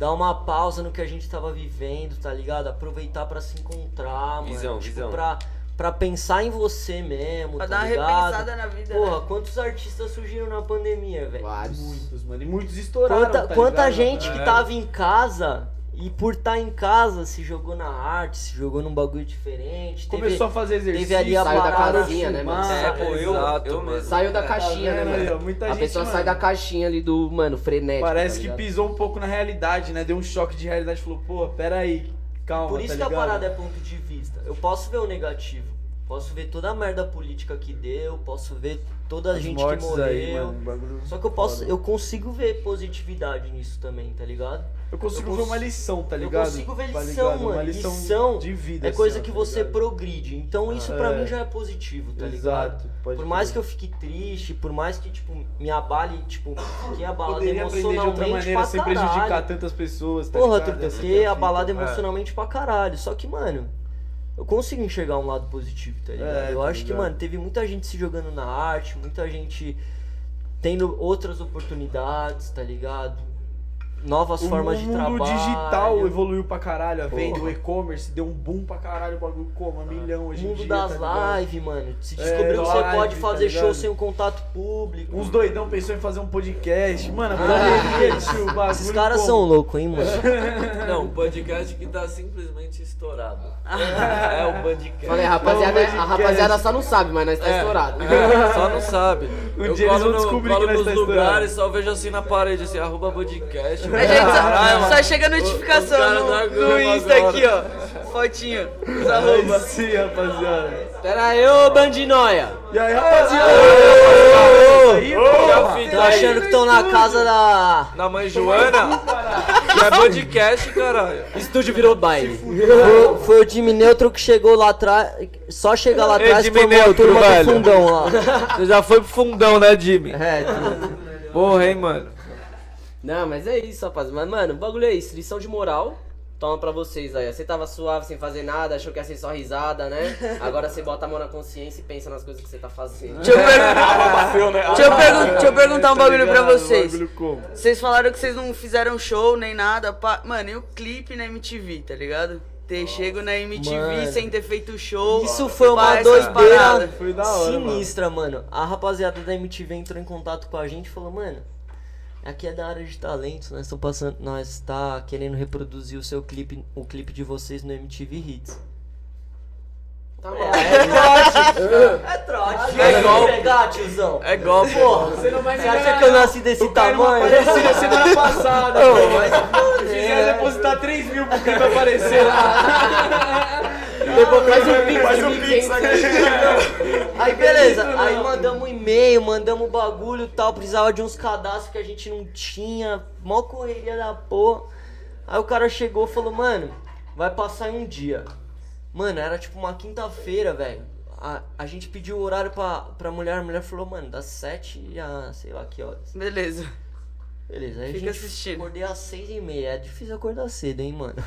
Dar uma pausa no que a gente tava vivendo, tá ligado? Aproveitar pra se encontrar, Visão, mano. Tipo, visão. pra, pra pensar em você mesmo, Pra tá dar uma repensada na vida, Porra, né? quantos artistas surgiram na pandemia, velho? Vários. Muitos, mano. E muitos estouraram. Quanta, tá quanta ligado? gente que É. tava em casa e por estar em casa se jogou na arte, se jogou num bagulho diferente. teve- Começou a fazer exercício. teve ali a Saiu da casinha, né, mano? é, pô, eu, Exato, eu mesmo. Saiu da é, caixinha, né, vendo aí, ó? mano? Muita A gente, pessoa mano. sai da caixinha ali do, mano, frenético. Parece tá que pisou um pouco na realidade, né? Deu um choque de realidade. Falou, pô, pera aí, calma, Por isso tá que a parada é ponto de vista. Eu posso ver o negativo. Posso ver toda a merda política que deu, posso ver toda a As gente que morreu. aí, mano, bagulho Só que eu posso, eu consigo ver positividade nisso também, tá ligado? Eu consigo eu ver cons- uma lição, tá eu ligado? consigo ver Tá lição, ligado? mano. Uma lição, Lição de vida. É coisa assim, que tá você ligado? progride. Então isso Ah, pra é. mim já é positivo, tá ligado? Exato. pode Por crer. mais que eu fique triste, por mais que, tipo, me abale, tipo, fiquei abalado Poderia aprender de emocionalmente outra maneira sem caralho. prejudicar tantas pessoas, tá Porra, ligado? que fiquei é abalado fita. emocionalmente pra caralho. Só que, mano, eu consigo enxergar um lado positivo, tá ligado? É, eu tá acho que, ligado. mano, teve muita gente se jogando na arte, muita gente tendo outras oportunidades, tá ligado? Novas O formas de mundo trabalho. digital evoluiu pra caralho, a venda, o e-commerce deu um boom pra caralho, o bagulho como? Um milhão hoje O em mundo dia. das tá lives, mano. Se É, descobriu que você live, pode tá fazer show ligado? sem um contato público. Uns doidão pensou em fazer um podcast. Mano, a correria, tio, o bagulho. Esses caras são loucos, hein, mano? Não, um podcast que tá simplesmente estourado. É o podcast. Falei, rapaziada, a rapaziada só não sabe, mas nós tá É. estourado. É, só não sabe. Um eu dia eles colo, vão no, descobrir colo que nós nos tá estourado. lugares, só vejo assim na parede, assim, arroba podcast. A gente só, só chega a notificação no, no Insta agora. aqui, ó. Fotinho. Os Aí arroba. sim, rapaziada. Pera aí, ô bandinóia. E aí, rapaziada? Fiz Tô achando que estão na casa da. Na mãe Joana? Que é podcast, caralho. Estúdio virou baile. Foi, foi o Jimmy Neutro que chegou lá atrás. Só chegar lá atrás e Jimmy a Neutro, turma velho. do fundão lá. Você já foi pro fundão, né, Jimmy? É, tudo. Porra, hein, mano. Não, mas é isso, rapaz. Mas, mano, o bagulho é isso. Lição de moral. Toma pra vocês aí. Você tava suave sem fazer nada, achou que ia ser só risada, né? Agora você bota a mão na consciência e pensa nas coisas que você tá fazendo. Deixa eu, pergun- deixa eu pergun- deixa eu perguntar um bagulho pra vocês. Vocês falaram que vocês não fizeram show nem nada. pá. Mano, e o clipe na MTV, tá ligado? Ter chego na MTV Mano. sem ter feito show. Isso foi uma doideira paradas. Foi da hora, sinistra, mano. A rapaziada da MTV entrou em contato com a gente e falou, mano, aqui é da área de talentos, nós estamos passando, nós tá querendo reproduzir o seu clipe, o clipe de vocês no MTV Hits. Tá É, bom. é trote. É igual- pegar, tiozão. É golpe. Porra, Você não vai você acha que eu nasci desse tamanho? Apareceu semana passada. Ô, pô. mas Quiser depositar 3 mil pro clipe aparecer lá. Depois faz um pix Faz um 1.500 pix aqui. Aí beleza, aí mandamos um e-mail, mandamos o bagulho e tal, precisava de uns cadastros que a gente não tinha, mó correria da porra. Aí o cara chegou e falou, mano, vai passar em um dia. Mano, era tipo uma quinta-feira, velho. A, a gente pediu o horário pra, pra mulher, a mulher falou, mano, das sete a sei lá que horas. Beleza. Beleza, aí Fica a gente assistindo. acordei às seis e meia. É difícil acordar cedo, hein, mano.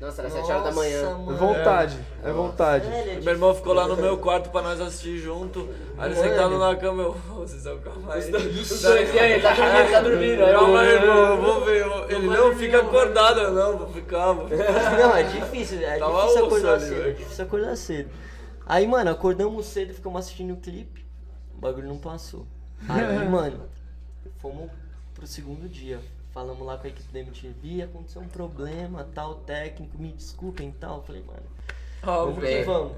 Nossa, era 7 horas da manhã. Mano. Vontade, é vontade. É Meu irmão ficou lá no meu quarto pra nós assistir junto. Aí ele Mano. sentado na cama, eu. "Ô, Vocês são calma aí. E aí, tá dormindo, tá dormindo. Aí eu- Calma aí, irmão, eu vou ver. eu- Ele não fica acordado, eu não, vou ficar. Vou ficar. Não, é difícil, é Tava difícil acordar ali, cedo, é difícil acordar cedo. Aí, mano, acordamos cedo e ficamos assistindo o clipe. O bagulho não passou. Aí, mano, fomos pro segundo dia. Falamos lá com a equipe da MTV, aconteceu um problema, tal, técnico, me desculpem tal. Eu Falei, mano, vamos que vamos.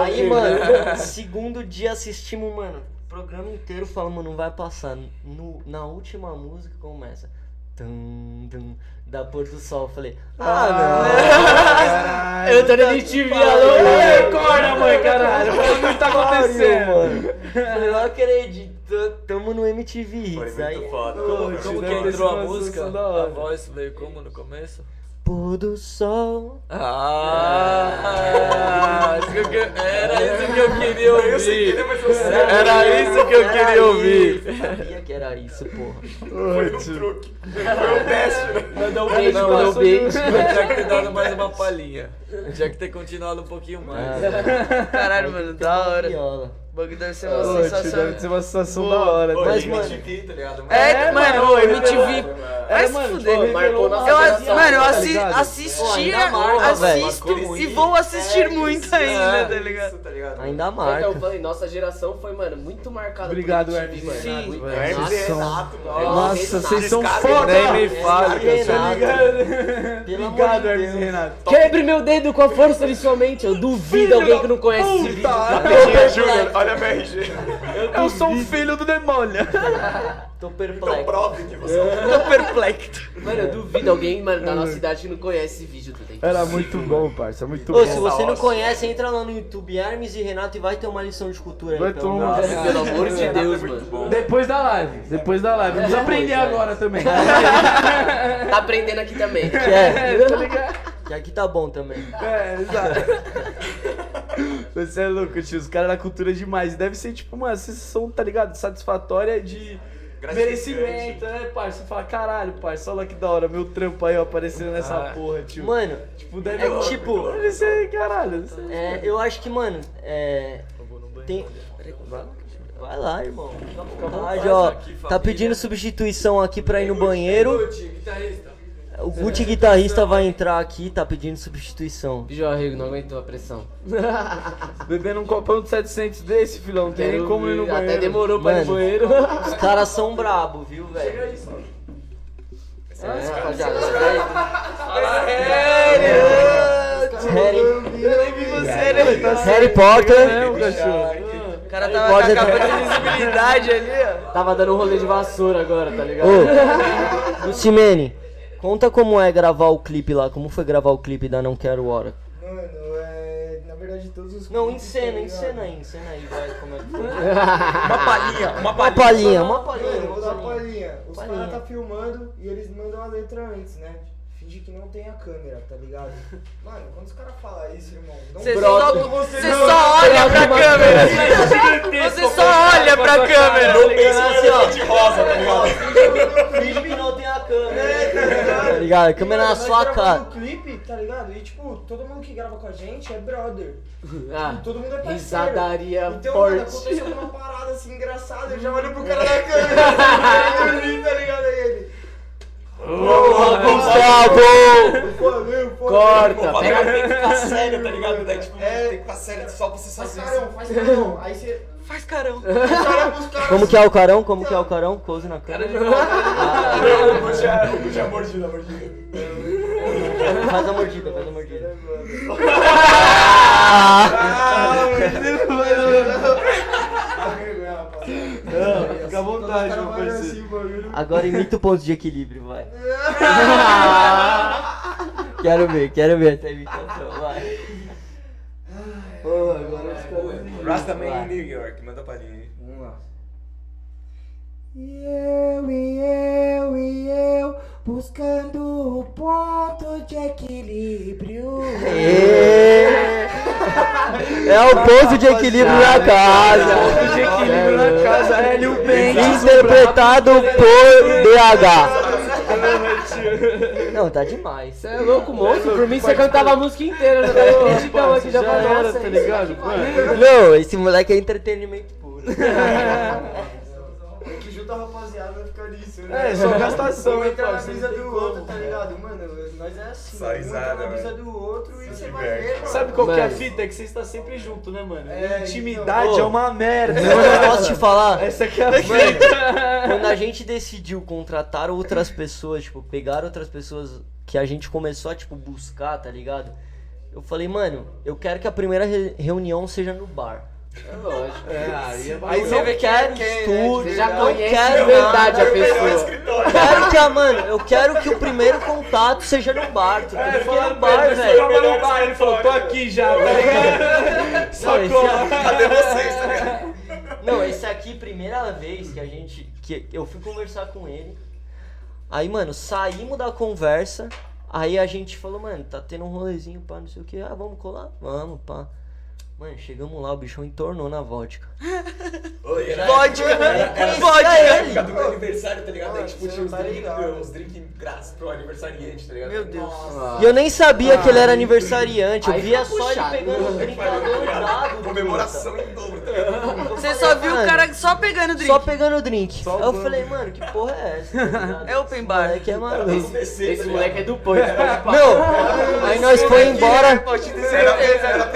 Aí, mano, segundo dia assistimos, mano, o programa inteiro falamos, não vai passar. No, na última música começa. Tum, tum, da pôr do sol. Falei, ah, não. Eu tô na MTV, alô. Acorda, mãe, caralho. O que tá acontecendo? mano? Falei, não acredito, tamo no MTV Hits. Foi muito Aí, foda. Como, como que entrou a música? A voz veio como no começo? pôr do sol. Ah, isso que eu era isso que eu queria ouvir. Era isso que eu queria ouvir. Eu sabia que era isso, porra. Foi um truque. Foi um teste. Mandou um beijo, Não, mandou um beijo. tinha que ter dado mais uma palhinha. Tinha que ter continuado um pouquinho mais. Caralho, mano, da hora. O bagulho deve ser uma Ô, sensação. deve ser uma sensação da hora. Pô, Mas, mano, MTV, tá ligado? É, É, mano, mano, MTV. Vai se mano, fuder. pô, Eu, mano, eu tá assi ligado? Pô, assistia, velho. assisto e vou assistir muito ainda, tá ligado? Isso, tá ligado? Ainda Então, marca. eu falei, nossa geração foi, mano, muito marcada Obrigado, por Hermes MTV, e mano. Velho. Hermes Nossa, Renato, Nossa, vocês são foda. Nem me fale, Renato. Obrigado, Hermes e. Renato. Quebre meu dedo com a força de sua mente. Eu duvido alguém que não conhece esse vídeo. Júnior, olha a minha RG. Eu sou um filho do demônio. Tô Então perplexo. prove que você é Tô perplexo. Mano, eu duvido alguém, mano, da nossa cidade que não conhece esse vídeo. Tu tem que Era muito bom, parça, muito Ô, bom. se você não Nossa. conhece, entra lá no YouTube Hermes e Renato e vai ter uma lição de cultura aí. Vai pelo tomar. amor de Deus. Pelo amor de Deus, mano. Depois da live, depois da live. Vamos aprender agora também. Tá aprendendo aqui também. É. Que aqui tá bom também. É, exato. Você é louco, tio. Os caras da cultura é demais. Deve ser tipo uma sensação, tá ligado? Satisfatória de merecimento, né, parça? Você fala, caralho, parça, olha que da hora, meu trampo aí ó, aparecendo nessa Ah. porra, tio. Mano, tipo, deve é tipo- Deve ser, caralho. isso aí. é, eu acho que, mano, é. Tem. Vai lá, irmão. Vontade, ó. aqui, Tá pedindo substituição aqui pra ir no banheiro. Guitarrista. O Gucci guitarrista vai entrar aqui, tá pedindo substituição. Arrego não aguentou a pressão. Bebendo um copão de 700 desse, filão. Não tem nem Quero como ir no ver. banheiro. Até demorou pra ir no Mano. banheiro. Os caras são brabo, viu, velho? É, rapaziada. Harry, Harry Potter. O cara tava com a Pode- capa de visibilidade ali, ó. Tava dando um rolê de vassoura agora, tá ligado? Ô, Lucimene, conta como é gravar o clipe lá. Como foi gravar o clipe da Não Quero Hora? Mano, é. Na verdade, todos os. Não, encena, tá ligado? encena aí, encena aí, vai, como é que foi. Uma palhinha, uma Uma palhinha. palhinha, uma Mano, palhinha. vou dar uma palhinha. palhinha. Os Palhinha. caras tá filmando e eles mandam a letra antes, né? Finge que não tem a câmera, tá ligado? Mano, quando os caras falam isso, irmão, não Você brota só, com você você não. só olha pra câmera. Você só olha pra câmera. Assim, ó. de rosa, tá ligado? Finge que não tem a câmera. Tá ligado? A câmera na sua cara. clipe, tá ligado? E tipo, todo mundo que grava com a gente é brother. Ah, Todo mundo é parceiro. risadaria Então, mano, forte. aconteceu uma parada assim engraçada, eu já olho pro cara da câmera, ele tá ligado? Aí ele. Gustavo! Valeu. Corta, pega Tem que ficar sério, tá ligado? Daí, tipo, É. tem que ficar sério só pra você Faz fazer carão, faz carão. Aí você. Faz carão. Cara. Como que é o carão? Como que é o carão? Close na câmera. O Gucci é- o Gucci é mordida, mordida. Faz a mordida, faz a mordida. Fica à vontade, meu parceiro. Agora imita o ponto de equilíbrio, vai. quero ver, quero ver essa imitação, vai. Rastaman em New York, manda palhinha aí. Vamos lá. E eu, e eu, e eu, buscando o ponto de equilíbrio. É, é o ponto de equilíbrio na casa. Ponto de equilíbrio na casa, Hélio Bentes. Interpretado por BH. Não, tá demais. Você é louco, moço. Por mim, você cantava a música inteira. Já tava repetidão aqui, já Já falou. era, Nossa, tá é ligado? Não, esse moleque é entretenimento puro. É que junto a rapaziada vai ficar nisso, né? É, só gastação, Um né, entra na parceiro? brisa Não tem do como. outro, tá ligado? Mano, nós é assim. Só um entra risada, na brisa velho. do outro e Se você vai diverte. ver, mano. Sabe qual que é a Mano. fita? É que você está sempre junto, né, mano? É, Intimidade então. é uma merda. Mano, eu posso te falar? Essa aqui é a fita. Quando a gente decidiu contratar outras pessoas, tipo, pegar outras pessoas que a gente começou a, tipo, buscar, tá ligado? Eu falei, mano, eu quero que a primeira re- reunião seja no bar. É lógico. Aí você vê que quero é estúdio, Você já não conhece quero de verdade a pessoa. Eu quero que a, mano, eu quero que o primeiro contato seja no bar, tu É, porque falaram no pra bar, ele, velho. bar, ele falou, tô aqui já, tá ligado? Esse cola. Cadê vocês, tá ligado? Não, esse aqui, primeira vez que a gente. que eu fui conversar com ele. Aí, mano, saímos da conversa. Aí a gente falou, mano, tá tendo um rolezinho, pá, não sei o que. Ah, vamos colar? Vamos, pá. Mano, chegamos lá, o bichão entornou na vodka. Oi, era Vodka. era Vodka. a época do meu aniversário, tá ligado? Aí, Mano, tipo, tinha os tá drinks, drinks grátis pro aniversariante, tá ligado? Meu Deus. Nossa. E eu nem sabia que ele era aniversariante. Eu via só ele puxado. pegando o drink. Comemoração em dobro, tá ligado? Você só viu o cara só pegando drink. Só pegando o drink. Aí eu falei, mano, que porra é essa? tá? É open bar. Moleque é maluco. Esse tá moleque é do ponto. Não, aí nós foi embora. Era-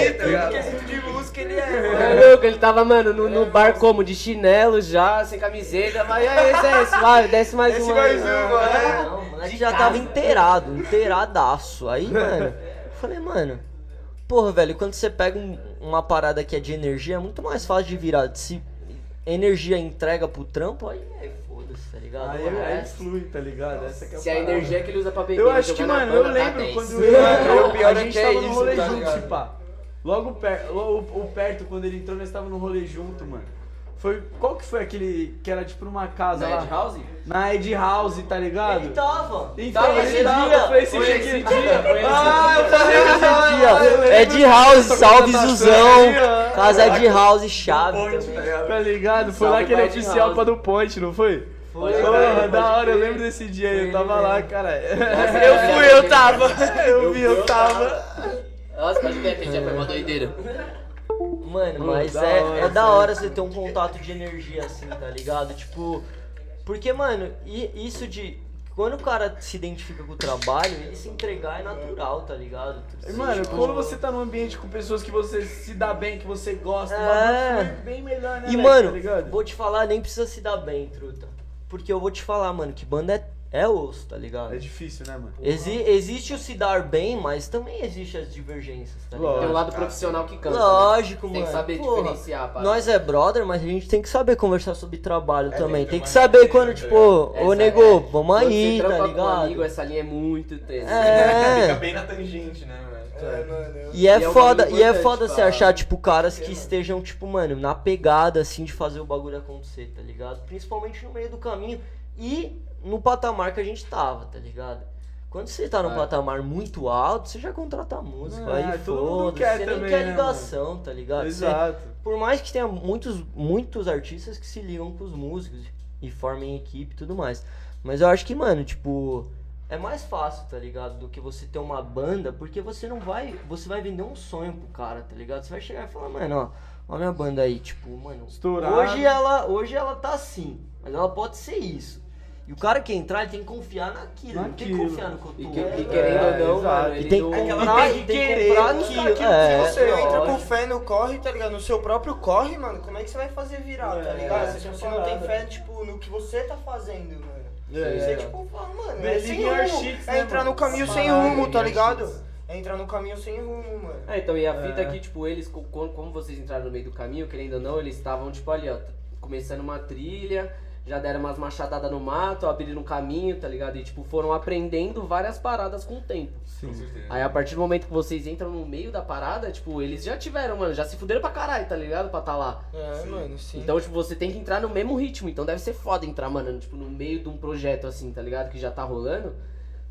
certeza. Era- Ele é. Quesito de música ele é. É louco, ele tava, mano, no, no bar como? De chinelo já, sem camiseta. Mas aí, desce, vai, desce mais Desce uma. mais uma, né? Não, o moleque já tava inteirado, inteiradaço. Aí, mano, eu falei, mano, porra, velho, quando você pega um- uma parada que é de energia, é muito mais fácil de virar. Se energia entrega pro trampo, aí é foda-se, tá ligado? Aí, aí flui, tá ligado? Essa que é a Se a parada. energia que ele usa pra beber. Eu acho que, mano, eu tá lembro 10. quando ele entrou, O pior a é gente que é tava no isso, rolê tá junto, ligado? pá. Logo perto, logo o perto, quando ele entrou, nós tava no rolê junto, mano. Foi, qual que foi aquele que era tipo numa casa Na lá? Ed House? Na Ed House, tá ligado? Ele tava. Então, Tava esse dia, foi esse foi dia esse dia, foi esse Ah, dia. eu falei esse dia. É que house, salve Zuzão. Casa é de house, chave Ponte, tá ligado? Foi lá aquele Ed oficial pra do Ponte, não foi? Foi, Porra, da hora, eu lembro desse dia aí, eu tava lá, cara. Eu fui, eu tava. Eu vi, eu tava. Nossa, pode ver, aquele dia foi uma doideira. Mano, mas da é, hora, é da hora você ter um contato de energia assim, tá ligado? Tipo, porque, mano, e isso de. quando o cara se identifica com o trabalho, ele se entregar é natural, tá ligado? E, Mano, quando você tá num ambiente com pessoas que você se dá bem, que você gosta, É. bagulho flui bem melhor, né? E, velho, mano, tá ligado? vou te falar, nem precisa se dar bem, truta. Porque eu vou te falar, mano, que banda é, é osso, tá ligado? É difícil, né, mano? Exi- existe o se dar bem, mas também existe as divergências, tá ligado? Tem o lado profissional que canta. né? Lógico, Tem mano. que saber Porra, diferenciar parada. Nós é brother, mas a gente tem que saber conversar sobre trabalho É, também. tem que Tem saber resenha, quando, tipo, Essa ô é- nego, vamos Quando aí, tá trampa com um ligado? amigo, essa linha é muito tensa. Fica É. bem na tangente, né? É, mano. eu- E é E é um foda, e é foda você achar, tipo, caras que estejam, tipo, mano, na pegada, assim, de fazer o bagulho acontecer, tá ligado? Principalmente no meio do caminho e no patamar que a gente tava, tá ligado? Quando você tá num É. patamar muito alto, você já contrata músico, É, aí todo mundo foda, quer você nem também, quer né, ligação, tá ligado? Você- Exato. por mais que tenha muitos, muitos artistas que se ligam com os músicos e formem equipe e tudo mais. Mas eu acho que, mano, tipo, é mais fácil, tá ligado? Do que você ter uma banda, porque você não vai. Você vai vender um sonho pro cara, tá ligado? Você vai chegar e falar, mano, ó, ó a minha banda aí, tipo, mano, Estourado. hoje ela, hoje ela tá assim, mas ela pode ser isso. E o cara que entrar, ele tem que confiar naquilo, não tem que confiar no eu E, que- e É, querendo ou não, mano, E ele tem não- que Aquela- comprar, tem tem que querer comprar aquilo. aquilo. É, se você entra com fé no corre, tá ligado? No seu próprio corre, mano, como é que você vai fazer virar, tá É, ligado? essa Se é a você não tem fé, tipo, no que você tá fazendo, mano. É, Você, é. tipo, fala, mano, é sem em rumo. É né, entrar mano? no caminho sem rumo, tá ligado? É entrar no caminho sem rumo, mano. É, então, e a fita É. é que, tipo, eles, co- co- como vocês entraram no meio do caminho, querendo ou não, eles estavam, tipo, ali, ó, começando uma trilha, já deram umas machadadas no mato, abriram um caminho, tá ligado? E, tipo, foram aprendendo várias paradas com o tempo. Com certeza. Aí, a partir do momento que vocês entram no meio da parada, tipo, eles já tiveram, mano, já se fuderam pra caralho, tá ligado? Pra tá lá. É, mano, sim. Então, tipo, você tem que entrar no mesmo ritmo. Então deve ser foda entrar, mano, tipo, no meio de um projeto assim, tá ligado? Que já tá rolando.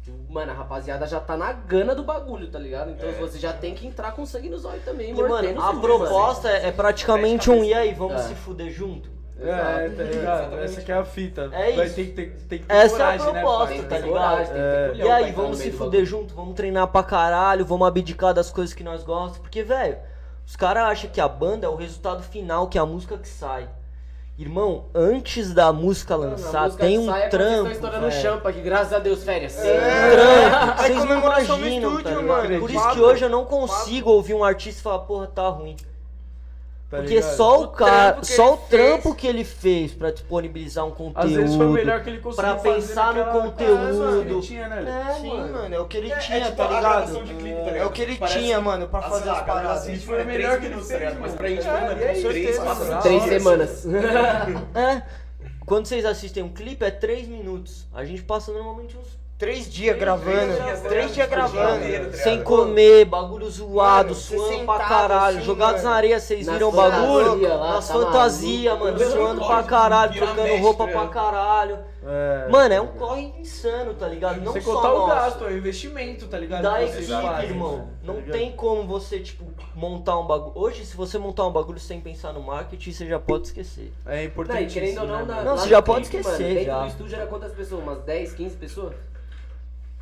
Tipo, mano, a rapaziada já tá na gana do bagulho, tá ligado? Então É. você já tem que entrar com sangue nos olhos também, E, mano, a proposta é, é praticamente um e aí, vamos É. se fuder junto? É, tá ligado? Essa que é a fita. É Vai isso. ter que ter, tem que ter Essa é a coragem, né, proposta? Tem que tá ligado? coragem, tem É. E aí, vamos se fuder junto, vamos treinar pra caralho, vamos abdicar das coisas que nós gostamos. Porque, velho, os caras acham que a banda é o resultado final, que é a música que sai. Irmão, antes da música lançar, música tem um sai é quando vocês trampo. estão estourando champa aqui, graças a Deus, férias. É. Trampo, Aí Vocês não imaginam, estúdio, tá. Por isso que hoje eu não consigo ouvir um artista e falar, porra, tá ruim. Tá Porque ligado? só o, O cara, trampo que só ele o trampo fez. que ele fez pra disponibilizar um conteúdo. Às vezes foi o melhor que ele conseguiu pra pensar no conteúdo. que ele tinha, né? É, Sim, mano. mano, é o que ele É, tinha, é tipo tá ligado? clipe, tá É ligado? o que ele Parece tinha, mano, pra fazer as paradas. Foi o é melhor três que ele fez, tá ligado? Mas mano. pra gente, É, mano, e é é isso, três, Três semanas. É. Quando vocês assistem um clipe é 3 minutos. A gente passa normalmente uns. Três dias gravando, dias, três né? dias gravando. tá Sem comer, bagulho zoado, Mano, você suando pra caralho. assim, Jogados mano. na areia, vocês viram o bagulho? lá, Nas tá fantasias, mano, suando pra caralho, trocando roupa pra ligado? caralho. É. Mano, é um corre insano, tá ligado? Não Sem só contar o nosso. gasto, é o investimento, tá ligado? da equipe, irmão. tá Não tem como você, tipo, montar um bagulho. Hoje, se você montar um bagulho sem pensar no marketing, você já pode esquecer. É Não, importante. querendo ou não, na, Não, você já pode clipe, esquecer, mano, dentro já. do estúdio era quantas pessoas? Umas 10, 15 pessoas?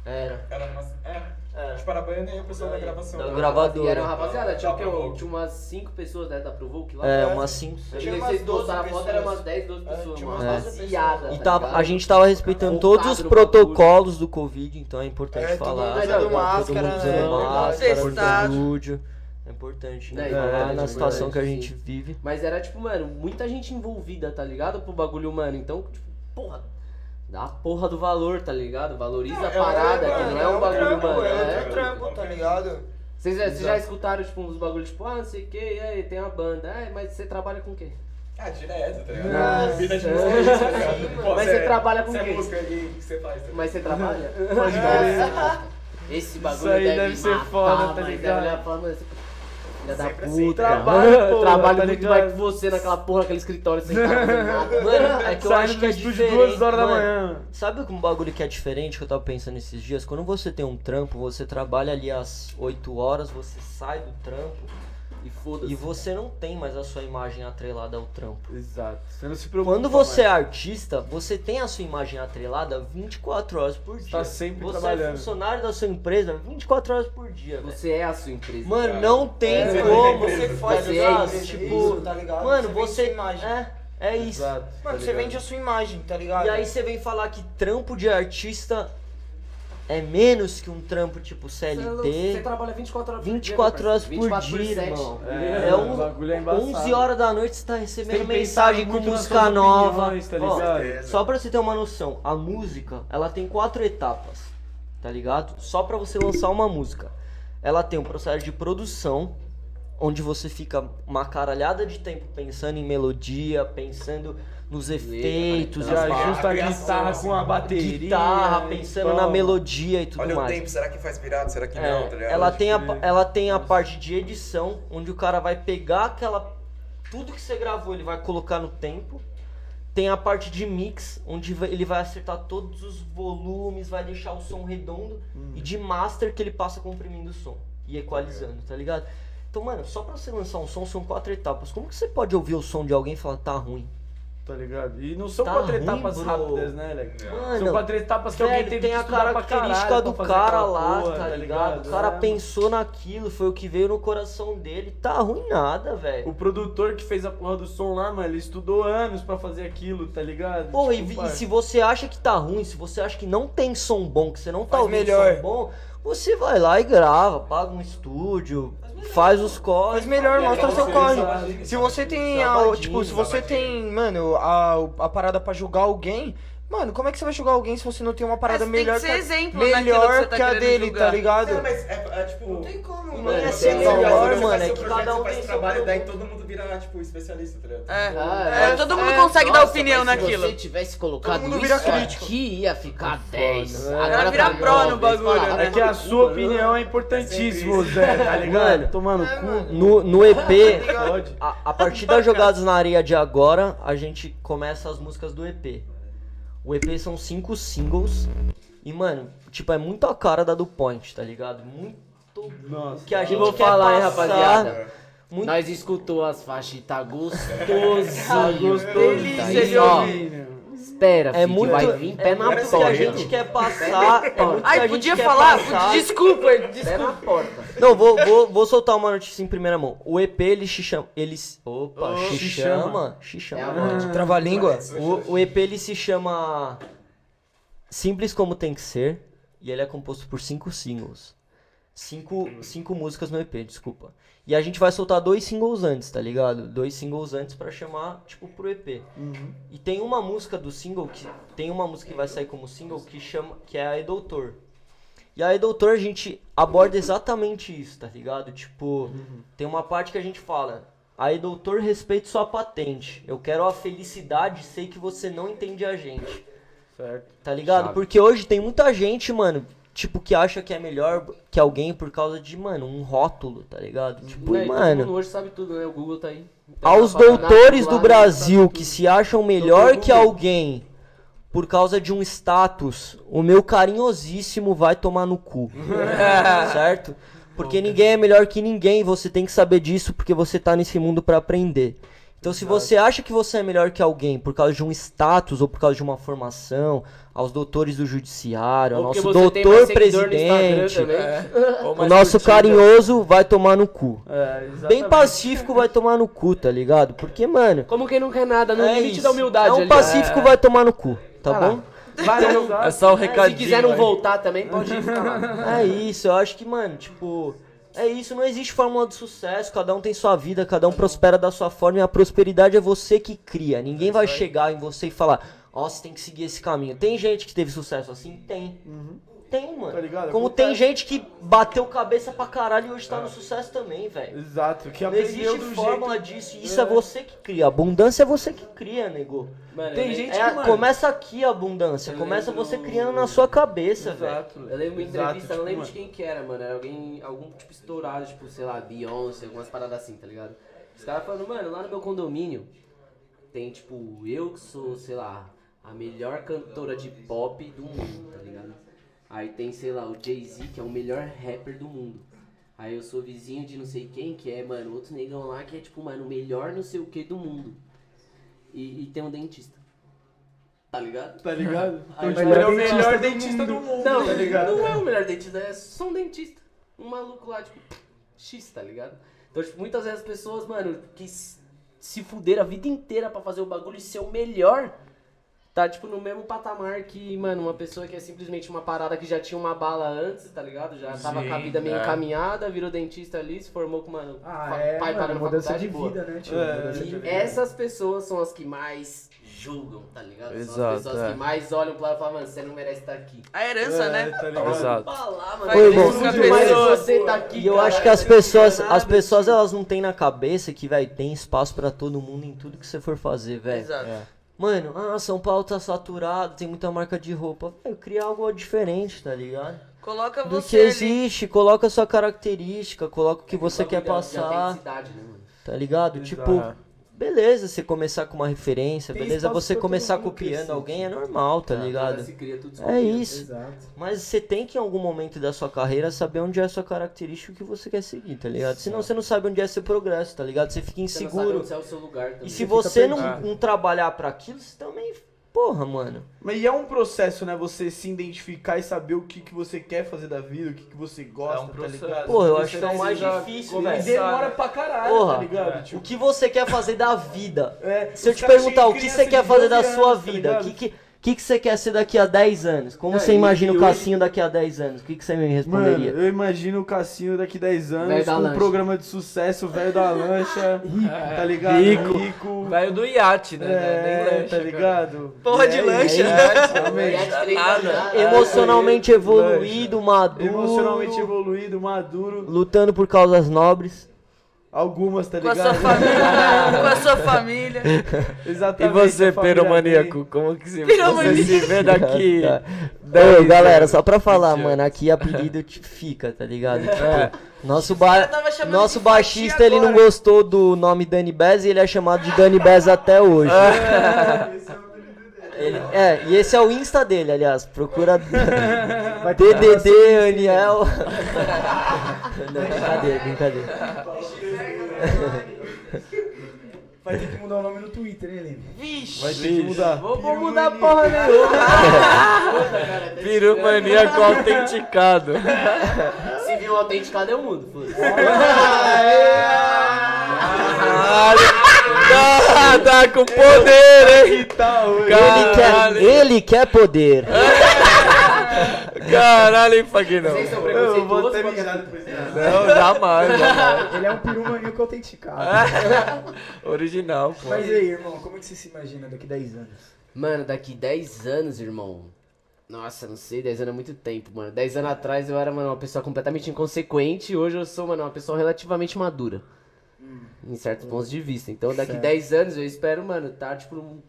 Era. Era umas. É. É. Era a banda e o pessoal da gravação. Da né? gravadora. E era uma rapaziada, tinha, Provoke. tinha umas 5 pessoas né, da Provoke lá. É, umas 5, Aí Tinha umas vocês 12 postaram a foto, era pessoas. umas 10, 12 É, pessoas, tinha mano. umas 12 Rapaziada, E tá a gente tava respeitando Focado todos os protocolos do Covid, então é importante É, todo falar. mundo usando Todo máscara, mundo né? usando máscara, Testado. estúdio. É importante, né? É, Falar importante, na situação que a gente sim. vive. Mas era tipo, mano, muita gente envolvida, tá ligado? Pro bagulho humano. Então, tipo, porra, dá a porra do valor, tá ligado? Valoriza a É um parada, trampo, que não é é um bagulho trampo, humano. É É. outro trampo, tá ligado? Vocês, já- vocês já escutaram, tipo, uns bagulhos, tipo, ah, não sei o que, e aí, tem uma banda. Ah, mas você trabalha com o quê? Ah, direto, tá ligado? Nossa. Vida de música, é tá ligado? Pô, Mas você trabalha com Você o quê? é música o que você faz, tá ligado? Mas você trabalha? Pode. Esse bagulho Isso aí deve, deve ser matar, foda, tá ligado? Deve olhar falar, mano, filha da puta. assim, trabalho, porra, Trabalho tá muito ligado? mais que você naquela porra, naquele escritório nada. Mano, é que eu Saindo acho que é diferente. duas horas da mano. manhã. Sabe um bagulho que é diferente que eu tava pensando esses dias? Quando você tem um trampo, você trabalha ali às 8 horas, você sai do trampo E foda-se. e você não tem mais a sua imagem atrelada ao trampo. Exato. Você não se preocupa. Quando você é mais. artista, você tem a sua imagem atrelada 24 horas por dia. Tá sempre você é trabalhando. funcionário da sua empresa 24 horas por dia. Você é a sua empresa. Mano, cara. não tem É, como. você faz Você essa é tipo, isso, tá ligado? Mano, você. imagem. É. É isso. Exato. Mano, tá você vende a sua imagem, tá ligado? E aí você vem falar que trampo de artista é menos que um trampo tipo Você CLT. trabalha 24 horas por 24 dia, horas por parceiro. 24 dia, irmão. É, É, um, bagulho é embaçado. 11 horas da noite você tá recebendo mensagem com música nova. opiniões, tá Ó, só pra você ter uma noção, a música, ela tem quatro etapas, tá ligado? Só pra você lançar uma música. Ela tem um processo de produção, onde você fica uma caralhada de tempo pensando em melodia, pensando nos efeitos, Já as ba- ajusta a guitarra assim. com a bateria. guitarra, pensando pão. na melodia e tudo Olha o mais. tempo, será que faz virado? Será que É, não? Tá ela, tem a, ela tem a parte de edição, onde o cara vai pegar aquela. Tudo que você gravou, ele vai colocar no tempo. Tem a parte de mix, onde ele vai acertar todos os volumes, vai deixar o som redondo. E de master, que ele passa comprimindo o som e equalizando, tá ligado? Então, mano, só pra você lançar um som, são quatro etapas. Como que você pode ouvir o som de alguém e falar, tá ruim? Tá ligado? E não são Tá quatro ruim, etapas bro. rápidas, né, Leque? Mano, São quatro etapas que alguém teve tem que a característica do cara lá, porra, tá ligado? O cara É. pensou naquilo, foi o que veio no coração dele. Tá ruim nada, velho. O produtor que fez a porra do som lá, mano, ele estudou anos pra fazer aquilo, tá ligado? Porra, Tipo, e, e se você acha que tá ruim, se você acha que não tem som bom, que você não tá Faz ouvindo melhor. som bom, você vai lá e grava, paga um estúdio, faz os códigos. melhor, mostra seu código. Exato. Se você tem, a, tipo, se você tem, mano, a, a parada pra julgar alguém, mano, como é que você vai julgar alguém se você não tem uma parada Mas tem melhor que exemplo melhor tá que a dele, tá ligado? Não, mas é, é tipo. Não tem como, Não mano. é ser melhor, você mano, é seu que cada um tem seu trabalho, daí todo mundo vira, tipo, especialista, tá ligado? É. Ah, É, todo mundo é. consegue dar opinião mas naquilo. Se você tivesse colocado mundo isso aqui, ia ficar 10. né? Ela vira tá pro no bagulho, né? É que a sua opinião é importantíssima, Zé, tá ligado? Mano, Tomando É, cu. mano. No, EP, a partir das jogadas na areia de agora, a gente começa as músicas do EP. O EP são cinco singles. E, mano, tipo, é muito a cara da do Point, tá ligado? Muito Nossa. que a gente vou quer falar, hein, passar. rapaziada. Muito Nós escutou as faixas e tá Tá. Delícia Tá aí, de ó. meu. Espera, É filho, muito, vai vir pé é na muito que porta. a gente quer passar. É Ai, podia falar? passar. Desculpa, Pé desculpa. na porta. Não, vou, vou, vou soltar uma notícia em primeira mão. O EP, ele se chama. Ele, se- opa, Oh, se se chama. Se chama. É a morte. Trava-língua? O, o EP ele se chama Simples Como Tem Que Ser e ele é composto por cinco singles. Cinco, cinco músicas no EP, desculpa. E a gente vai soltar dois singles antes, tá ligado? Dois singles antes pra chamar, tipo, pro EP. E tem uma música do single que tem uma música que vai sair como single que chama que é a E Doutor. E a E Doutor a gente aborda exatamente isso, tá ligado? Tipo, tem uma parte que a gente fala: "Aí doutor, respeito sua patente. Eu quero a felicidade, sei que você não entende a gente." Certo. Tá ligado? Porque hoje tem muita gente, mano, tipo que acha que é melhor que alguém por causa de, mano, um rótulo, tá ligado? Tipo, Né, e todo mano, mundo hoje sabe tudo, né? O Google tá aí. Então, aos doutores do Brasil que se acham melhor que alguém por causa de um status, o meu carinhosíssimo vai tomar no cu. certo? Porque ninguém é melhor que ninguém, você tem que saber disso porque você tá nesse mundo pra aprender. Então se você acha que você é melhor que alguém por causa de um status ou por causa de uma formação, aos doutores do judiciário, ao Ou nosso doutor seguidor no presidente, também. Ou o nosso curtida. carinhoso vai tomar no cu. É, Bem pacífico vai tomar no cu, tá ligado? Porque, mano, Como quem não quer nada, no é limite isso. da humildade É um ali, pacífico vai tomar no cu, tá Vai bom? É só o Se recadinho. quiser não aí. voltar também, pode ir ficar lá. É isso, eu acho que, mano, tipo, é isso, não existe fórmula de sucesso, cada um tem sua vida, cada um prospera da sua forma e a prosperidade é você que cria. Ninguém vai chegar em você e falar, ó, você tem que seguir esse caminho. Tem gente que teve sucesso assim? Tem. Tem, mano. Tá ligado? Como Acontece. tem gente que bateu cabeça pra caralho e hoje tá no sucesso também, velho. Exato, que Não existe do fórmula jeito... disso, isso é. você que cria. Abundância é você que cria, nego. Mano, Tem gente É, que, mano... começa aqui a abundância, começa lembro- você criando na sua cabeça, velho. Exato. Eu lembro uma Exato, entrevista, não tipo, lembro mano. de quem que era, mano. Era alguém, algum tipo estourado, tipo, sei lá, Beyoncé, algumas paradas assim, tá ligado? Os caras falando, mano, lá no meu condomínio tem, tipo, eu que sou, sei lá, a melhor cantora de pop do mundo, tá ligado? Aí tem, sei lá, o Jay-Z, que é o melhor rapper do mundo. Aí eu sou vizinho de não sei quem, que é, mano, outro negão lá que é, tipo, mano, o melhor não sei o que do mundo. E, e tem um dentista. Tá ligado? Tá ligado? Aí Então, vai tipo, ele é o melhor dentista do mundo, Não, tá ligado? não é o melhor dentista, é só um dentista. Um maluco lá, tipo, X, tá ligado? Então, tipo, muitas vezes as pessoas, mano, que se fuderam a vida inteira pra fazer o bagulho e ser o melhor, tá, tipo, no mesmo patamar que, mano, uma pessoa que é simplesmente uma parada que já tinha uma bala antes, tá ligado? Já tava Sim, com a vida meio é. encaminhada, virou dentista ali, se formou com, mano, Ah, fa- é, pai mano, pagando mudança faculdade de boa. vida, né, tio? É, Mudança de E vida. essas pessoas são as que mais julgam, tá ligado? São Exato, as pessoas é. que mais olham pro lado e falam, mano, você não merece estar aqui. A herança, né? tá ligado? Exato. Falar, mano, Vai Oi, você irmão. mais você tá aqui, E eu cara. acho que as pessoas, as pessoas elas não têm na cabeça que, velho, tem espaço pra todo mundo em tudo que você for fazer, velho. Exato. Mano, ah, São Paulo tá saturado, tem muita marca de roupa. Velho, cria algo diferente, tá ligado? Coloca Do você que ali. existe, coloca a sua característica, coloca o que você Bagulho quer passar, né, mano? tá ligado? Exato. Tipo, beleza você começar com uma referência, Tem beleza você começar copiando alguém, é normal, tá Agora ligado? se cria tudo É isso. Exato. Mas você tem que em algum momento da sua carreira saber onde é a sua característica e o que você quer seguir, tá ligado? Senão você não sabe onde é seu progresso, tá ligado? Você fica Você não sabe inseguro. onde é o seu lugar também. E se fica você não, não trabalhar pra aquilo, você também. Porra, mano. Mas e é um processo, né? Você se identificar e saber o que, que você quer fazer da vida, o que, que você gosta, É um tá processo. ligado? Porra, eu Você acho que é o mais difícil, E velho. demora pra caralho, Porra. tá ligado? É. O Tipo, que você quer fazer da vida? é, Se eu te perguntar o que você quer fazer da 12 sua anos, tá vida, o ligado? que, que, que, que você quer ser daqui a 10 anos? Como Não, você imagina o hoje- Cassinho daqui a 10 anos? O que, que você me Mano, responderia? eu imagino o Cassinho daqui 10 anos com um programa de sucesso, velho da lancha, tá ligado? Rico. Rico. Velho do iate, né? É, Nem lancha, tá cara. ligado? Porra de aí, lancha. Três Nada. andares. Emocionalmente evoluído, maduro. Emocionalmente evoluído, maduro. Lutando por causas nobres. Algumas, tá Com a ligado? sua família. com a sua família. E Exatamente. você, a família peromaníaco, como que se, você se vê daqui? Tá. 10 Ô, galera, só pra falar, 20 mano, aqui apelido te fica, tá ligado? Tipo, É. nosso, ba nosso baixista, ele não gostou do nome Dani Bez e ele é chamado de Dani Bez até hoje. Ele- é, e esse é o Insta dele, aliás. Procura DDD Aniel. Não, brincadeira, brincadeira. Vai ter que mudar o nome no Twitter, hein, Leme? Vixe. Vai ter que mudar. Vou, vou mudar porra nenhuma. Piromaníaco autenticado. Se vir um autenticado, eu mudo. Caralho. Tá, tá com poder, hein? Ele quer, ele quer poder. Caralho, hein, Faguinho? Vocês são Eu vou preconceituosos até depois. Não, jamais, jamais. Ele é um peru maníaco autenticado. Original, pô. Mas e aí, irmão, como é que você se imagina daqui 10 anos? Mano, daqui 10 anos, irmão. Nossa, não sei, 10 anos é muito tempo, mano. 10 anos atrás eu era, mano, uma pessoa completamente inconsequente e hoje eu sou, mano, uma pessoa relativamente madura. Em certos pontos de vista. Então daqui Certo. 10 anos eu espero, mano, tá, tipo,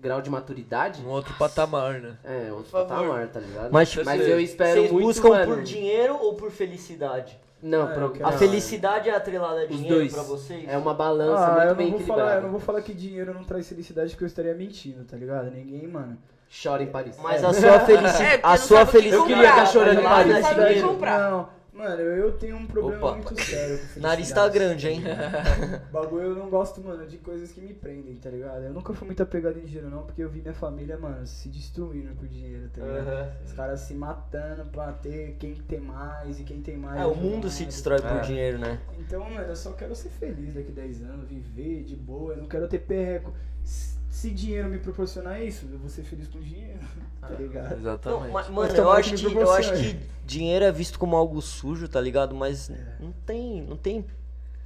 grau de maturidade. Um outro patamar, né? É, outro Por favor. patamar, tá ligado? Mas, tipo, Mas eu espero Vocês muito, buscam mano. por dinheiro ou por felicidade? Não, Ah, pro- A não, felicidade é atrelada a Os dinheiro dois. pra vocês? É uma balança Ah, muito eu bem não, vou falar, equilibrada. eu não vou falar que dinheiro não traz felicidade porque eu estaria mentindo, tá ligado? Ninguém, mano. Chora em Paris. Mas a sua felicidade. É, a sua felicidade. Eu queria tá chorando em Lá Paris. Não, mano, eu tenho um problema Opa. muito sério com Nariz tá grande, hein? Bagulho eu não gosto, mano, de coisas que me prendem, tá ligado? Eu nunca fui muito apegado em dinheiro, não, porque eu vi minha família, mano, se destruindo por dinheiro, tá ligado? Os caras se matando pra ter quem tem mais e quem tem mais. É, o mundo mais. se destrói por É. dinheiro, né? Então, mano, eu só quero ser feliz daqui 10 anos, viver de boa, eu não quero ter perreco. Se dinheiro me proporcionar isso, eu vou ser feliz com dinheiro, tá ligado? Não, Exatamente. mas, mano, Mas eu acho, que eu acho que dinheiro é visto como algo sujo, tá ligado? Mas É. não tem, não tem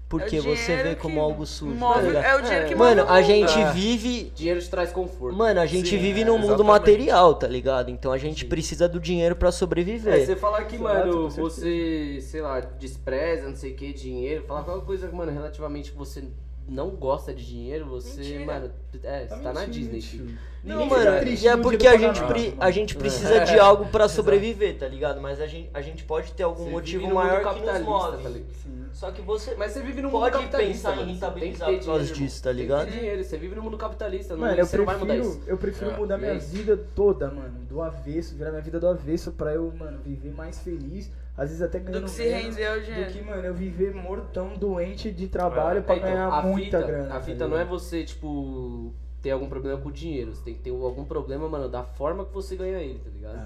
por É você vê como algo sujo. tá Move, ligado? é o dinheiro que Mano, move o a gente É. vive. Dinheiro te traz conforto. Mano, a gente Sim, vive é, num mundo exatamente. material, tá ligado? Então a gente precisa do dinheiro pra É, sobreviver. você falar que, mano, você, sei lá, despreza, não sei o que, dinheiro, falar qualquer coisa, mano, relativamente que você não gosta de dinheiro, você, Mentira. mano, é, você tá na Disney, tio. Não, mano, fica triste é porque a gente, pre- a gente precisa de algo pra sobreviver, tá ligado? Mas a gente, a gente pode ter algum Você motivo no maior que nos capitalista, move. tá ligado? Sim. Só que você Mas você vive no mundo pode capitalista, pensar em tem rentabilizar por causa disso, tá tem que ligado? ter dinheiro, você vive no mundo capitalista, não, Mano, eu você não vai mudar prefiro, isso. eu prefiro É, mudar minha é isso. vida toda, mano, do avesso, virar minha vida do avesso pra eu, mano, viver mais feliz, às vezes até ganhando Do que se menos, render ao do que, mano, eu viver mortão, doente de trabalho É, pra então, ganhar a muita fita, grana. A tá fita não é você, tipo, ter algum problema com o dinheiro. Você tem que ter algum problema, mano, da forma que você ganha ele, tá ligado?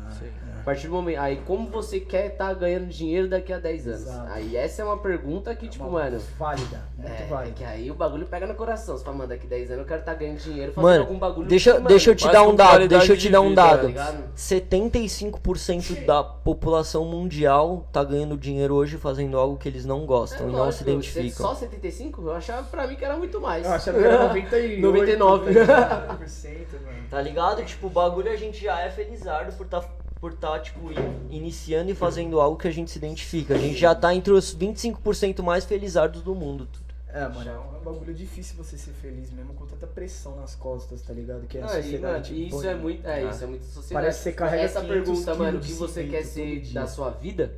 A partir do momento. Aí, como você quer estar ganhando dinheiro daqui a 10 anos? Exato. Aí, essa é uma pergunta que, tipo, mano. Válida, muito É, é válida. que aí o bagulho pega no coração. Você fala, mano, daqui 10 anos eu quero estar ganhando dinheiro fazendo algum Mano, bagulho. deixa, que, mano, deixa eu te dar um dado, deixa eu te de dar um vida, tá dado. ligado? 75% da população mundial tá ganhando dinheiro hoje fazendo algo que eles não gostam É e não se lógico, identificam. Só 75? Eu achava pra mim que era muito mais. Eu achava que era 98, 99. 99%, mano. Tá ligado? Tipo, o bagulho a gente já é felizardo por tá, por tá, tipo, in- iniciando e fazendo algo que a gente se identifica. A gente já tá entre os 25% mais felizardos do mundo. É, mano, é um bagulho difícil você ser feliz mesmo com tanta pressão nas costas, tá ligado? Que é a Ah, e, mano, sociedade. e isso impõe. é muito, é, isso é muito sociedade. Parece que você carrega Essa 500 pergunta, mano, o que você quer ser dia. da sua vida,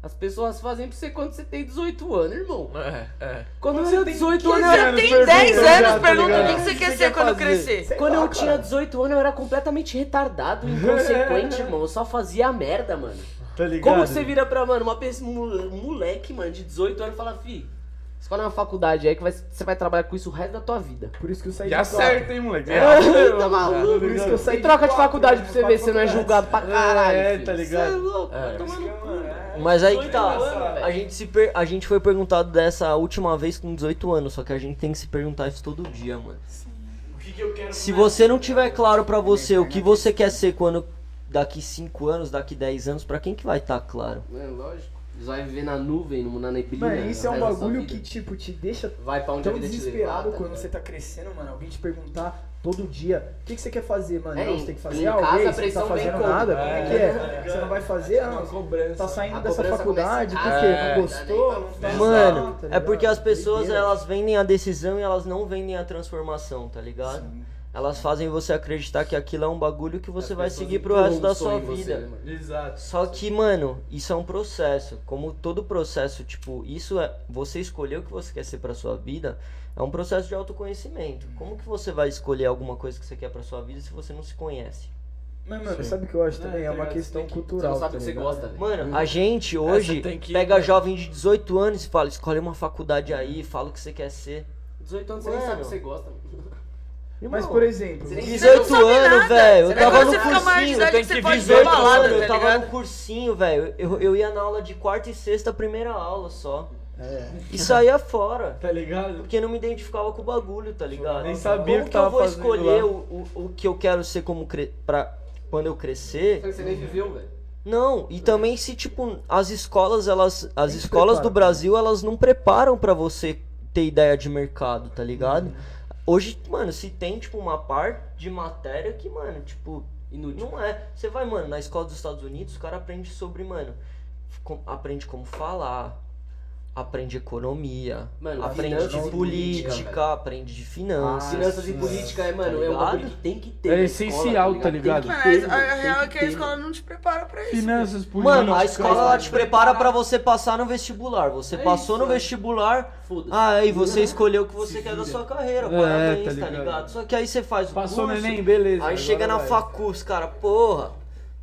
as pessoas fazem pra você quando você tem 18 anos, irmão. É, é. Quando eu tinha 18 anos, eu Você era... tem pergunta 10 já, anos, tá pergunta o ligado? que que você quer ser quando crescer. Quando eu tinha 18 anos, eu era completamente retardado, inconsequente, irmão. Eu só fazia merda, mano. Tá ligado? Como você vira pra, mano, uma pessoa, um moleque, mano, de 18 anos e fala, fi, escolhe uma faculdade aí que vai- você vai trabalhar com isso o resto da tua vida. Por isso que eu saí E de acerta, hein, moleque? tá maluco? Por isso que eu saí E troca de quatro, faculdade né? pra você ver se não é julgado pra caralho. É, filho. tá ligado? Cê é louco, É. vai tomar no cu. Mas aí que 18 tá. anos, velho. A gente, se per- a gente foi perguntado dessa última vez com 18 anos, só que a gente tem que se perguntar isso todo dia, mano. O que, que eu quero Se você não tiver claro pra você o que você quer ser quando daqui 5 anos, daqui 10 anos, pra quem que vai estar claro? É, lógico. Você vai viver na nuvem, na neblina. Mano, isso é um bagulho que, tipo, te deixa Vai pra onde a tão te desesperado levar, tá quando ligado? você tá crescendo, mano. Alguém te perguntar todo dia, o que, que você quer fazer, mano? É, não, você tem que fazer em algo, casa ei, a você não tá fazendo nada, como é que é? Você não vai fazer, ah, cobrança. tá saindo A dessa faculdade, por começa- quê? É, Não gostou? daí Não pra tá Mano, tá é porque as pessoas elas vendem a decisão e elas não vendem a transformação, tá ligado? Elas fazem você acreditar que aquilo é um bagulho que você As vai seguir pro resto da sua em você, vida. né, mano? Exato. Só que, mano, isso é um processo. Como todo processo, tipo, isso é. Você escolher o que você quer ser pra sua vida é um processo de autoconhecimento. Como que você vai escolher alguma coisa que você quer pra sua vida se você não se conhece? Mas, mano, sabe o que eu acho também? É, É tá uma ligado? questão Você que- Você cultural. não sabe tá o que você ligado? gosta, velho. Mano, a gente hoje você tem que- pega jovem de 18 anos e fala, escolhe uma faculdade aí, fala o que você quer ser. 18 anos você nem Mano. sabe o que você gosta. mano. Mas, por exemplo, Você nem- você- 18 Você não sabe anos, velho. Eu tava no você fica maior de cursinho. eu você que pode ir 18 pra balada, anos, eu tava no cursinho, velho. Eu, eu ia na aula de quarta e sexta, primeira aula só. É. E saía fora. Tá ligado? Porque não me identificava com o bagulho, tá ligado? Nem sabia Como o que que eu vou escolher o, o, o que eu quero ser como cre... pra quando eu crescer? Você nem viveu, velho. Não, e também se tipo as escolas, elas as escolas do prepara? Brasil, elas não preparam pra você ter ideia de mercado, tá ligado? Hoje, mano, se tem tipo uma parte de matéria que, mano, tipo, Inútil. não é. Você vai, mano, na escola dos Estados Unidos, o cara aprende sobre, mano, com- aprende como falar, aprende economia, Mano, aprende política, política, aprende de finanças. Finanças e política é, tá mano, é um ligado? bagulho que tem que ter. É essencial, tá ligado? Que ter, a, a real é que a escola não te prepara pra isso. Finanças, política. Mano, a escola ela te prepara pra você. passar no vestibular. Você É passou isso, no é. vestibular, Foda-se. ah, aí você escolheu o que você quer da sua carreira. É, Parabéns, tá tá ligado? Só que aí você faz o Passou no curso, Enem, beleza. Aí chega na vai. facu, os cara, porra.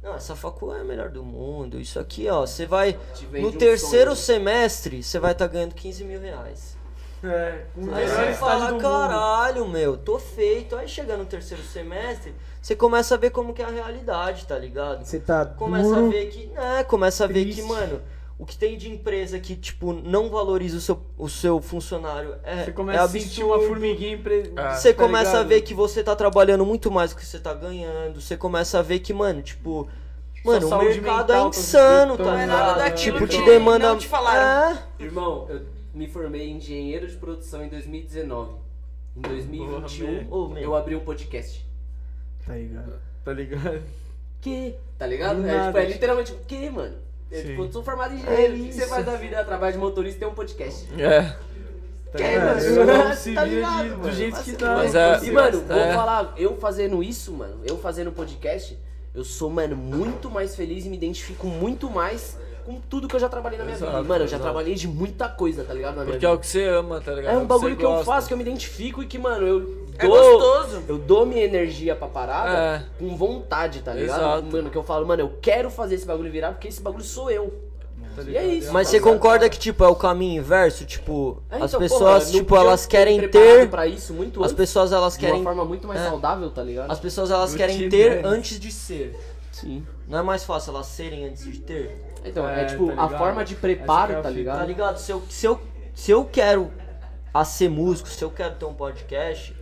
Não, essa facu é a melhor do mundo. Isso aqui, ó, você vai. No um terceiro sonho. semestre, você vai estar ganhando 15 mil reais. É, Aí você fala, do mundo. caralho, meu, tô feito. Aí chega no terceiro semestre, você começa a ver como que é a realidade, tá ligado? Você tá Começa duro, a ver que. É, começa a ver triste. que, mano, o que tem de empresa que, tipo, não valoriza o seu, o seu funcionário é. Você é começa a sentir uma formiguinha empre... Você tá começa a ligado? ver que você tá trabalhando muito mais do que você tá ganhando. Você começa a ver que, mano, tipo. Mano, o mercado é mental tá insano, tá desgastando. Não é nada ligado? daquilo Tipo, que te demanda. não te falaram. É. Irmão, eu me formei em engenheiro de produção em 2019. Em 2021, Porra, eu abri um podcast. tá ligado? Tá ligado? Que? Tá ligado? Do É, tipo, é literalmente o que, mano? Eu, Sim. tipo, eu sou formado em engenheiro. o que que você faz da vida? Trabalho de motorista e tem um podcast. É. Tá Que, mano? Um se Tá ligado, de- do mano? jeito que Mas- dá. Mas é- E, mano, vou É. falar, eu fazendo isso, mano, eu fazendo podcast, eu sou, mano, muito mais feliz e me identifico muito mais com tudo que eu já trabalhei na minha Exato, vida. E, Mano, eu já exato. trabalhei de muita coisa, tá ligado? Na minha Porque é vida. o que você ama, tá ligado? É um bagulho você que eu faço, que eu me identifico e que, mano, eu É dou. gostoso. Eu dou minha energia pra parada É. com vontade, tá ligado? Exato. Mano, que eu falo, mano, eu quero fazer esse bagulho virar porque esse bagulho sou eu. E é isso. Mas você concorda que, tipo, é o caminho inverso? Tipo, É, as então, pessoas, porra, tipo, elas querem ter. pra isso muito As pessoas, elas de uma querem. forma muito mais É. saudável, tá ligado? As pessoas, elas Do querem ter Dennis. antes de ser. Sim. Não é mais fácil elas serem antes de ter? Então, é, É, tipo, tá a forma de é preparo, a tá ligado? Tá ligado? Se eu, se, eu, se eu quero a ser músico, se eu quero ter um podcast,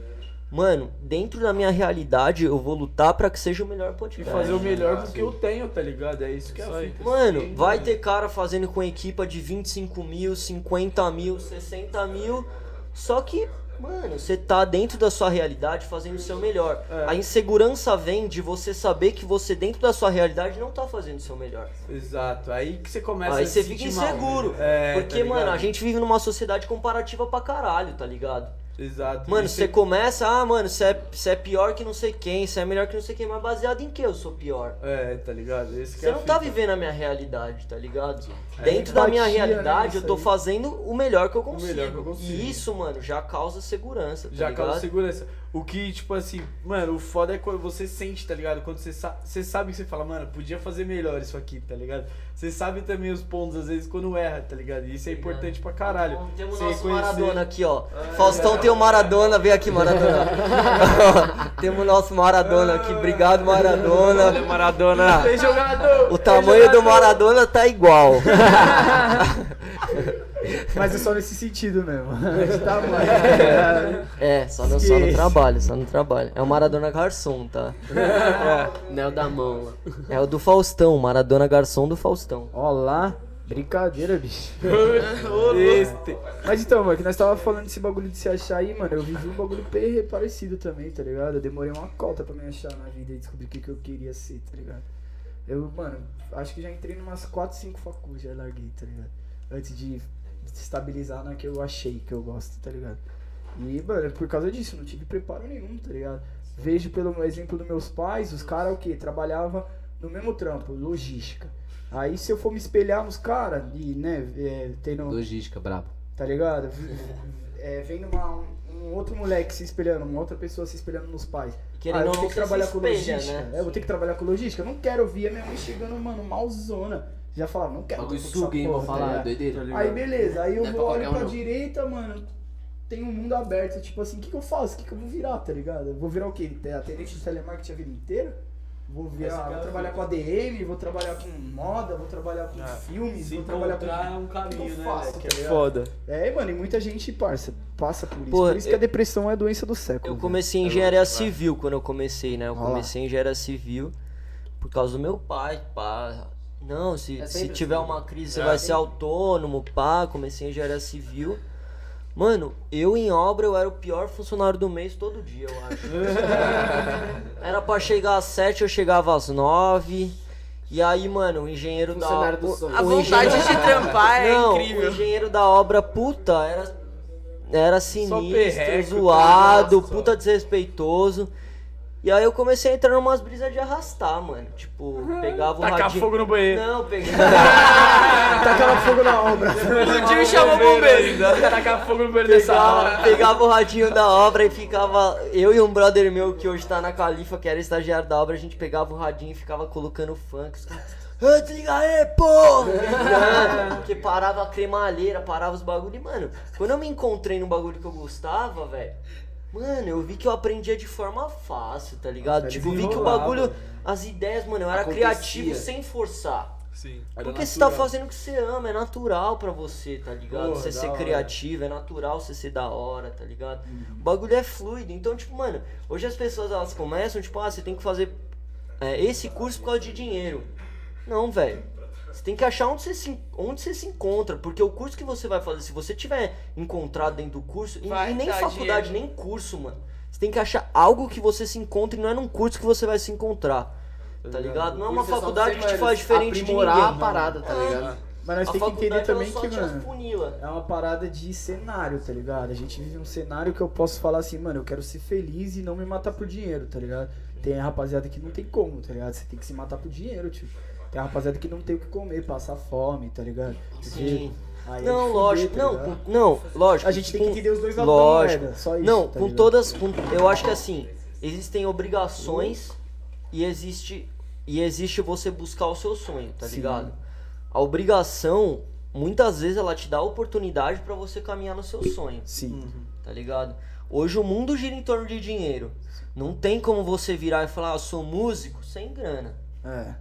mano, dentro da minha realidade, eu vou lutar pra que seja o melhor E podcast. fazer o melhor porque eu tenho, tá ligado? É isso que é a. Mano, vai ter cara fazendo com equipa de 25 mil, 50 mil, 60 mil. Só que, mano, você tá dentro da sua realidade fazendo o seu melhor. É. A insegurança vem de você saber que você, dentro da sua realidade, não tá fazendo o seu melhor. Exato. Aí que você começa Aí a se você fica sentir mal, inseguro. né? É, porque, tá mano, a gente vive numa sociedade comparativa pra caralho, tá ligado? Exato. Mano, você começa, ah, mano, você é, é pior que não sei quem, você é melhor que não sei quem, mas baseado em que eu sou pior? É, tá ligado? Esse que Você é não tá fita. vivendo a minha realidade, tá ligado? É Dentro da minha né, realidade, eu tô aí. fazendo o melhor que eu consigo. melhor que eu consigo. E isso, mano, já causa segurança, tá Já ligado? causa segurança. O que, tipo assim, mano, o foda é quando você sente, tá ligado? Quando você, sa você sabe que você fala, mano, podia fazer melhor isso aqui, tá ligado? Você sabe também os pontos, às vezes, quando erra, tá ligado? E isso é importante pra caralho. Temos Você nosso reconhecer- Maradona aqui, ó. Faustão tem o Maradona, vem aqui, Maradona. Temos nosso Maradona aqui, obrigado, Maradona. Maradona. Tem jogador! O tamanho do Maradona tá igual. Mas é só nesse sentido mesmo. De tamanho. É, só no, só no trabalho, só no trabalho. É o Maradona Garçom, tá? Nel da mão lá. É o do Faustão, Maradona Garçom do Faustão. Ó lá, brincadeira, bicho. Este. Mas então, mano, que nós tava falando desse bagulho de se achar aí, mano, eu vivi um bagulho parecido também, tá ligado? Eu demorei uma cota pra me achar na vida e descobrir o que, que eu queria ser, tá ligado? Eu, mano, acho que já entrei numas 4, 5 facul, já larguei, tá ligado? Antes de estabilizar na que eu achei que eu gosto, tá ligado? E, mano, por causa disso, não tive preparo nenhum, tá ligado? Vejo pelo exemplo dos meus pais, os caras o quê? Trabalhavam no mesmo trampo, logística. Aí se eu for me espelhar nos caras, e, né, é, tendo Logística, brabo. tá ligado? É, vendo uma, um, outro moleque se espelhando, uma outra pessoa se espelhando nos pais. Querendo ah, eu ou vou ter que trabalhar se com espelha, logística. né? É, eu vou ter que trabalhar com logística. Eu não quero ver a minha mãe chegando, mano, malzona. Já falava, não quero suga, hein, vou tá falar, doideira. Aí beleza, aí eu é pra vou um, pra não. direita, mano. Tem um mundo aberto, tipo assim, o que, que eu faço? O que, que eu vou virar, tá ligado? Eu vou virar o quê? Atendente de telemarketing a vida inteira? Vou virar, vou trabalhar com ADM, vou trabalhar com moda, vou trabalhar com filmes, Se vou trabalhar com. é um que caminho, eu né? faço, tá Que é foda. É, mano, e muita gente, parça, passa por isso. Pô, por isso que a eu- depressão é a doença do século. Eu comecei em engenharia civil quando eu comecei, né? Eu comecei em engenharia civil por causa do meu pai, pá. Não, se, É se tiver assim, uma crise você É. vai ser autônomo, pá. Comecei em engenharia civil. Mano, eu em obra eu era o pior funcionário do mês todo dia, eu acho. era pra chegar às 7, eu chegava às 9. E aí, mano, o engenheiro da o- sonho. A o vontade engenheiro- de trampar é Não, o incrível. engenheiro da obra, puta, era, era sinistro, perreco, zoado, tá ligado? puta desrespeitoso. E aí eu comecei a entrar numas brisas de arrastar, mano. Tipo, pegava o Tacar radinho... fogo no banheiro. Não, pegava... Tacava fogo na obra. O tio chamou o bombeiro. Tacar fogo no banheiro dessa Pegava, hora. pegava o radinho da obra e ficava. Eu e um brother meu que hoje tá na Califa, que era estagiário da obra, a gente pegava o radinho e ficava colocando funk. Os caras. "Ah, Desliga aí, pô! Porque parava a cremalheira, parava os bagulho. E, mano, quando eu me encontrei num bagulho que eu gostava, velho. Mano, eu vi que eu aprendia de forma fácil, tá ligado? Nossa, tipo, vi que o bagulho, as ideias, mano, eu era Acontecia. criativo sem forçar. Sim. Porque você tá fazendo o que você ama, é natural pra você, tá ligado? Porra, você ser hora. criativo, é natural você ser da hora, tá ligado? Uhum. O bagulho é fluido. Então, tipo, mano, hoje as pessoas elas começam, tipo, ah, você tem que fazer é, esse curso por causa de dinheiro. Não, velho. Você tem que achar onde você, se, onde você se encontra. Porque o curso que você vai fazer, se você tiver encontrado dentro do curso, e, Vai e nem faculdade, dinheiro. nem curso, mano. Você tem que achar algo que você se encontre, não é num curso que você vai se encontrar. Tá ligado? Não é uma só faculdade que te faz diferente de aprimorar ninguém. a parada, tá ligado? Mas nós A tem que entender também que, mano, é uma parada de cenário, tá ligado? A gente vive um cenário que eu posso falar assim, mano, eu quero ser feliz e não me matar por dinheiro, tá ligado? Tem a rapaziada que não tem como, tá ligado? Você tem que se matar por dinheiro, tio. Tem rapaziada que não tem o que comer, passa fome, tá ligado? Sim. Aí é Não, fuder, lógico, tá não, não, lógico. A gente tem que entender os dois lados Lógico. moeda, só isso, Não, tá com ligado? todas, com, eu acho que assim, existem obrigações e existe e existe você buscar o seu sonho, tá Sim. ligado? A obrigação, muitas vezes ela te dá a oportunidade pra você caminhar no seu sonho, Sim. tá ligado? Hoje o mundo gira em torno de dinheiro. Não tem como você virar e falar, ah, sou músico sem grana. É.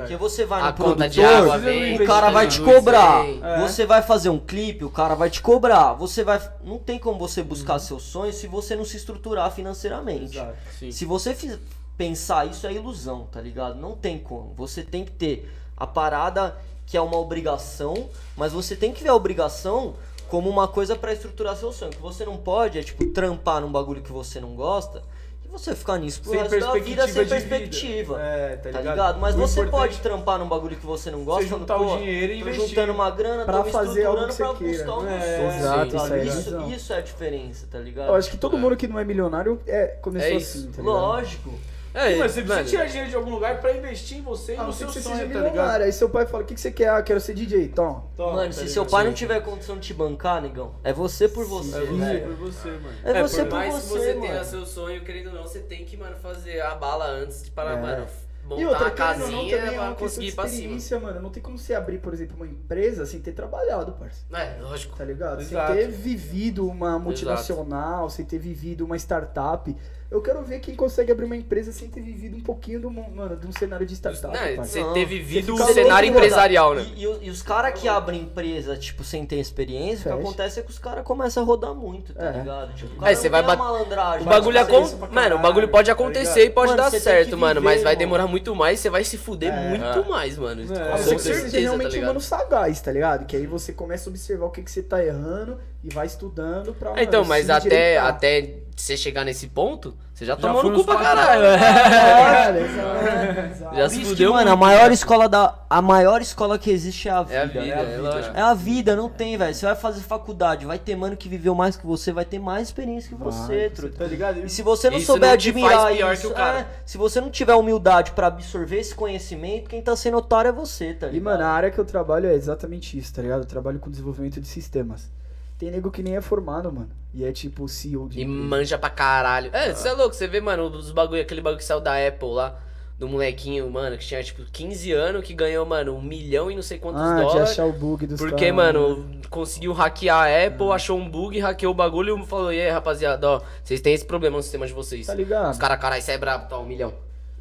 Porque você vai no A conta de produtor, água vem, o cara vai te cobrar. É. Você vai fazer um clipe, o cara vai te cobrar. Você vai. Não tem como você buscar seus sonhos se você não se estruturar financeiramente. Exato. Se você fiz- pensar isso é ilusão, tá ligado? Não tem como. Você tem que ter a parada que é uma obrigação, mas você tem que ver a obrigação como uma coisa pra estruturar seu sonho. O que você não pode é tipo trampar num bagulho que você não gosta e você ficar nisso pro Sem resto da vida perspectiva sem de vida. perspectiva. É, tá Tá ligado? ligado? Mas O você pode trampar num bagulho que você não gosta, Você juntar o pô, dinheiro e tô investir. juntando uma grana, Pra fazer algo estruturando que você pra queira. buscar meu É, sonho. exato, tá isso aí é isso, isso é a diferença, tá ligado? Eu acho que todo mundo que não é milionário é, começou É isso. assim, tá ligado? Lógico. É, Mas você precisa mano, tirar dinheiro de algum lugar pra investir em você e Ah, no não sei seu que você sonho, tá ligado? Aí seu pai fala, o que, que você quer? Ah, quero ser DJ. Toma. Toma, Mano, tá se ligado? seu pai não tiver condição de te bancar, negão, é você por você, É você por você, mano. É É, você por por mais que você, você mano. tenha seu sonho, querendo ou não, você tem que, mano, fazer a bala antes de parar, É. mano, montar E outra, a não, casinha também é pra uma questão conseguir de ir pra cima. experiência, mano. Não tem como você abrir, por exemplo, uma empresa sem ter trabalhado, parça. É, lógico. Tá ligado? Exato. Sem ter vivido uma multinacional, sem ter vivido uma startup. Eu quero ver quem consegue abrir uma empresa sem ter vivido um pouquinho do, mano, de um cenário de startup. Você Não, ter você vivido o fica cenário empresarial, né? E, e o- e os caras que abrem empresa, tipo, sem ter experiência, o Fecha. que acontece é que os caras começam a rodar muito, tá É. ligado? Tipo, o cara você não vai tem a bat- malandragem. O bagulho, fazer acon... isso pra mano, o bagulho pode tá acontecer ligado? e pode Mano, dar você certo, mano, viver, mas vai demorar muito mais, você vai se fuder É. muito mais, mano. É. Com você certeza, seja tá realmente um ligado? mano sagaz, tá ligado? Que aí você começa a observar o que, que você tá errando e vai estudando pra. É, Então, mas se até, até você chegar nesse ponto, você já Já tomou no cu pra caralho. Olha, exato, exato. Já se fudeu mano, a maior escola da. A maior escola que existe é a vida. É a vida, né? é lógico. É a vida, não tem, velho. Você vai fazer faculdade, vai ter mano que viveu mais que você, vai ter mais experiência que você, truta. Tá ligado? E se você não Isso souber não admirar isso, que o cara. é, se você não tiver humildade pra absorver esse conhecimento, quem tá sendo otário é você, tá E, ligado? mano, a área que eu trabalho é exatamente isso, tá ligado? Eu trabalho com desenvolvimento de sistemas. Tem nego que nem é formado, mano. E é tipo CEO de. E empresa. manja pra caralho. É, você é louco, você vê, mano, os bagulho, aquele bagulho que saiu da Apple lá, do molequinho, mano, que tinha tipo 15 anos, que ganhou, mano, um milhão e não sei quantos Ah, de dólares. achar o bug dos Porque, caras, mano, né? conseguiu hackear a Apple, achou um bug, hackeou o bagulho e falou: E aí, rapaziada, ó, vocês têm esse problema no sistema de vocês. Tá ligado? Os caras, caralho, isso é brabo, tá, um milhão.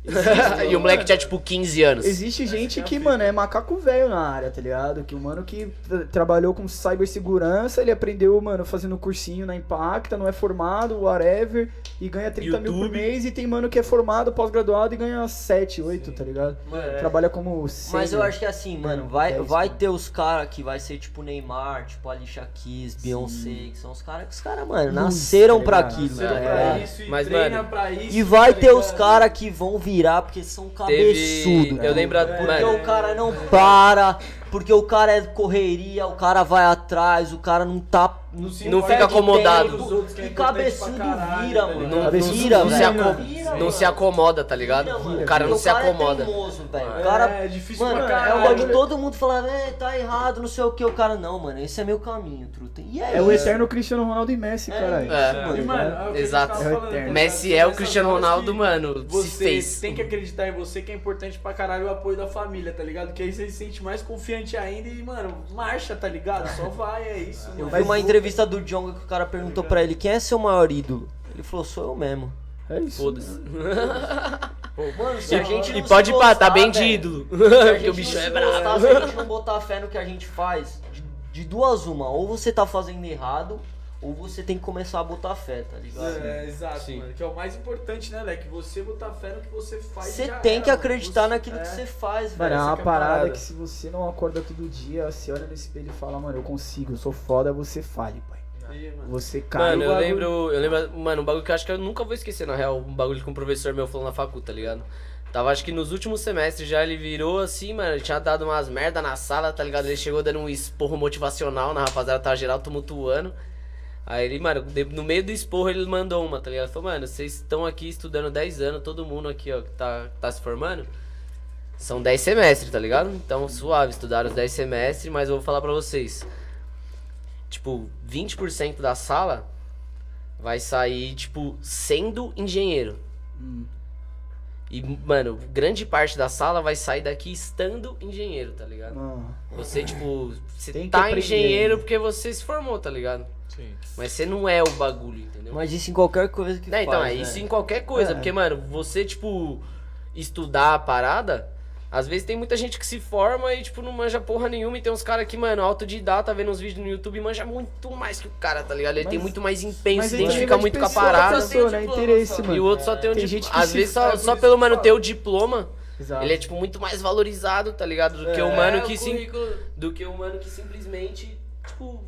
e o moleque tinha tipo 15 anos. Existe gente que, mano, é macaco velho na área, tá ligado? Que o mano que tra- trabalhou com cibersegurança, ele aprendeu, mano, fazendo cursinho na Impacta, não é formado, whatever, e ganha 30 mil por YouTube. mês. E tem mano que é formado, pós-graduado e ganha 7, 8, tá ligado? É. Trabalha como Mas sênior. eu acho que assim, mano, vai, 10, vai mano. ter os caras que vai ser tipo Neymar, tipo Alicia Keys, Beyoncé, que são os caras que os caras, mano, nasceram pra tá ligado? aquilo, Nasceram tá É. pra isso e Mas, mano, pra isso. E vai tá ter os caras que vão virar porque são cabeçudo. Teve. Eu lembro, Porque mano. o cara não para, porque o cara é correria, o cara vai atrás, o cara não tá. Não se Não fica acomodado. tempo que é cabeçudo caralho, vira, tá mano. Não, vira, não se, velho. aco- Vira, não se acomoda, tá ligado? Vira, o cara não Porque se o cara acomoda. É teimoso. É, O cara, é difícil mano, pra é caralho. bagulho de todo mundo falando, é, tá errado, não sei o que. O cara, não, mano, esse é meu caminho, truta. E é, É o eterno Cristiano Ronaldo e Messi, É caralho. É. mano. E, mano, é o Exato. É o falando, tá Messi é o Cristiano Ronaldo, mano. Se Você fez. tem que acreditar em você que é importante pra caralho o apoio da família, tá ligado? Que aí você se sente mais confiante ainda e, mano, marcha, tá ligado? Só vai, é isso. Eu vi uma entrevista do Jonga que o cara perguntou pra ele quem é seu maior ídolo. Ele falou, sou eu mesmo. É isso. Foda-se. Mano, se a gente não E se pode pá, tá bem de ídolo. Porque o bicho é gostar, Se a gente não botar fé no que a gente faz, de, de duas uma, ou você tá fazendo errado, ou você tem que começar a botar fé, tá ligado? É, exato, Sim. mano. Que é o mais importante, né, Leque? Você botar fé no que você faz. Você tem era, que acreditar Você- naquilo é. que você faz, Mano, velho. é uma que é a parada parada. que se você não acorda todo dia, você olha no espelho e fala, mano, eu consigo, eu sou foda, você fale, pai. Você cai. Mano, eu lembro, eu lembro, mano, um bagulho que eu acho que eu nunca vou esquecer, na real, um bagulho que um professor meu falou na facu, tá ligado? Tava, acho que nos últimos semestres já ele virou assim, mano, ele tinha dado umas merda na sala, tá ligado? Ele chegou dando um esporro motivacional na rapaziada, tava geral tumultuando. Aí ele, mano, no meio do esporro ele mandou uma, tá ligado? Falou, mano, vocês estão aqui estudando 10 anos, todo mundo aqui, ó, que tá, tá se formando. São 10 semestres, tá ligado? Então, suave, estudaram os 10 semestres, mas eu vou falar pra vocês. tipo, 20% da sala vai sair, tipo, sendo engenheiro. E, mano, grande parte da sala vai sair daqui estando engenheiro, tá ligado? Ah, Você, tipo, você Tem tá engenheiro porque você se formou, tá ligado? Sim. Mas você não é o bagulho, entendeu? Mas isso em qualquer coisa que Não, faz, então, é né? isso em qualquer coisa. É. Porque, mano, você, tipo, estudar a parada, às vezes tem muita gente que se forma e, tipo, não manja porra nenhuma. E tem uns caras que, mano, autodidata, vendo uns vídeos no YouTube manja muito mais que o cara, tá ligado? Ele Mas- tem muito mais empenho, se identifica muito com a parada. pessoa, né? Interesse, mano. E o outro só tem um Tem diploma. gente que Às se- vezes, é só, só pelo que mano ter o diploma, Exato. ele é, tipo, muito mais valorizado, tá ligado? Do que o É, mano o que sim, currículo. do que o mano que simplesmente, tipo,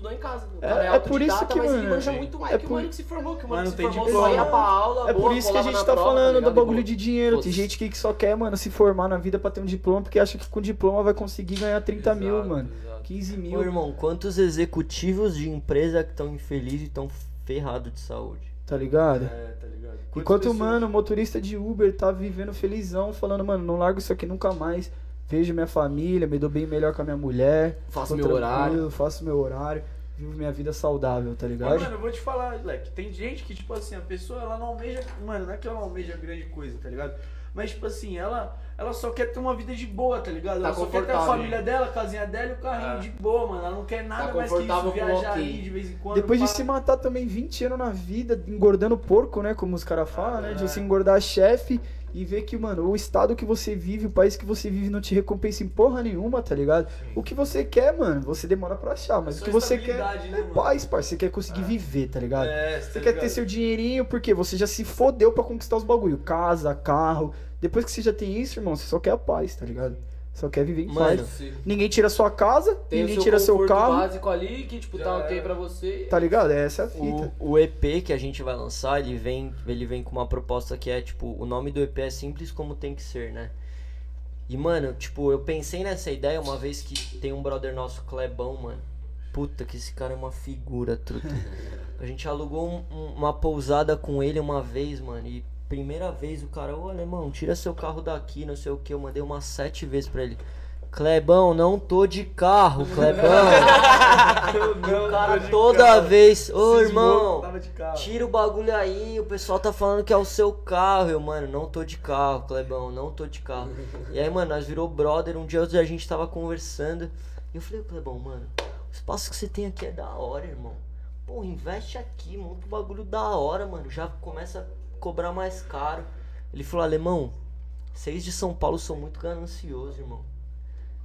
estudou em casa. É- cara é por isso que, mas ele mano, manja muito mais É que por- o mano que se formou, que o mano não que se tem formou diploma. só ia pra aula, É por boa, isso que a gente tá prova, falando ligado? do bagulho de dinheiro. Tem Putz. gente que só quer, mano, se formar na vida pra ter um diploma, porque acha que com diploma vai conseguir ganhar 30 mil, Exato, mano. exato. 15 Ô, mil, irmão, quantos executivos de empresa que estão infelizes e estão ferrados de saúde? tá ligado? É, tá ligado? Quantas Enquanto, pessoas- mano, o motorista de Uber tá vivendo felizão, falando, mano, não largo isso aqui nunca mais. Vejo minha família, me dou bem melhor com a minha mulher. Faço meu horário. Faço meu horário. Vivo minha vida saudável, tá Mas, ligado? mano, eu vou te falar, Leque, tem gente que, tipo assim, a pessoa, ela não almeja, mano, não é que ela não almeja grande coisa, tá ligado? Mas, tipo assim, ela, ela só quer ter uma vida de boa, tá ligado? Tá ela só quer ter a confortável. família dela, a casinha dela e o carrinho É. de boa, mano. Ela não quer nada Tá mais que isso, viajar ali de vez em quando. Depois de pá. se matar também 20 anos na vida, engordando porco, né? Como os caras falam, né? De você engordar chefe e ver que, mano, o estado que você vive, o país que você vive não te recompensa em porra nenhuma, tá ligado? O que você quer, mano, você demora pra achar, mas o que você quer né, é paz, parceiro. Você quer conseguir viver, tá ligado? É, Você tá quer ligado? ter seu dinheirinho porque você já se fodeu pra conquistar os bagulho. Casa, carro. Depois que você já tem isso, irmão, você só quer a paz, tá ligado? Só quer viver em Mano, paz. Ninguém tira sua casa, Tem ninguém o seu tira seu conforto carro. básico ali, que, tipo, tá ok pra você. Tá ligado? Essa é a fita. O, o EP que a gente vai lançar, ele vem, ele vem com uma proposta que é, tipo, o nome do EP é simples como tem que ser, né? E, mano, tipo, eu pensei nessa ideia uma vez que tem um brother nosso, Clebão, mano. Puta, que esse cara é uma figura, truta. A gente alugou um- um- uma pousada com ele uma vez, mano. E primeira vez o cara, ô alemão, tira seu carro daqui, não sei o que. Eu mandei umas sete vezes pra ele. Clebão, não tô de carro, Clebão. E o cara toda vez, ô Cismou, irmão, carro. tira o bagulho aí, o pessoal tá falando que é o seu carro. Eu, mano, não tô de carro, Clebão, não tô de carro. E aí, mano, nós virou brother, um dia a gente tava conversando. E eu falei, Clebão, mano, o espaço que você tem aqui é da hora, irmão. Pô, investe aqui, monta um bagulho da hora, mano. Já começa cobrar mais caro. Ele falou, alemão, vocês de São Paulo são muito gananciosos, irmão.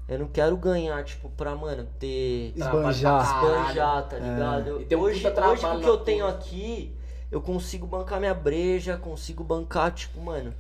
Eu não quero ganhar, tipo, pra, mano, ter. Esbanjar. Esbanjar, tá ligado? Eu- E tem um hoje, hoje com o que eu tenho aqui, eu consigo bancar minha breja, consigo bancar, tipo, mano,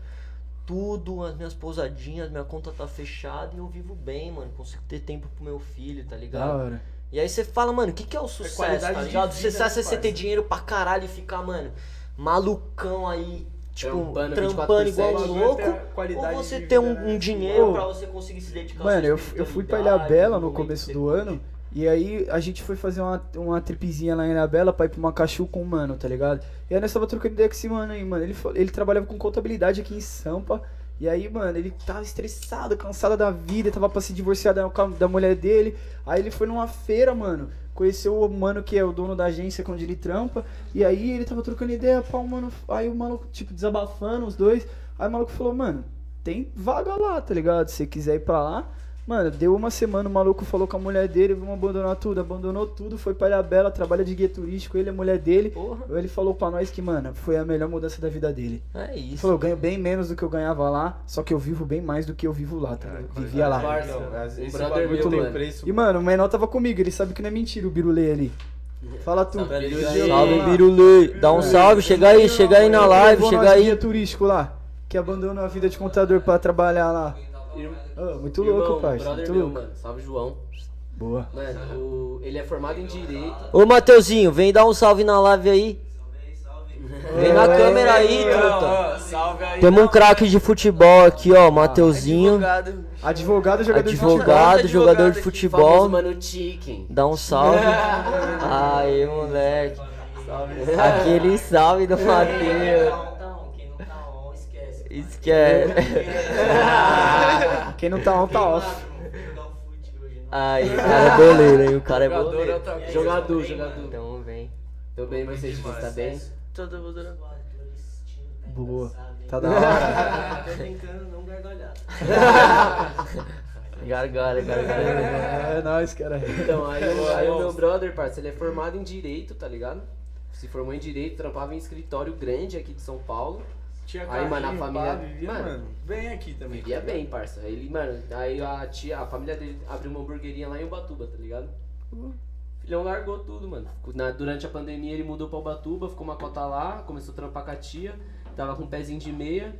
tudo, as minhas pousadinhas, minha conta tá fechada e eu vivo bem, mano. Consigo ter tempo pro meu filho, tá Da ligado? hora. E aí você fala, mano, o que, que é o sucesso, qualidade tá de ligado? vida, Sucesso é você ter dinheiro pra caralho e ficar, mano, malucão aí, tipo, Trampando trampando, 24/7. igual um louco. é Ou você ter um, um dinheiro pra você conseguir se dedicar Mano, eu, eu fui pra Ilha Bela no começo do ano. E aí a gente foi fazer uma, uma tripezinha lá em Ilha Bela pra ir pra uma cachu com um mano, tá ligado? E aí nós tava trocando ideia com esse mano aí, mano. Ele, ele trabalhava com contabilidade aqui em Sampa. E aí, mano, ele tava estressado, cansado da vida, tava pra se divorciar da, da mulher dele. Aí ele foi numa feira, mano. Conheceu o mano que é o dono da agência onde ele trampa. E aí ele tava trocando ideia, pá, o mano. Aí o maluco, tipo, desabafando os dois. Aí o maluco falou, mano, tem vaga lá, tá ligado? Se você quiser ir pra lá. Mano, deu uma semana, o maluco falou com a mulher dele, vamos abandonar tudo, abandonou tudo, foi pra Ilha Bela, trabalha de guia turístico, ele e a mulher dele. Porra. Ele falou pra nós que, mano, foi a melhor mudança da vida dele. É Ele isso. falou, eu ganho bem menos do que eu ganhava lá, só que eu vivo bem mais do que eu vivo lá, tá ligado? Vivia lá. Não, esse bagulho preço. E, mano, o menor tava comigo, ele sabe que não é mentira o birulê ali. Fala tu. Salve, Ele Birulê. Birulê. Dá um salve, chega aí, chega aí na live, chega nós guia aí. turístico lá, que abandonou a vida de contador pra trabalhar lá. Ah, muito louco, Irmão, parça, brother muito meu, louco. mano. Salve, João. Boa. Mano, o- ele é formado em Direito. Ô, Mateuzinho, vem dar um salve na live aí. Vem na câmera aí, truta. Salve aí. Temos um craque de futebol aqui, ó, Mateuzinho. Advogado. Advogado, jogador de Advogado, Advogado jogador de futebol. Mano Chicken. Dá um salve. Aí, moleque. Aquele salve do Matheus. Esquece. Quem não tá on, tá off. Aí, o cara é boleiro, hein? O cara é Jogador boleiro. é. Jogador, jogador. Então vem. Tô bem, vocês tá bem? Todo mundo na- Boa. Tá da hora. Tô tentando não gargalhar. Gargalha, gargalha. É nóis, cara. Então, aí, o- aí o meu brother, parça, ele é formado em Direito, tá ligado? Se formou em Direito, trampava em escritório grande aqui de São Paulo. Tinha Aí, mano, a família- vivia, mano, mano, bem aqui também. Vivia bem, parça. Ele, mano, aí a tia, a família dele abriu uma hamburgueria lá em Ubatuba, tá ligado? O filhão largou tudo, mano. Na- durante a pandemia ele mudou pra Ubatuba, ficou uma cota lá, começou a trampar com a tia, tava com um pezinho de meia.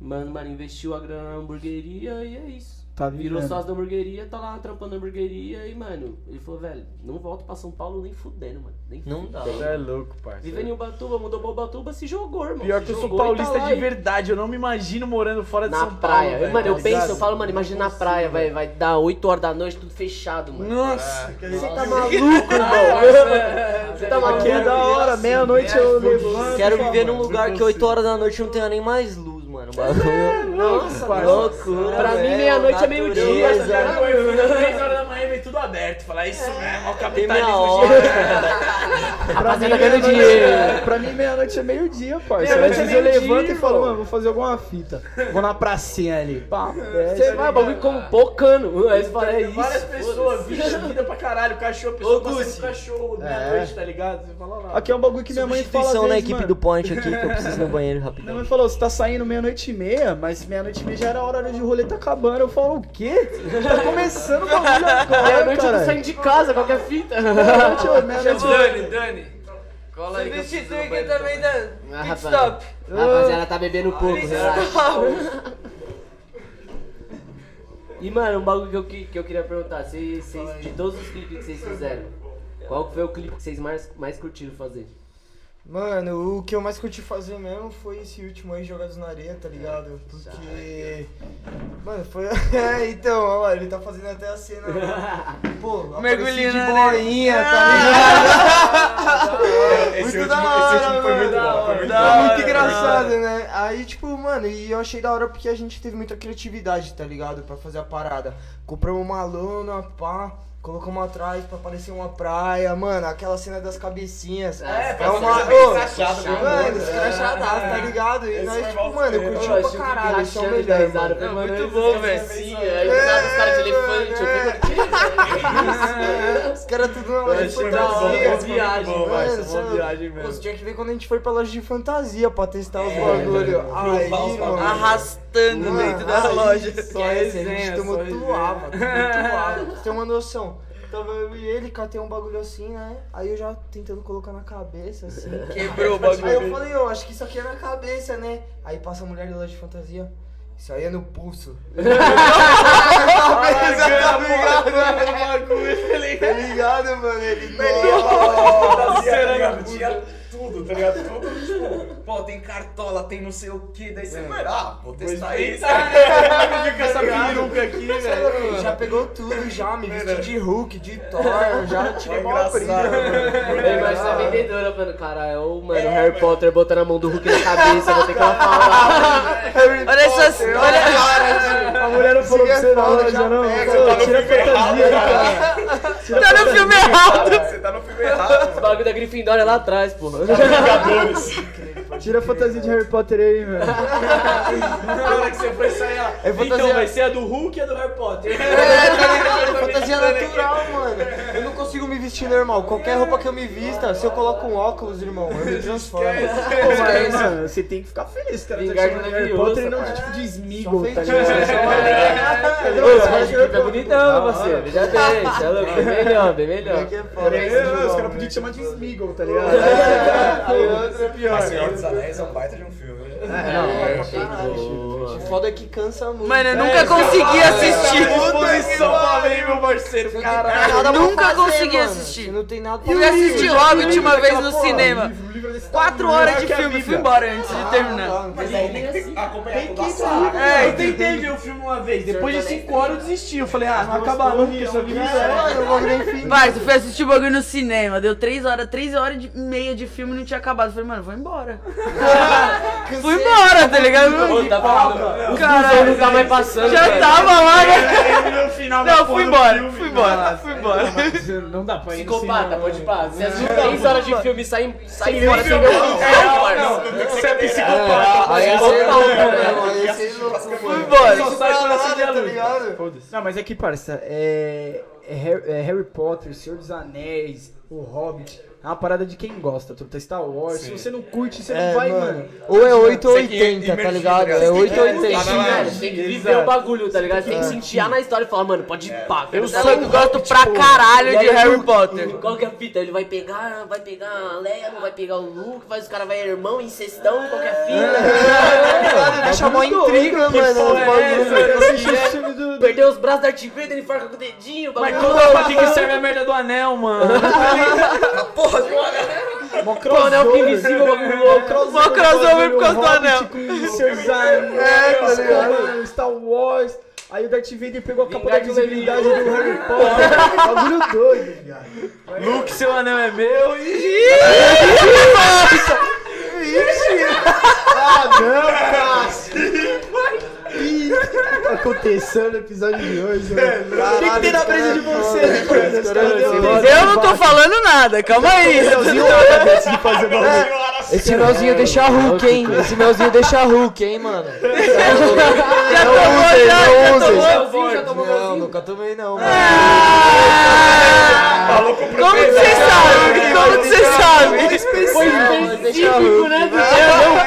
Mano, mano, investiu a grana na hamburgueria e é isso. Tá Virou vivendo. sócio da hamburgueria, tá lá trampando na hamburgueria e, mano, ele falou, velho, não volto pra São Paulo nem fudendo, mano. Nem Não dá. fudendo. Você é louco, parça. Vivendo em Ubatuba, mudou pra Ubatuba, se jogou, irmão. Pior Se que eu sou tá paulista lá de verdade, eu não me imagino morando fora de Na São Paulo. praia. velho, mano, eu tá penso, ligado? eu falo, mano, imagina na praia, vai, vai dar 8 horas da noite, tudo fechado, mano. Nossa, Você tá maluco, irmão? Você tá maluco? Aqui é da hora, meia-noite eu levanto. Quero viver num lugar que 8 horas da noite não tenha nem mais luz, mano. O bagulho. Nossa, loucura. Pra mim, meia-noite é meio-dia. Eu fui 3 horas da manhã vem tudo aberto. Falar isso mesmo, ó, o capitalismo Rapaziada ganhando meia-noite- dinheiro. Pra mim, meia-noite é meio-dia, parça. Meia-noite Às vezes é eu levanto e falo, mano, vou fazer alguma fita. Vou na pracinha ali. Pá, Você vai, o bagulho como pocano. Aí você fala, é isso. Várias pessoas, vixe, vida pra caralho, cachorro, pessoa passando cachorro, meia-noite, tá ligado? Você fala lá. Aqui é um bagulho que minha mãe fala Substituição na equipe do Point aqui, que eu preciso ir no banheiro Minha rapidão. mãe falou, você tá saindo meia-noite e meia, mas meia-noite e meia já era hora de rolê tá acabando. Eu falo, o quê? Tá começando o bagulho agora, Meia-noite eu tô saindo de casa, qualquer fita. Meia-noite, meia-noite. Dani, Dani. Cola aí. que Substitui banheiro também da Ah, Pit. Stop. Rapaziada, tá bebendo pouco, relaxa. E, mano, um bagulho que eu, que, que eu queria perguntar, vocês, vocês- de todos os clipes que vocês fizeram, qual que foi o clipe que vocês mais, mais curtiram fazer? Mano, o que eu mais curti fazer mesmo foi esse último aí, Jogados na Areia, tá ligado? Porque. Mano, foi. É, então, olha lá, ele tá fazendo até a cena lá. Pô, Mergulhinho apareci de boinha, tá ligado? Esse muito último, da esse hora, último foi muito bom, foi muito Foi bom. muito engraçado, né? Aí, tipo, mano, e eu achei da hora porque a gente teve muita criatividade, tá ligado? Pra fazer a parada. Compramos uma lona, pá. Colocamos atrás pra parecer uma praia, mano, aquela cena das cabecinhas. É, é uma. Ô, escrachado, né? Mano, escrachadaço, tá ligado? E nós, tipo, mano, eu curti pra caralho, isso é o melhor. mano. mano, muito bom, velho. Assim, aí os caras de elefante, eu isso? Os caras tudo na loja de fantasia. viagem, Mano, cê é uma viagem mesmo. você tinha que ver quando a gente foi pra loja de fantasia pra testar os bagulho. Aí, mano. Arrastando dentro da loja. A resenha, gente só tumultuava, tumultuava. Você ter uma noção. Tava eu e ele, catei um bagulho assim, né? Aí eu já tentando colocar na cabeça, assim. Quebrou o bagulho. Aí eu falei, ó, acho que isso aqui é na cabeça, né? Aí passa a mulher da loja de fantasia. Isso aí é no pulso. tá ligado? Tá ligado, mano? Ele Fazia, tá ligado? Tinha tudo, tá ligado? Tudo, tipo, pô, tem cartola, tem não sei o que, daí você, mano, ah, vou testar isso. Fica essa peruca aqui, velho. Ele já pegou tudo, já, me vesti de Hulk, de Thor, já tirei mó brilho. engraçado. Mas a vendedora, mano, cara, é o mano, Harry Potter botando a mão do Hulk na cabeça, vou ter que ela falar. Olha essas. Olha. A mulher não falou pra você fala, loja, já não. tá tira a fantasia cara. Tá no filme errado. Você tá no filme errado. Os bagulho da Grifindória lá atrás, porra. Vingadores. Tira a fantasia de Harry Potter aí, velho. Na hora que você foi sair, ela. É fantasia- Então, vai ser a do Hulk e a do Harry Potter. É, tá ligado? Fantasia natural, mano. Eu não consigo me vestir normal. Qualquer roupa que eu me vista, se eu coloco um óculos, irmão, eu me transformo. Pô, mas, mano, você tem que ficar feliz, cara. Tá Vingar chamando de Harry Potter e não de tipo de Smeagol, tá ligado? Ô, é bonitão, parceiro. Veja bem, você é louco, bem melhor, bem melhor. Que é É, esse Os caras né? podiam te chamar de Smeagol, tá ligado? Outra é pior. Senhor dos Anéis é um baita de um filme, né? É, pra caralho. O foda é que cansa muito. Mano, eu nunca consegui assistir. Disposição pra mim, meu parceiro. Não Caralho. Nunca fazer, consegui mano. assistir. Não tem nada Fui assistir Hobbit uma vez no cinema. Quatro horas de a filme, fui embora antes de terminar. Ah, Mas aí tem que acompanhar Tem toda a saga. É, eu tentei ver o filme uma vez. Depois de 5 horas eu desisti. Eu falei, ah, não acaba nunca, eu só vi Mano, o bagulho é infinito. Vai, tu foi assistir o bagulho no cinema, deu três horas, três horas e meia de filme e não tinha acabado. Eu falei, mano, vou embora. fui embora, tá ligado? Ô, tá falando. Os Caralho, não tá mais passando. Já velho. tava lá, né? no final da Não, fui do embora, filme, fui embora, mano. fui embora. Não dá pra ir Psicopata, pode mano. parar. Você assistiu 3 horas de filme sai, sai fora sem ver o Não, não, você é psicopata. Aí é você é mano. É louco, Fui mano. embora. Só sai quando acende a luz. ligado? Foda-se. Não, mas é que, parça, é, é Harry, é Harry Potter, Senhor dos Anéis, O Hobbit. É uma parada de quem gosta, truta. Star Wars. Se você não curte, você É, não vai, mano. mano. Ou é 8 ou Você tem que 80, tá ligado? tá ligado? É Você 8 ou tem que- 80. Tá na- Mano, tem que viver o bagulho, tá ligado? Tem que sentir na história e falar, mano, pode ir pá. Eu sou eu gosto pra caralho E de Harry Potter. Qual que é a fita? Ele vai pegar, vai pegar a Leia, não vai pegar o Luke, mas os caras vai irmão, incestão, qual que é a fita? Deixa mó intriga, mano. é. Perdeu os braços da Darth Vader, ele farca com o dedinho, Mas que que serve a merda do anel, mano? Pô, anel que invisível, o bagulho louco. Mó crossover por causa do anel. Anéis, É, tá ligado? Star Wars. Aí o Darth Vader pegou a capa da de visibilidade do Harry Potter. Bagulho doido, viado. Luke, seu anel é meu e... Ah, não, Cássio. Que tá acontecendo no episódio de hoje, mano? O que, que tem na brisa de você, né, mano? Os caras deu- Eu não tô falando nada, calma aí. Bagulho. Esse melzinho deixa Hulk, hein? Esse melzinho deixa Hulk, hein, mano? Já tomou, já, já tomou. Melzinho, já tomou Não, nunca tomei não, mano. Falou com o Como que você sabe? Como que você sabe? Foi específico, né?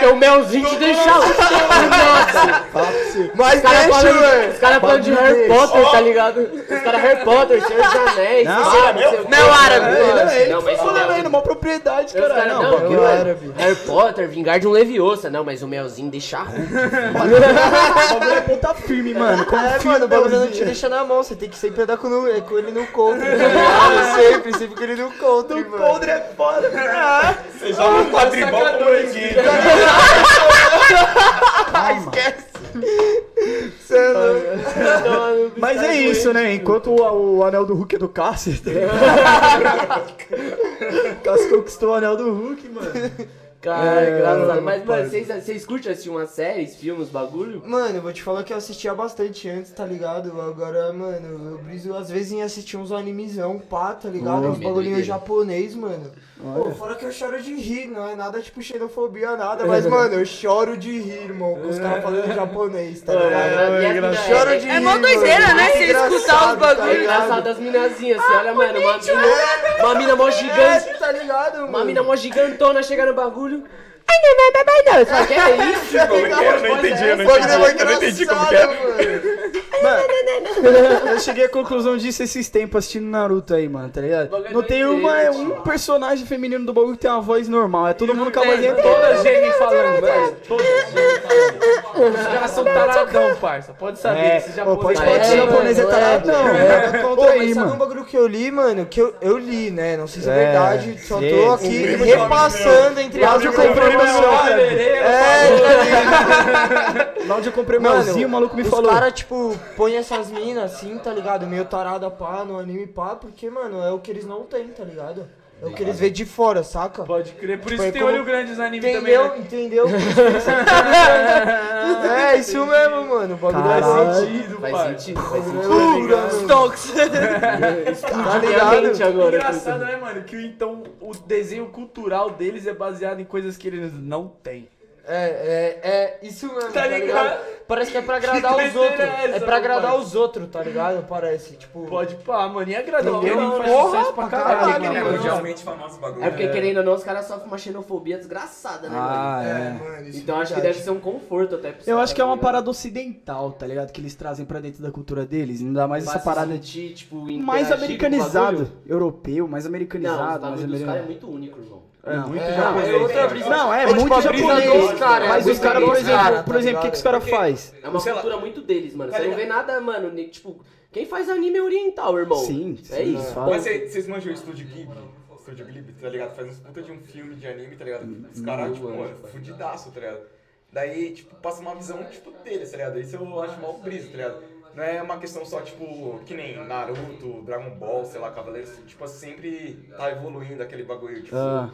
É, não, o melzinho te deixa Nossa. Mas Os caras deixa, falando, os cara falando de Harry Potter, tá ligado? Os caras Harry Potter, Senhor dos Anéis, Não, lá, não o. Não, árabe. Não, Não, mas o falando aí numa propriedade, Os cara. caras, Não, não, é árabe. Harry Potter, vingar de um Leviosa. Não, mas o melzinho deixa ruim. O bagulho é ponta firme, mano. Como É, mano, o bagulho não te deixa na mão, você tem que sempre andar com, no- é, com ele no coldre, ligado? Sempre, sempre com ele no coldre, mano. Coldre é foda, cara. Você joga um quadribol com o. Cê é louco. Mas é isso, né? Enquanto o, o anel do Hulk é do Cássio, tá? Cássio conquistou o anel do Hulk, mano. Cara, É, engraçado. Mas, mano, vocês, vocês curtem assistir umas séries, filmes, bagulho? Mano, eu vou te falar que eu assistia bastante antes, tá ligado? Agora, mano, eu briso às vezes em assistir uns animezão, pá, tá ligado? Uns bagulhinhos japonês, mano. Pô, fora que eu choro de rir, não é nada tipo xenofobia, nada, mas, mano, eu choro de rir, irmão, com os caras falando japonês, tá ligado? E as mina- Choro de É rir. mó doideira, né? É Você escutar os tá É ligado? engraçado as minazinhas, você olha, mano, uma mina, uma mina mó gigante, É, tá ligado, mano? uma mina mó gigantona chega no bagulho. Ai, não, não, não, não, não. Você fala, que é isso, Como que é? Eu não entendi, eu não bagulho é entendi. Eu não entendi como que é. Engraçado, Eu cheguei à conclusão disso esses tempos assistindo Naruto aí, mano, tá ligado? é Não tem uma, tio. um personagem feminino do bagulho que tem uma voz normal. É todo mundo com a vozinha toda Jamie falando, mano. Jamie falando. Os caras são taradão, parça. Pode saber, É, esse pô, pode japonês. pode ser É, japonês é mano, tarado, é, não. mano. É, contra mas aí, sabe um mano. bagulho que eu li, mano? Que eu, eu li, né? Não sei se é, É, verdade, só tô aqui repassando entre Lá as onde eu comprei meu É, tá? Lá onde eu comprei Mano, melzinho, o maluco me os falou. caras, tipo, põem essas minas assim, tá ligado? Meio tarada pá, no anime pá, porque, mano, é o que eles não têm, tá ligado? É o que eles veem de fora, saca? Pode crer, por isso Foi tem como- olho grande nos animes Entendeu? também, né? Entendeu? é, isso mesmo, mano. O bagulho Caralho. é Faz sentido, Faz pai. sentido, faz sentido. é. Stonks. Tá ligado? agora. Engraçado, né, mano? Que então o desenho cultural deles é baseado em coisas que eles não têm. É, é, é isso mesmo, Tá tá, ligado? ligado? Parece que é pra agradar os outros. é essa, É pra agradar os outros, tá ligado? Parece, tipo... Pode pá, mano. E agradar alguém faz Porra, sucesso pra pra caralho, caralho, mano. É mano. mundialmente famoso o bagulho. É porque, querendo ou não, os caras sofrem uma xenofobia desgraçada, né, mano? Ah, É, é. mano, isso Então é acho que deve ser um conforto até pros Eu acho que é uma tá ligado? parada ocidental, tá ligado? Que eles trazem pra dentro da cultura deles. Ainda mais Pra essa parada sentir, tipo, mais o americanizado. Europeu, mais Não, o americanizado. mais caras é americanizado. muito único, irmão. É muito É, japonês. é outra brisa. Não, é, É tipo muito brisa japonês. dos caras, Mas é os caras, por exemplo, por exemplo, o que, que os caras fazem? É uma Sei lá. cultura muito deles, mano. Você não vê nada, mano, nem, tipo, quem faz anime é oriental, irmão. Sim, É sim, isso. fala. Mas cê- vocês manjam o estúdio Ghibli? Studio Ghibli, tá ligado? Faz uns puta de um filme de anime, tá ligado? Os caras, tipo, mano, fudidaço, tá ligado? Daí, tipo, passa uma visão, tipo, deles, tá ligado? Isso eu acho mal brisa, tá ligado? Não é uma questão só, tipo, que nem Naruto, Dragon Ball, sei lá, Cavaleiros, tipo, sempre tá evoluindo aquele bagulho, tipo... Ah.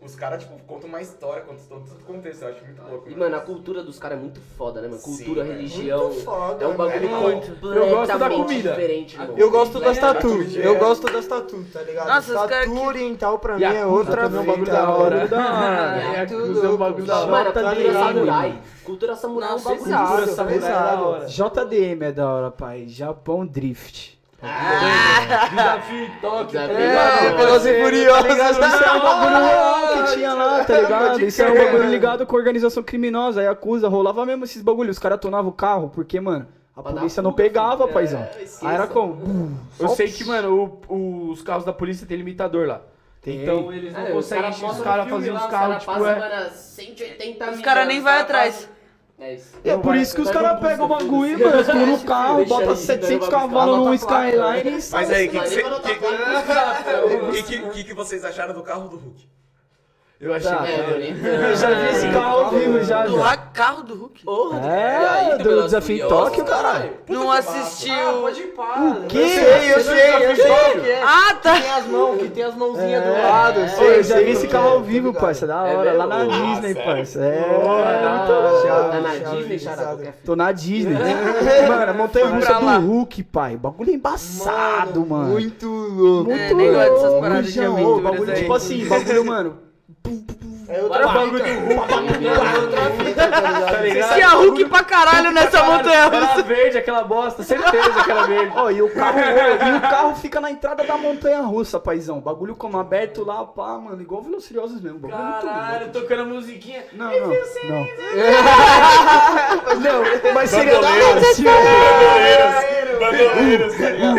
Os caras, tipo, contam uma história, contam todo o contexto, eu acho muito louco. E, mano, a cultura dos caras é muito foda, né, mano? Cultura, Sim, religião. Muito foda, é um bagulho mano. completamente Eu gosto da comida. diferente, irmão. Eu gosto das tatu, eu gosto das tatu, tá ligado? Nossa, tatu que- oriental pra mim é outra também é um bagulho fita, da hora. mano. Da hora. É tudo é um bagulho da Mano, hora. a cultura ligado, samurai. mano. Cultura samurai é um bagulho. é da hora. JDM é da hora, pai. Japão Drift. Desafio em Tóquio. Desafio. É, É, Velozes e Furiosos. Isso é um bagulho real que tinha lá, tá ligado? Isso é um bagulho ligado com organização criminosa. Aí acusa, rolava mesmo esses bagulhos. Os caras tonavam o carro, porque, mano, a polícia não fuga, pegava, filho. paizão. É, esqueça. Aí era como? Eu sei que, mano, o- os carros da polícia tem limitador lá. Tem. Então eles não É, os conseguem. caras Os caras faziam lá, os os carros, caras tipo, passam, é. mano, 180 Os caras nem vai caras atrás. É isso. É por isso que os caras pegam o bagulho, mano. Estão no carro, bota aí, 700 não vai cavalos placa. Skyline e Mas sai. aí, o Mas que, que, que, que vocês acharam do carro do Hulk? Eu achei Tá. que É, bonito. Eu já vi esse carro ao vivo, já. Do já. carro do Hulk. Porra, É, aí, do Desafio Tóquio, caralho. Não assistiu. ir para. Que? Eu sei, eu sei, eu sei o que é. Ah, tá. Tem as mãos, que tem as mãozinhas do É, lado. é, sei, eu já sei vi esse carro ao vivo, parça. Da É hora, lá na? Ah, Disney, parça. É, Tá muito louco. tá na Disney, Xará. Tô na Disney. Mano, a montanha russa do. Hulk, pai. O bagulho é embaçado, mano. Muito louco. Dessas louco, bagulho, tipo assim, bagulho, mano. boom, boom. É outra bagulho fita. do Hulk. É outra fita, tá Hulk pra caralho nessa montanha Era russa. verde aquela bosta, certeza que era verde. Ó, e o carro, e o carro fica na entrada da montanha russa, paizão. Bagulho como aberto lá, pá, mano. Igual Velociriosos mesmo. Bagulho muito Caralho, louco. tocando a musiquinha. Não, não, não. Mas não, mas seria da Bandoleiros, ligado?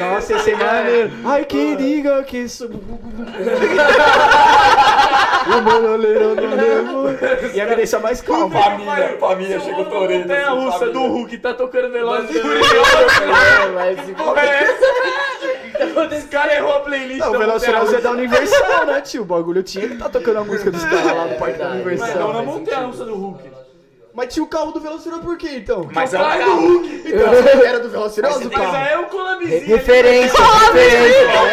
Nossa, ia ser maneiro. Ai, que diga que isso. o bololeiro não levou. Ia me deixar mais calmo. Família, família, chega o Toreto. Montanha assim, russa do família. Hulk tá tocando Velozes e É, mas se- Porra, é essa? Esse cara errou a playlist. Não, o Velociraptor é da Universal, né, tio? O bagulho tinha que tá tocando a música dos caras lá do Parque da. Mas não Universal. na montanha russa do Hulk. Mas tinha o carro do Velociraptor por quê, então? Mas é um Pai do carro. Hulk. Então, era do Velociraptor o Mas carro. aí é o collabzinho. Referência, É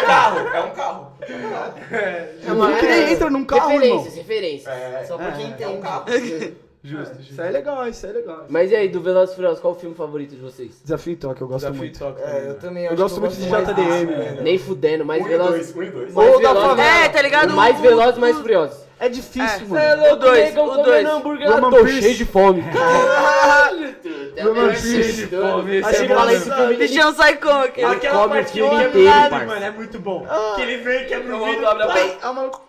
um carro, é um carro. É uma- Por que ele entra num carro, Referências, referências. É, Só pra quem é um entende. carro. Justo, justo. Isso aí é legal, isso aí é legal. Mas e aí, do Velozes e Furiosos, qual o filme favorito de vocês? Desafio Tóquio, eu gosto Desafio muito. toca. É, eu também Eu acho gosto muito de JDM, velho. velho. Nem fudendo, mais Um e Velozes... dois, um e dois. mais Ou da Velozes- É, tá ligado? Mais Velozes e mais Furiosos. É difícil, É, mano. O dois, o dois. Roman Tô Pierce. cheio de fome. Roman Pierce, fome, esse Achei é que bom, fala né? esse filme. O bichão sai como aqui? Ele Aquela filme que é inteiro, mano, é muito bom. Que ele vem, quebra o vidro, abre a pai. Ah, maluco.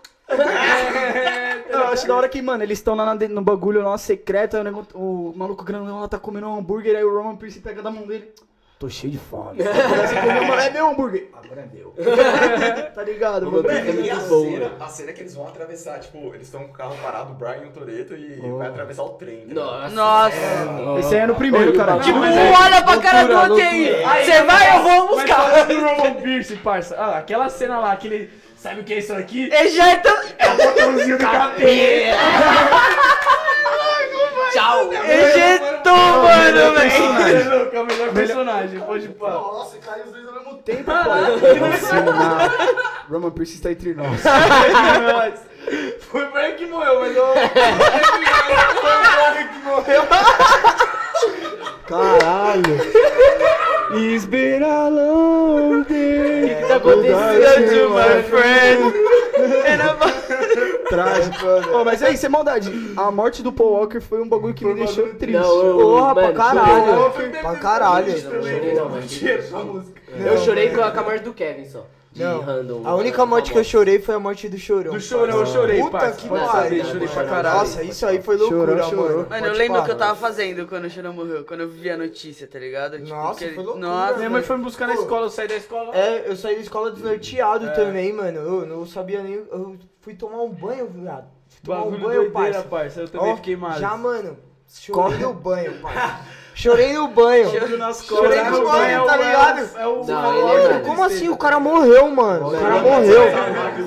Eu acho da hora que, mano, eles estão lá na- no bagulho lá secreto, o, o maluco grandão lá tá comendo um hambúrguer, aí o Roman Pierce pega da mão dele. Tô cheio de fome. Começa a comer, mano, é meu hambúrguer. Agora é meu. tá ligado, mano? Roman É, e a muito bom, cena, velho. a cena é que eles vão atravessar, tipo, eles estão com o carro parado, o Brian e o Toreto, e vai atravessar o trem. ligado? Nossa. Nossa. Esse aí é no primeiro, cara. Tipo, olha pra cara do outro aí. Você vai, eu vou Mas buscar. do Roman Pierce, parça. Ah, aquela cena lá, que ele... Sabe o que é isso aqui? Ejeta. Botãozinho do capeta. Tchau. Ejetou, mano, velho. É o melhor personagem, pode pôr. Nossa, caiu os dois ao mesmo tempo, pô. Roman Pierce está entre nós. Foi o Brian que morreu, mas eu... Caralho. It's been a long day. O que tá acontecendo, my friend? Trágico. Ô, mas aí, sem maldade, a morte do Paul Walker foi um bagulho que me deixou triste. Não, eu- Porra, pra caralho. Pra caralho. Eu chorei com a morte do Kevin só. De Não, random. A única morte que eu chorei foi a morte do Chorão. Do chorão, eu chorei, Puta parça. que pariu. chorei pra caralho. Nossa, isso aí foi loucura, Chorou, chorou. mano. Mano, eu lembro o que eu tava fazendo quando o Chorão morreu, quando eu vi a notícia, tá ligado? Tipo, Nossa, que foi loucura, Nossa, Minha mãe foi me buscar na escola, eu saí da escola. É, eu saí da escola desnorteado também, mano. Eu não sabia nem. Eu fui tomar um banho, viado. Fui tomar um Bagulho banho, doideira, parça. parça. Eu também Ó, fiquei mal. Já, mano, chorei no banho, parça. Chorei no banho. nas Chorei no banho, tá ligado? É o... Mano, como assim? O cara morreu, mano. O cara morreu.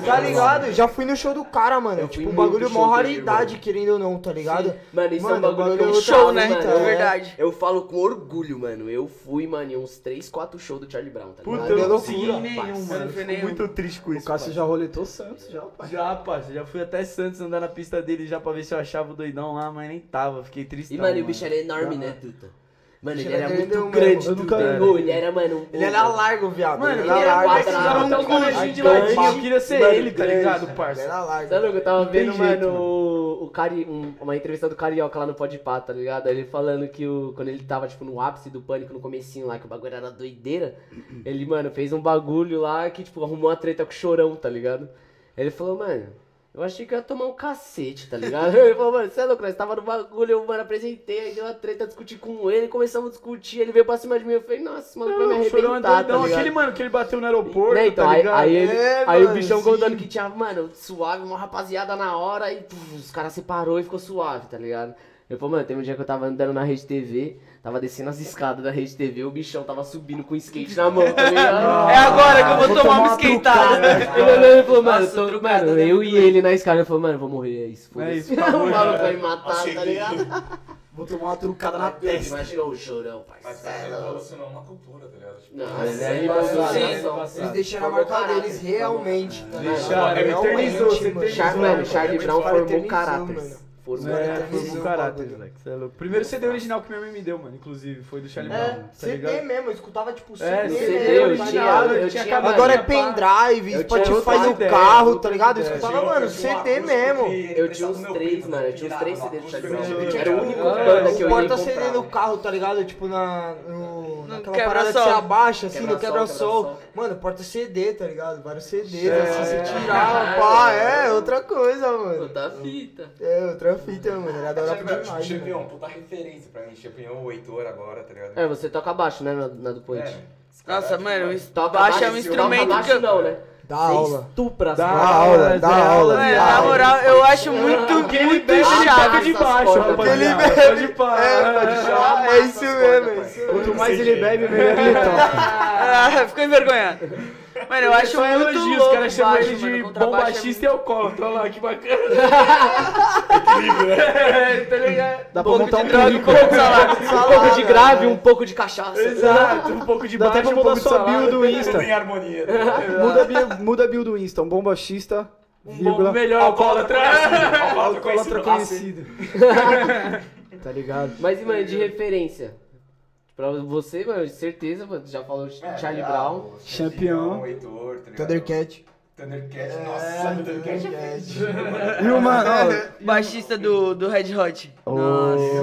Tá ligado? Já fui no show do cara, mano. Fui Tipo, um muito bagulho mó raridade, querendo ou não, tá ligado? Mano, isso é um bagulho que Show, né? É verdade. Eu falo com orgulho, mano. Eu fui, mano, em uns 3, 4 shows do Charlie Brown, tá Puta, ligado? eu não consegui nenhum, Eu mano. fui Fico muito triste com O isso. Cássio pai. já roletou Santos, já, pai. Já, parça, já fui até Santos andar na pista dele já pra ver se eu achava o doidão lá, mas nem tava, fiquei triste. E, mano, e o bicho era enorme, né, Tuta? Mano, ele era era muito grande. Eu nunca- Ele era, mano, um Ele era largo, viado. Mano, ele ele era largo. Fizeram até os bonequinhos de ladinho, eu queria ser ele, tá ligado, Ele parça? era largo. Tá louco? Eu tava vendo, mano, o, Cari, um- uma entrevista do Carioca lá no Podpah, tá ligado? Ele falando que o, quando ele tava, tipo, no ápice do pânico, no comecinho lá, que o bagulho era doideira, ele, mano, fez um bagulho lá que, tipo, arrumou uma treta com o Chorão, tá ligado? Ele falou, mano, eu achei que eu ia tomar um cacete, tá ligado? Ele falou, mano, você é louco, nós tava no bagulho, eu, mano, apresentei, aí deu uma treta, discuti com ele, começamos a discutir, ele veio pra cima de mim, eu falei, nossa, maluco vai me O arrebentar, tá ligado? aquele, mano, que ele bateu no aeroporto, Né, então, tá aí, ligado? aí, ele, É, aí o mano, bichão sim. contando que tinha, mano, suave, uma rapaziada na hora e puf, os caras separou e ficou suave, tá ligado? Eu falei, mano, teve um dia que eu tava andando na Rede TV, tava descendo as escadas da Rede TV, o bichão tava subindo com o skate na mão, tá ligado? É agora que eu vou vou tomar tomar uma skateada. Ele olhou e falou, mano, Nossa, tô- trucada, mano, né, eu e ele na escada, ele falou, mano, vou morrer, é isso, É foda-se. isso, acabou, o maluco vai me matar, tá ligado? Vou tomar uma trucada na testa. Imagina o chorão, Mas parceiro. cara, revolucionou uma cultura, tá ligado? Tipo, Não, ele é revolucionário. Eles deixaram a marca deles realmente. tá? Deixaram, Realmente, eternizou, mano. Mano, Charlie Brown formou eternizou, Formou É, caráteres. foi Eternizou um o caráter, moleque. é louco. Primeiro CD original que minha mãe me deu, mano, inclusive, foi do Charlie Brown, É, tá CD ligado? mesmo, eu escutava tipo CD, É, mesmo, CD, eu tá tinha, ligado? eu tinha. Agora é pendrive, Eu Spotify no ideia, carro, tá ligado? Eu escutava, mano, CD mesmo. Eu tinha uns três, mano. Eu tinha uns três CDs do Charlie Brown. Era o único Ah, banda que eu ia Porta e CD no carro, tá ligado? Tipo na. No, naquela quebra-sol. parada que você abaixa, assim, no Quebra-sol, quebra-sol. Mano, porta CD, tá ligado? Vários CDs, É. assim, você tirava, pá, é outra coisa, mano. Puta fita. É outra fita, mano. Era da hora demais. mano. Champion, puta referência pra mim. Champion, o Heitor agora, tá ligado? É, você toca baixo, né, na, na do Point. É. Nossa, mano, o Toca baixo é um instrumento toca que baixo não, né? Dá Você aula. estupra as Dá aula, dá aula. Mano, na moral, eu acho muito, muito chave. de baixo, rapaziada. mano. Pode pá. É, é isso mesmo, é isso mesmo. Quanto mais ele bebe, melhor ele toca. Ah, ficou envergonhado. Mano, eu acho Só muito elogios, louco os caras chamam baixo, ele mano, de contrabaixo é bombachista e alcoólatra. Olha lá, que bacana. Equilíbrio, né? Tá ligado? Dá Um pra pouco montar de um droga, um currículo. pouco de salada, um pouco de grave, um pouco de cachaça. Exato, um pouco de Dá até baixo, pra um pouco mudar de sua bio salada. do Insta. Em harmonia. Muda a bio, muda a bio do Insta. Um bombachista, Um vírgula, bom, melhor alcoólatra. alcoólatra conhecido. tá ligado? Mas, mano, de referência. Pra você, mano, de certeza, mano, já falou Charlie Brown. Campeão. O Heitor, tá ligado? Thundercat. Thundercat, nossa, Thundercat é Thundercat. E o mano, Baixista do, do Red Hot. Nossa.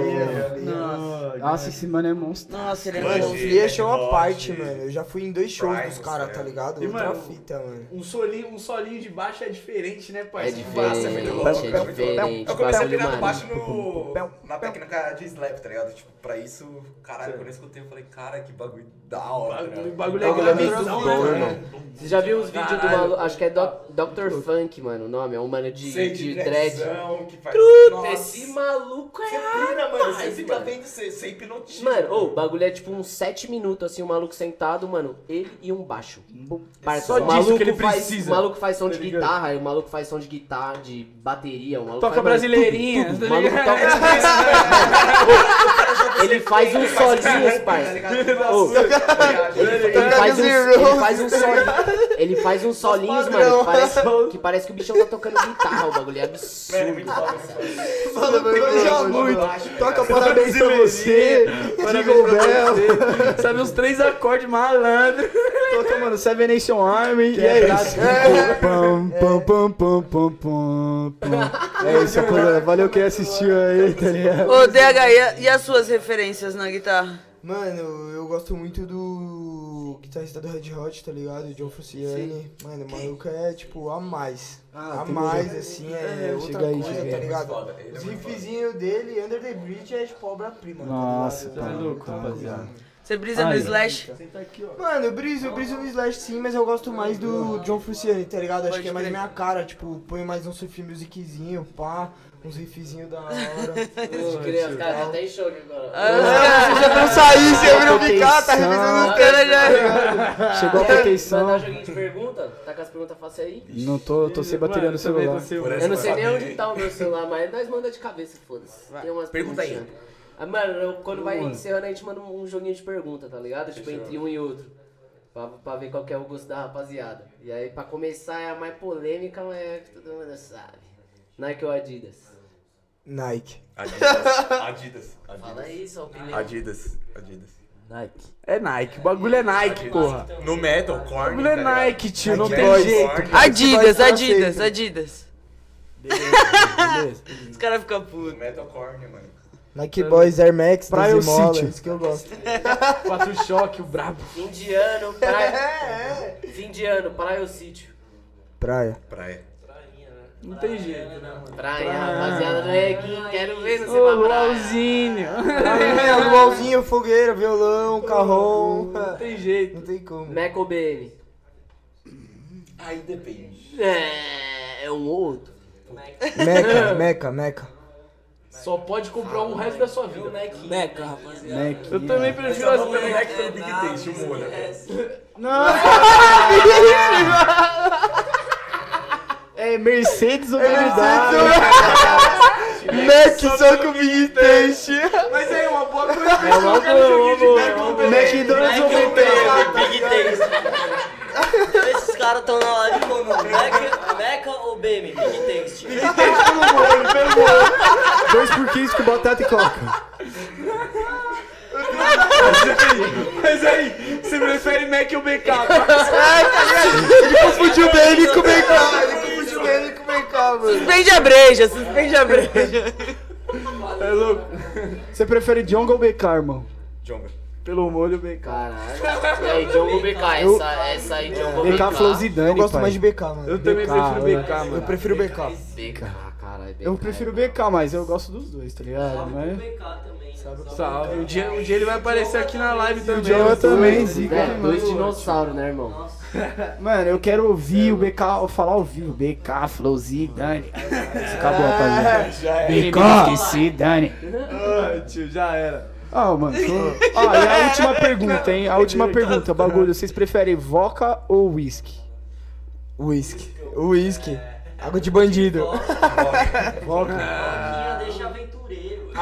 Nossa. ó, nossa, esse mano é monstro. Nossa, ele é Mano, monstro. E é show à parte, mano. Eu já fui em dois shows Primus, dos caras, é. tá ligado? E, Outra mano, fita, mano. Um solinho, um solinho de baixo é diferente, né, É parceiro? diferente, é diferente. Eu comecei a pegar no baixo no, na técnica de slap, tá ligado? Tipo, pra isso, caralho, quando eu escutei, eu falei, cara, que bagulho da hora, tá O bagulho Bagulho é é grandão, bom, né? irmão. Você já viu os vídeos do maluco? Acho que é Doc- Dr. Funk, mano, o nome. É um mano de, de de dread. que faz... Esse maluco é Você pira, mano, você fica mano. vendo, você, você hipnotiza. Mano, o bagulho é tipo uns 7 minutos, assim, o maluco sentado, mano, ele e um baixo. Parça, só o disso maluco que ele faz, precisa. O maluco faz som de Tá ligado? guitarra, o maluco faz som de guitarra, de bateria, o maluco Toca faz, brasileirinha, tudo, tá tudo. O maluco toca Ele faz uns solinhos, parça. Ô, ele faz uns, ele faz uns solinhos. Ele faz uns solinhos, mano, que parece, que parece que o bichão tá tocando guitarra, o bagulho é Mano, é muito absurdo. Toca parabéns pra você. Jingle Bell. Sabe uns três acordes malandro. Toca, mano, Seven Nation Army. E é isso. Pam, pam, pam, pam, pam, pam, pam. É isso. Valeu quem assistiu aí, tá ligado? Ô, DH, e as suas referências na guitarra? Mano, eu gosto muito do guitarrista do Red Hot, tá ligado? John Frusciante. Mano, o maluco é tipo a mais. Ah, a mais, jeito. assim, é outra Chega aí, coisa, tá ligado? Ele é Os riffzinhos dele, Under the Bridge, é tipo obra-prima. Nossa, tá tá louco, Tá rapaziada. Você brisa no Aí. Slash? Mano, eu briso, eu briso no Slash sim, mas eu gosto mais do John Fruciani, tá ligado? Acho que é mais minha cara, tipo, põe mais um surf musiczinho, pá, uns riffzinhos da hora. Pode crer, os caras tá até em choque agora. Você já não saí, você abriu o bicar, tá revisando os caras já. Chegou a Vai proteção. dar joguinho de pergunta? Tá com as perguntas fáceis aí? Não tô, tô sem bateria no celular. Eu não sei nem onde tá o meu celular, mas nós manda de cabeça, foda-se. Tem umas Pergunta aí. Ah, mano, quando vai encerrando, a gente manda um joguinho de pergunta, tá ligado? Tipo, entre um e outro. Pra, pra ver qual que é o gosto da rapaziada. E aí, pra começar, é a mais polêmica, mas é que todo mundo sabe. Nike ou Adidas? Nike. Adidas. Adidas. Fala aí, sua opinião. Adidas. Adidas. Nike. É Nike, o bagulho é Nike, porra. No metal, corn. O bagulho é tá? Nike, tio, não Nike tem jeito. corn. Adidas, Vai Adidas, ser. Adidas. Os caras ficam No putos. metal, corn, mano. Nike Boys, Air Max, Praia City? isso que eu gosto. Quatro choque, o brabo. Fim de ano, praia. Fim de ano, praia ou sítio? Praia. Praia. Não tem jeito, né, mano? Praia, rapaziada do Reguinho, quero ver no Ô. Luauzinho. É, luauzinho, fogueira, violão, carrão. Não tem jeito. Não tem como. Mac ou BM? Aí depende. É, é um ou outro. Meca, meca, meca. Só pode comprar um resto da sua vida. Meca, rapaziada. Mac. Eu também prefiro as Não é que foi o Big Taste, o molho. É Mercedes ou BMW? Mac só com Big Taste. Mas é uma boa coisa. É uma boa. McDonald's ou McDonald's? Big Taste. Caras estão na live como Meca, Meca ou BM? Big Taste. Dois por 15 com batata e coca. Mas aí, você prefere Mac ou BK? Ele confundiu BM com BK. Ele confundiu BM com BK, mano. Suspende a breja, suspende a breja. É louco. Você prefere Jonga ou BK, irmão? Jonga. Pelo molho BK. Caralho. E aí, Diogo BK, essa, essa aí, Diogo BK. BK Flow Zidane, Eu gosto pai. mais de BK, mano. Eu também BK, prefiro. BK, Eu mano. prefiro BK. BK, caralho. BK. Eu prefiro BK, mas eu gosto dos dois, tá ligado? Mas... BK também. Salve. Um dia, um dia ele vai aparecer aqui na live também. O né? também, zica É, dois dinossauros, né, irmão? Mano, eu quero ouvir o BK falar ao vivo. BK, Flow Zidane. Isso acabou, rapaziada. Já é. BK, esqueci, Dani. Ah, tio, já era. Ah, mano. Tô... Ah, e a última pergunta, hein? A última pergunta, bagulho. Vocês preferem vodka ou whisky? Whisky. Whisky. Água de bandido. Boquinha deixa aventureiro.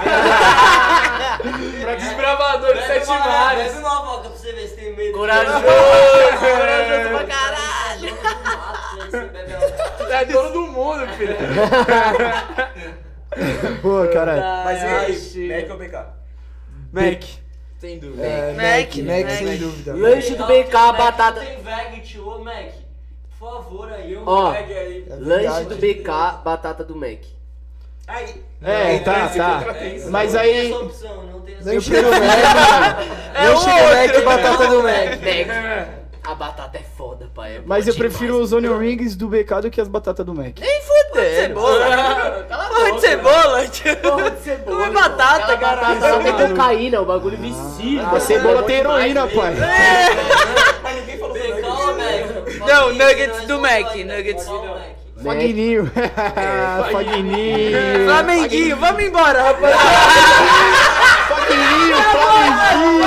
Pra desbravador de sete mares. Bebe uma vodka pra você ver se tem medo. Corajoso, corajoso pra caralho. É dono do mundo, filho. Pô, caralho. Mas e aí, Mac ou BK? Mac. Sem dúvida. É, Mac, Mac, Mac. sem dúvida. Lanche do BK, Mac batata. Não tem veg, tio. Ô, Mac. Por favor, aí. Um Ó, veg aí. Lanche do BK, batata do Mac. Aí. É, tá, tá. Mas Não tem aí. essa opção, não tem essa Lanche do Mac. Lanche do Mac e batata do Mac. Mac. A batata é foda, pai. É Mas eu prefiro demais. os onion rings do BK do que as batatas do Mac. Cebola. Cala a Porra de cebola. Porra de cebola. Come irmão. batata, caralho. batata só tem cocaína, o bagulho vicia. A cebola tem heroína, pai. Mas ninguém falou do? Não, nuggets aí, do Mac, falar nuggets. qual Mac. Fagninho. Fagninho. Flamenguinho, vamos embora, rapaz. Fagninho, Flamenguinho.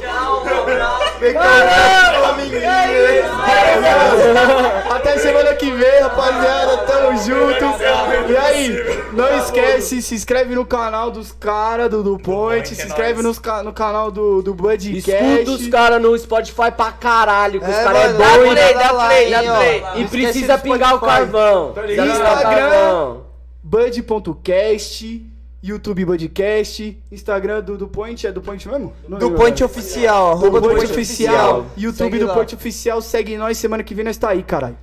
Tchau, um abraço. Até semana que vem, rapaziada. Tamo junto. E aí, não esquece, se inscreve no canal dos caras do, do Point. Se é inscreve nos ca- no canal do, do Budcast. Escuta os caras no Spotify pra caralho, que os É, caras é mano, bom Dá e play, dá play. E precisa pingar o carvão. O Instagram. Bud.cast, YouTube Budcast, Instagram do, do Point, é do Point mesmo? Não Do lembro, Point. Oficial, Do arroba Point Oficial. YouTube Segue do lá. Point Oficial, segue nós, semana que vem nós tá aí, caralho.